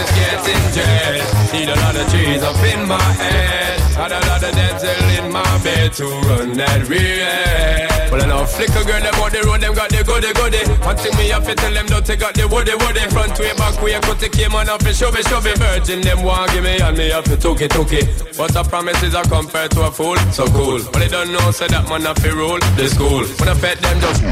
Speaker 85: just getting jet. Need a lot of trees up in my head. Had a lot of dental in my bed to run that real. Well, I know flicker girl, them on the road, them got the goody goody. One thing me have to tell them, don't take out the woody woody. Front way, back way, cut the came on off and shove it, shove it. Virgin, them want give me, and me have to took it, took it. But the promises are compared to a fool, so cool. But they don't know, say that man to rule the school. When I pet them, just.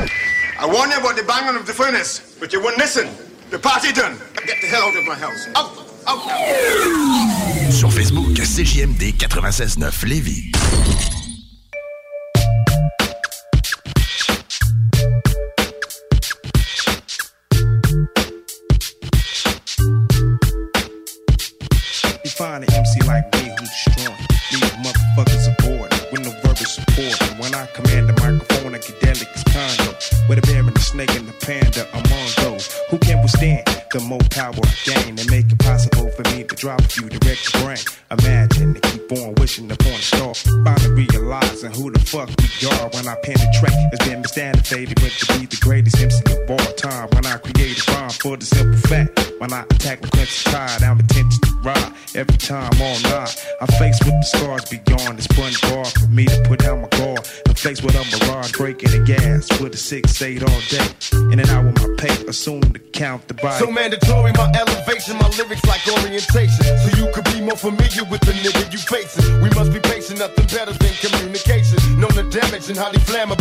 Speaker 90: I warned you about the banging of the furnace, but you wouldn't listen. The party done. Get the hell out of my house. Out, out.
Speaker 46: Sur Facebook, CJMD 96.9 Lévis.
Speaker 91: You find an MC like me who's strong.
Speaker 20: Highly flammable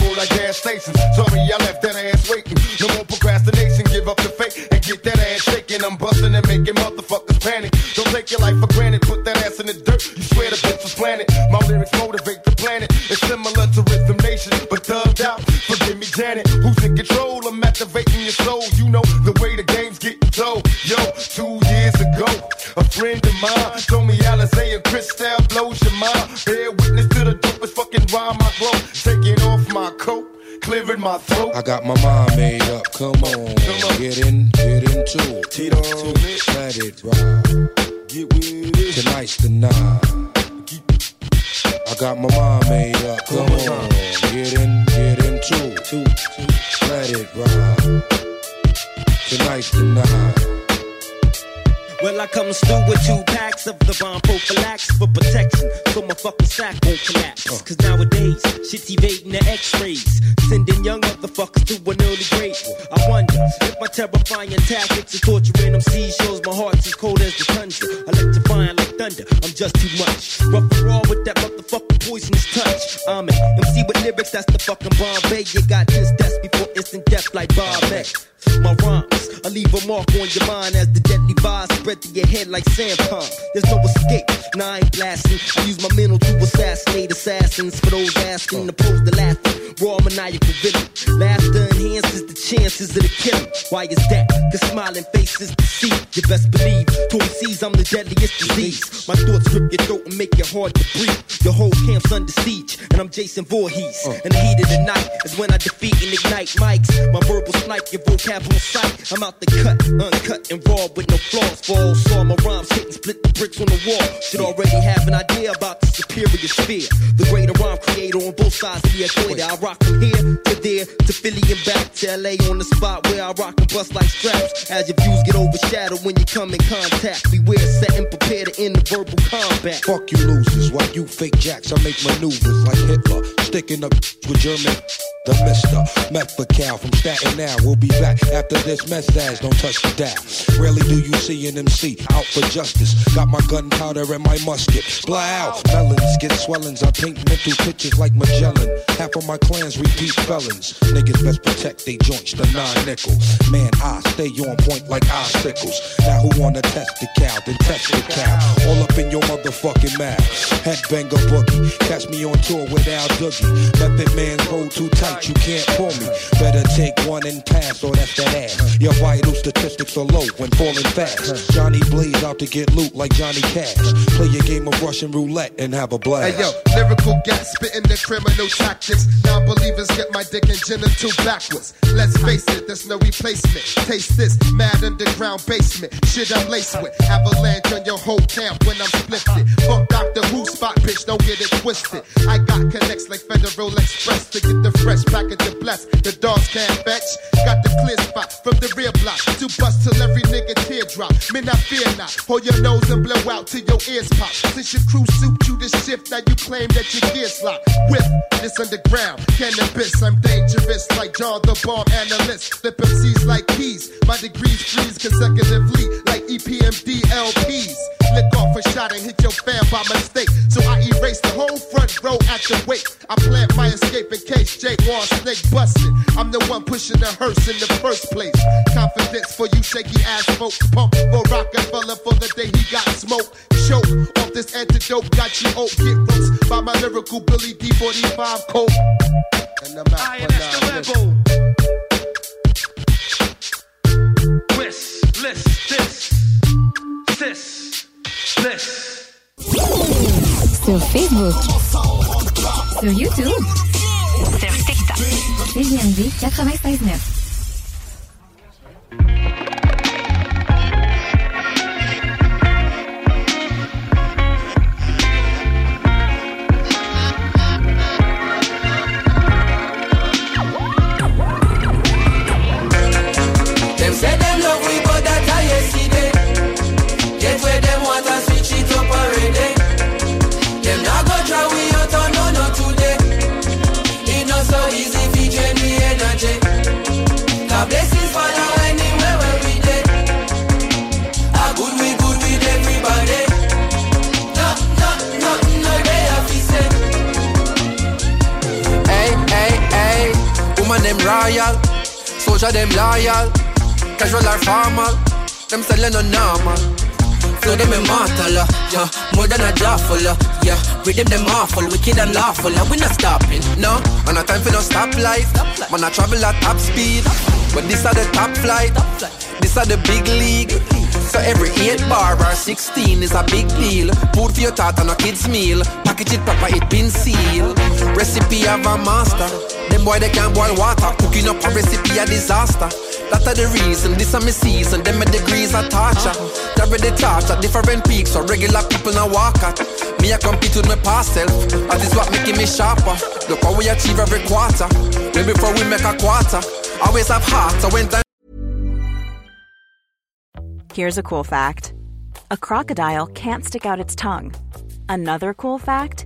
Speaker 92: Jason Voorhees. Oh. In the heat of the night is when I defeat and ignite mics. My verbal snipe, your vocab on sight. I'm out the cut, uncut and raw with no flaws. Fall, saw my rhymes hit and split the bricks on the wall. Should already have an idea about the superior sphere. The greater rhyme creator on both sides of the equator. I rock from here to there to Philly and back to LA on the spot where I rock and bust like straps. As your views get overshadowed when you come in contact. Beware, set and prepare to end the verbal combat.
Speaker 12: Fuck you fake jacks, I make maneuvers like Hitler, sticking up with German. The Mister Methacal from Staten Now. We'll be back after this mess. message. Don't touch the dial. Rarely do you see an MC out for justice. Got my gunpowder and my musket. Blow out. Melons get swellings. I paint mental pictures like Magellan. Half of my clans repeat felons. Niggas best protect they joints, the nine nickel. Man, I stay on point like icicles. Now who wanna test the cow? Then test the cow. All up in your motherfucking mouth. Headbanger boogie. Catch me on tour with Al Doogie. Method man hold too tight, you can't pull me. Better take one and pass, or that's that ass. Your vital statistics are low when falling fast. Johnny Blaze out to get loot like Johnny Cash. Play a game of Russian roulette and have a blast.
Speaker 19: Hey yo, lyrical gas spitting the criminal tactics. Non believers get my dick and genital backwards. Let's face it, there's no replacement. Taste this mad underground basement. Shit I'm laced with. Avalanche on your whole camp when I'm splifted. Fuck Doctor Who spot, bitch, don't get it twisted. I got connects like Federal Express to get the fresh package of bless. The dogs can't fetch. Got the clear spot from the rear block to bust till every nigga teardrop. Men, I fear not. Hold your nose and blow out till your ears pop. Since your crew suit you to shift, now you claim that your gears locked. With this underground cannabis, I'm dangerous like John the Bomb analyst. Flip MCs like keys. My degrees freeze consecutively like EPMD LPs. Lick off a shot and hit your fan by mistake. So I erase the whole front row at the wake. I plant my escape in case Jake wants snake busted. I'm the one pushing the hearse in the first place. Confidence for you shaky ass folks. Pump for Rockefeller for the day he got smoked. Choke off this antidote. Got you oak. Get roast by my lyrical Billy D45 coat. And I'm out for now.
Speaker 93: Twist, list, this, this, this.
Speaker 94: Sur Facebook. Sur YouTube. Sur TikTok. CGMD 96.9. royal, soldier them loyal, casual or formal, them selling no normal. Flow them immortal, uh, yeah, more than a jawful, uh, yeah. Rhythm them awful, wicked and lawful, and we not stopping, no. Man, no time for no stop life. man, I travel at top speed, but this are the top flight, this are the big league. So every 8 bar or 16 is a big deal. Food for your and a kid's meal. Package it proper, it been sealed. Recipe of a master. Boy they can't boil water. Cooking up a recipe a disaster. That are the reason, this are my season. Them my degrees are torture. That the torture, different peaks, so regular people now walk at. Me I compete with my past self. Is what making me sharper. Look how we achieve every quarter. Way before we make a quarter. Always have heart, so when time
Speaker 95: Here's a cool fact a crocodile can't stick out its tongue. Another cool fact